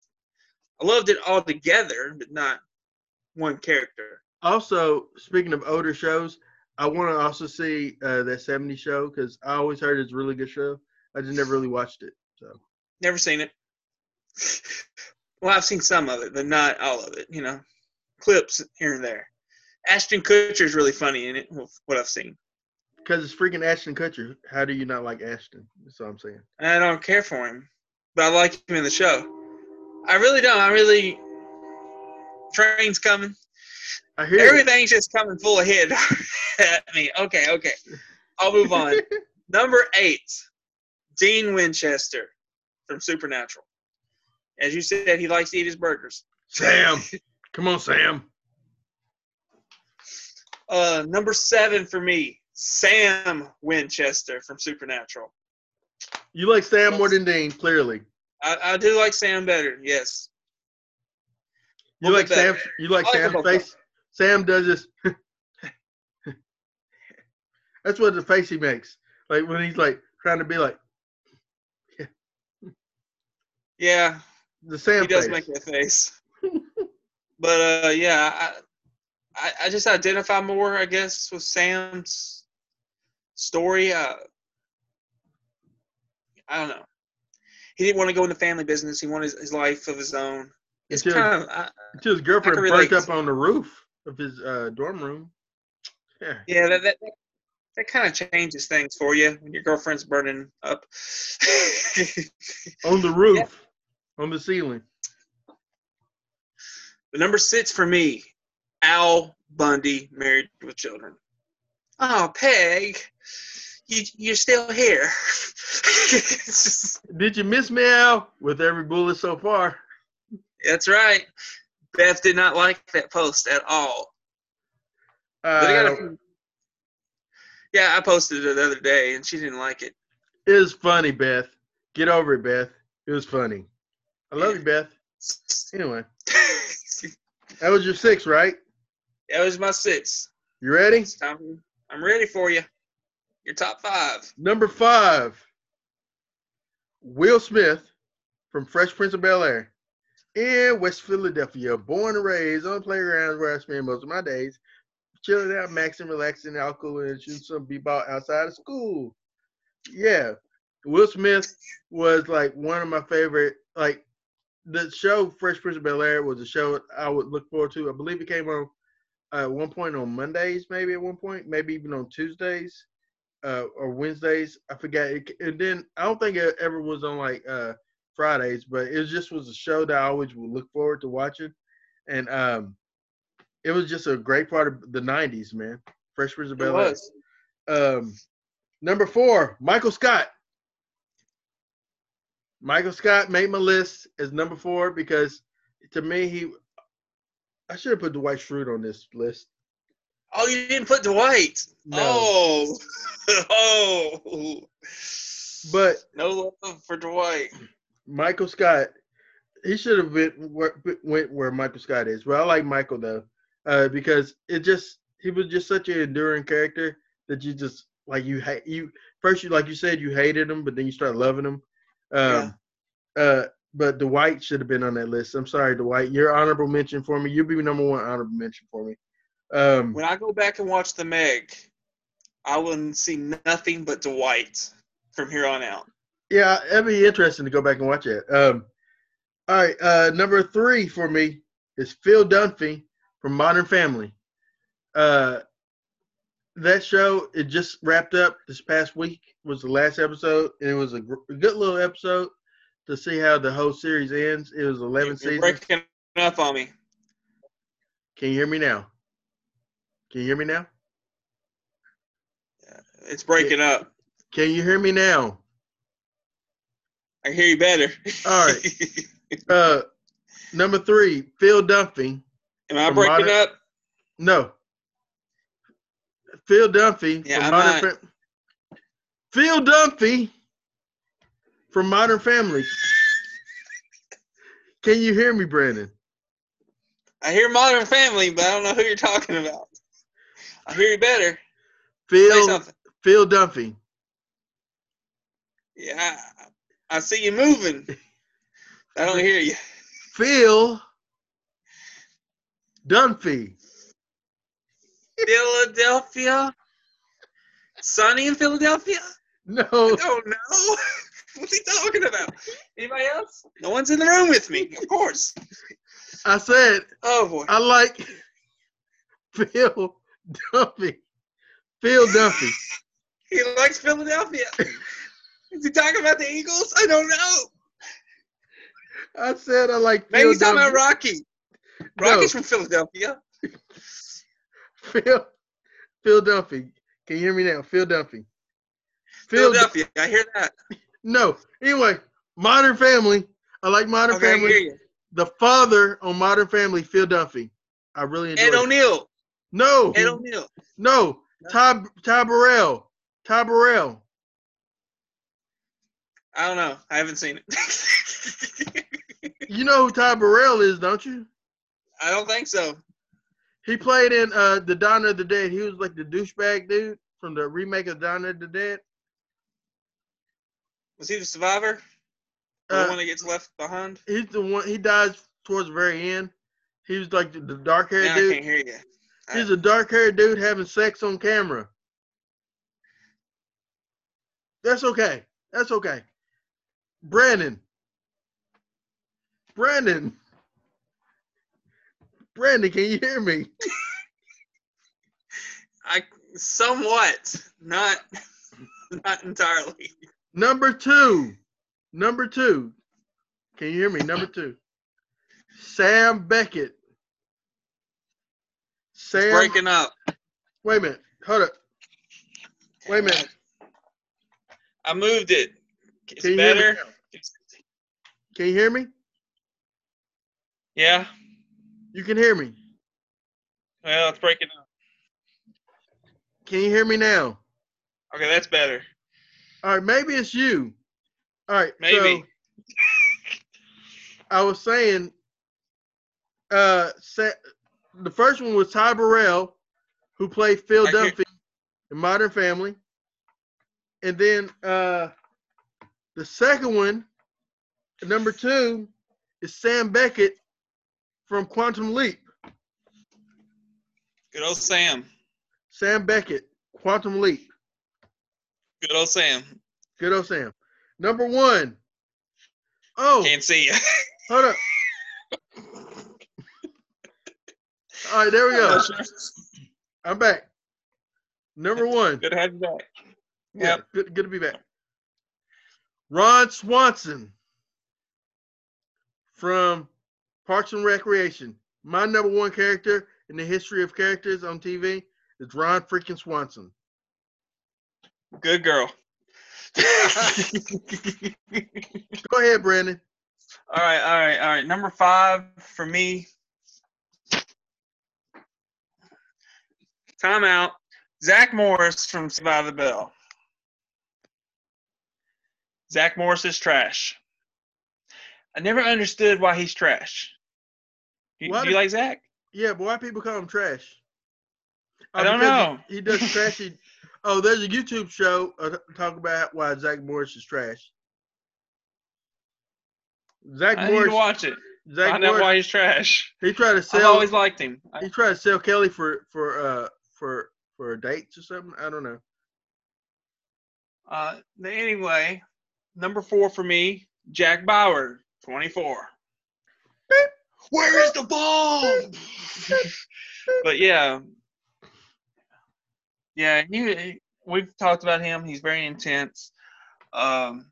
I loved it all together, but not one character. also speaking of older shows, I want to also see uh, that '70s show because I always heard it's a really good show. I just never really watched it. So Never seen it. well, I've seen some of it, but not all of it. You know, clips here and there. Ashton Kutcher is really funny in it. What I've seen, because it's freaking Ashton Kutcher, how do you not like Ashton? That's all I'm saying. I don't care for him, but I like him in the show. I really don't. I really. Train's coming. I hear it. Everything's just coming full ahead at me. Okay, okay. I'll move on. Number eight, Dean Winchester from Supernatural. As you said, he likes to eat his burgers. Sam, come on, Sam. Uh, number seven for me, Sam Winchester from Supernatural. You like Sam more than Dean, clearly. I, I do like Sam better. Yes. You like Sam? You like like Sam's face? Sam does this. That's what the face he makes. Like when he's like trying to be like Yeah, the Sam he does face. make that face. but uh, yeah, I, I I just identify more, I guess, with Sam's story. Uh, I don't know. He didn't want to go into family business. He wanted his, his life of his own. It's Until- kind of I, Until his girlfriend I burnt relate. up on the roof of his uh, dorm room. Yeah. yeah. That that, that kind of changes things for you when your girlfriend's burning up. On the roof. On the ceiling. The number six for me, Al Bundy, married with children. Oh, Peg, you you're still here. Just- Did you miss me, Al? With every bullet so far. that's right. Beth did not like that post at all. I Uh, a yeah, I posted it the other day, and she didn't like it. it was funny, Beth. Get over it, Beth. It was funny. I love you, Beth. Anyway, that was your six, right? that was my six. You ready? Time. I'm ready for you. Your top five. Number five, Will Smith from Fresh Prince of Bel Air in West Philadelphia, born and raised on playgrounds where I spend most of my days, chilling out, maxing, relaxing, alcohol, and shooting some b-ball outside of school. Yeah, Will Smith was like one of my favorite. Like the show Fresh Prince of Bel Air was a show I would look forward to. I believe it came on uh, at one point on Mondays, maybe at one point, maybe even on Tuesdays uh, or Wednesdays. I forgot. It, and then I don't think it ever was on like uh, Fridays, but it just was a show that I always would look forward to watching. And um, it was just a great part of the '90s, man. Fresh Prince of Bel Air. Um, number four, Michael Scott. Michael Scott made my list as number four because to me he. I should have put Dwight Schrute on this list. Oh, you didn't put Dwight. No. Oh, oh. But no love for Dwight. Michael Scott, he should have been went where Michael Scott is. But I like Michael though, uh, because it just he was just such an enduring character that you just like you hate you first you like you said you hated him, but then you start loving him. Um, uh, but Dwight should have been on that list. I'm sorry, Dwight. Your honorable mention for me. You'll be number one honorable mention for me. Um, When I go back and watch the Meg, I will see nothing but Dwight from here on out. Yeah, it'd be interesting to go back and watch it. Um, all right, uh, number three for me is Phil Dunphy from Modern Family. Uh, that show it just wrapped up this past week was the last episode, and it was a, gr- a good little episode to see how the whole series ends. It was eleven You're seasons. breaking up on me. Can you hear me now? Can you hear me now? It's breaking up. Can you hear me now? I hear you better. All right. Uh, number three, Phil Dunphy. Am I breaking modern- up? No. Phil Dunphy. Yeah, I'm Modern not. Fam- Phil Dunphy from Modern Family. Can you hear me, Brandon? I hear Modern Family, but I don't know who you're talking about. I hear you better. Phil. Phil Dunphy. Yeah, I, I see you moving. I don't hear you. Phil Dunphy. Philadelphia? Sunny in Philadelphia? No, I don't know. What's he talking about? Anybody else? No one's in the room with me, of course. I said Oh boy. I like Phil Duffy. Phil Duffy. He likes Philadelphia. Is he talking about the Eagles? I don't know. I said I like Maybe Phil he's talking about. Rocky. No. Rocky's from Philadelphia. Phil Phil Dunphy. Can you hear me now? Phil Dunphy. Phil Philadelphia. I hear that. No. Anyway, Modern Family. I like Modern Okay, I Family. hear you. The father on Modern Family, Phil Dunphy. I really enjoy Ed. O'Neill. No, Ed O'Neill. no. Ty Ty Burrell. Ty Burrell. I don't know. I haven't seen it. You know who Ty Burrell is, don't you? I don't think so. He played in uh the Dawn of the Dead. He was like the douchebag dude from the remake of Dawn of the Dead. Was he the survivor? Or Uh, the one that gets left behind? He's the one. He dies towards the very end. He was like the, the dark haired Now I dude. can't hear you. He's a dark haired dude having sex on camera. That's okay. That's okay. Brandon. Brandon. Brandon, can you hear me? I somewhat, not not entirely. Number two. Number two. Can you hear me? Number two. Sam Beckett. Sam. Breaking up. Wait a minute. Hold up. Wait a minute. I moved it. It's Can better. Can you hear me? Yeah. You can hear me. Well, it's breaking up. Can you hear me now? Okay, that's better. All right, maybe it's you. All right, Maybe. So I was saying, uh, the first one was Ty Burrell, who played Phil I Dunphy in Modern Family, and then uh, the second one, number two, is Sam Beckett from Quantum Leap. Good old Sam. Sam Beckett, Quantum Leap. Good old Sam. Good old Sam. Number one. Oh, Can't see you. hold up. All right, there we go. I'm back. Number one. Good to have you back. Yeah, Yep. good, good to be back. Ron Swanson from Parks and Recreation. My number one character in the history of characters on TV is Ron freaking Swanson. Good girl. Go ahead, Brandon. All right, all right, all right. Number five for me. Timeout. Zach Morris from by the Bell. Zach Morris is trash. I never understood why he's trash. Do, do you like Zach? Yeah, but why people call him trash? I Oh, don't know. He, he does trashy. oh, there's a YouTube show uh, talk about why Zach Morris is trash. Zach I need Morris. to watch it. Zach Find out Morris. why he's trash. He tried to sell. I've always liked him. I- he tried to sell Kelly for for uh for for dates or something. I don't know. Uh, anyway, number four for me, Jack Bauer, 24. Where is the ball? but yeah, yeah, he, we've talked about him. He's very intense. Um,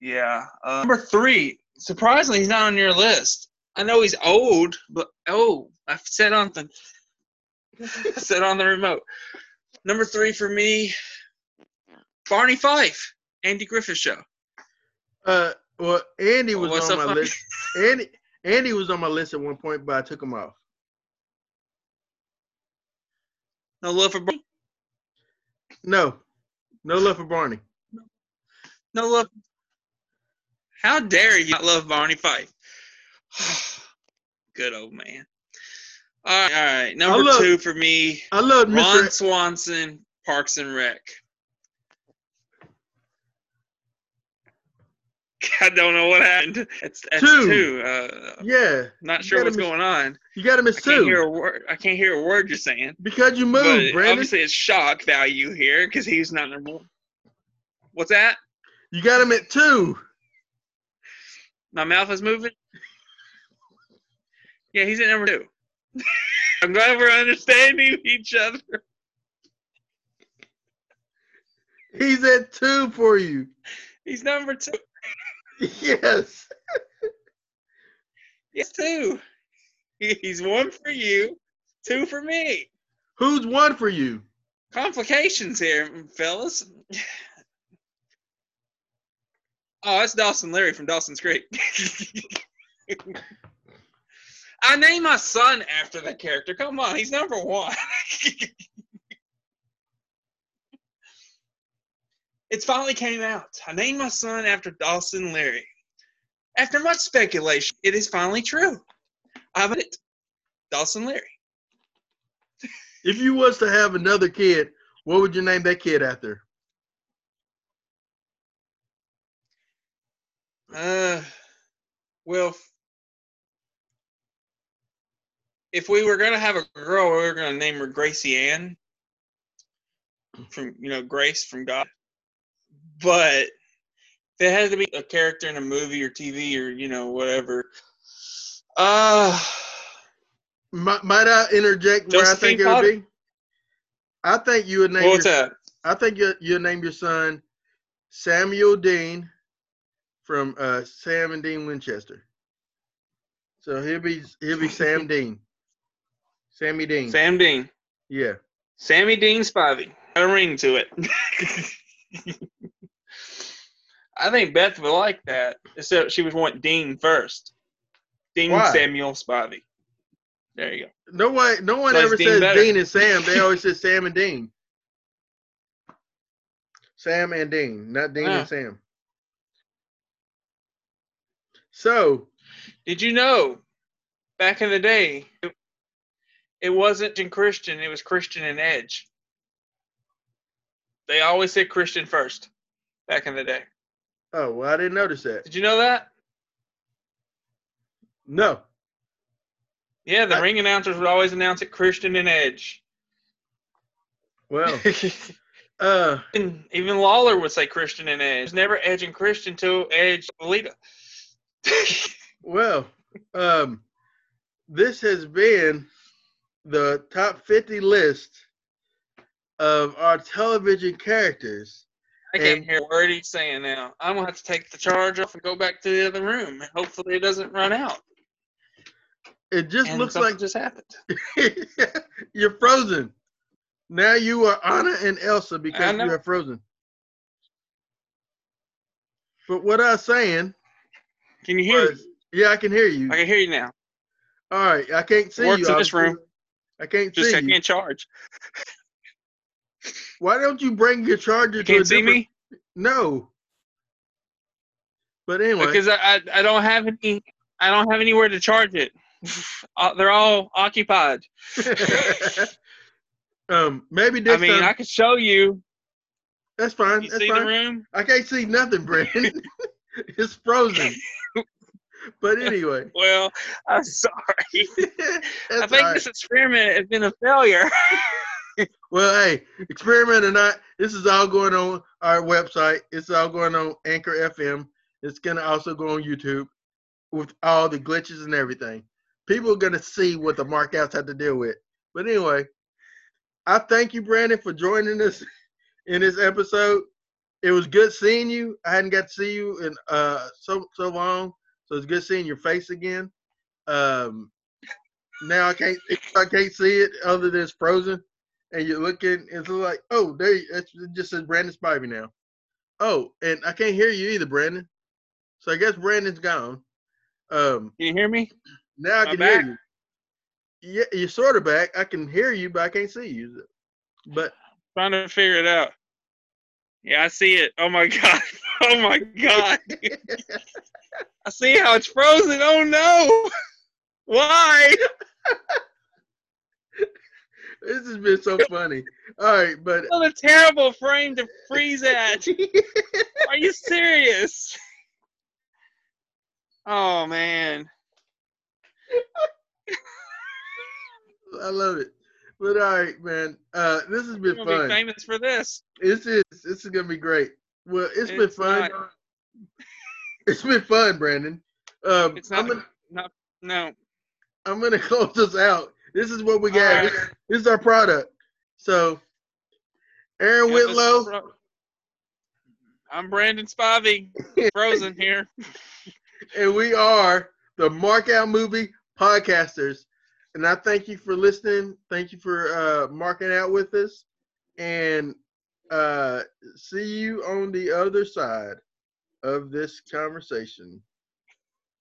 yeah. Uh, number three, surprisingly, he's not on your list. I know he's old, but oh, I've said on the said on the remote. Number three for me, Barney Fife, Andy Griffith Show. Uh, well, Andy was What's on so my funny? list. Andy, Andy was on my list at one point, but I took him off. No love for Barney. No, no love for Barney. No love. How dare you not love Barney Fife? Good old man. All right, all right. Number love- two for me, I love Ron Mr. Swanson, Parks and Rec. I don't know what happened. It's, that's Two. two. Uh, Yeah, not sure what's miss- going on. you got to I miss can't hear a word. I can't hear a word you're saying. because you But moved, Brandon. obviously, it's shock value here because he's not one. What's that? You got him at two. My mouth is moving. Yeah, he's at number two. I'm glad we're understanding each other. He's at two for you. He's number two. Yes. Yes, two. He's one for you, two for me. Who's one for you? Complications here, fellas. Oh, that's Dawson Leary from Dawson's Creek. I named my son after the character. Come on, he's number one. It's finally came out. I named my son after Dawson Leary. After much speculation, it is finally true. I've it. Dawson Leary. If you was to have another kid, what would you name that kid after? Uh, well, if we were gonna have a girl, we were gonna name her Gracie Ann from you know Grace from God. But if it had to be a character in a movie or TV or you know whatever, uh, Might, might I interject where I think it would be? I think you would name what's your, that? I think you you name your son Samuel Dean from uh, Sam and Dean Winchester. So he'll be he'll be Sam Dean. Sammy Dean. Sam Dean, Yeah. Sammy Dean Spivey. Got a ring to it. I think Beth would like that, except she would want Dean first. Dean Why? Samuel Spivey. There you go. No way no one ever Dean says better? Dean and Sam. They always say Sam and Dean. Sam and Dean, not Dean Ah. and Sam. So Did you know back in the day, it, it wasn't in Christian, it was Christian and Edge. They always said Christian first back in the day. Oh well I didn't notice that. Did you know that? No. Yeah, the I- ring announcers would always announce it Christian and Edge. Well uh And even Lawler would say Christian and Edge. It was never Edge and Christian till Edge Lita. Well, um, this has been the top 50 list of our television characters. I can't And- hear a word he's saying now. I'm gonna have to take the charge off and go back to the other room. Hopefully it doesn't run out. It just and looks like just happened. you're frozen. Now you are Anna and Elsa because you are frozen. But what I was saying Can you hear me? yeah, I can hear you. I can hear you now. All right, I can't see Works you. in I'm- this room. I can't Just I see you. can't charge. Why don't you bring your charger You can't see different? me No. But anyway, because I, I I don't have any I don't have anywhere to charge it. Uh, They're all occupied. um, maybe I next mean, time. I could show you. that's fine. You That's see the room? I can't see nothing, Brandon. it's frozen. but anyway, Well, I'm sorry. I think right. this experiment has been a failure. Well, hey, experiment or not, this is all going on our website. It's all going on Anchor FM. It's gonna also go on YouTube with all the glitches and everything. People are gonna see what the markouts had to deal with. But anyway, I thank you, Brandon, for joining us in this episode. It was good seeing you. I hadn't got to see you in uh so so long, so it's good seeing your face again. um, now I can't I can't see it other than it's frozen, and you're looking. It's like, oh, there you- it's, it just says Brandon Spivey now. Oh, and I can't hear you either, Brandon. So I guess Brandon's gone. Um, Can you hear me? now I can hear you. Yeah, you're sort of back. I can hear you, but I can't see you. But Trying to figure it out. Yeah, I see it. Oh my god. Oh my god. I see how it's frozen. Oh no. Why? this has been so funny. All right, but What a terrible frame to freeze at. Are you serious? Oh man. I love it. But all right, man. Uh, this has been fun. be famous for this. This is this is gonna be great. Well, it's been fun. not. It's been fun, Brandon. Um, It's I'm not gonna not no. I'm gonna close this out. This is what we got. right. This, this is our product. So, Aaron Yeah, Whitlow, I'm Brandon Spivey, frozen here. and we are the Mark Out Movie Podcasters. And I thank you for listening. Thank you for uh, marking out with us. And uh, see you on the other side of this conversation.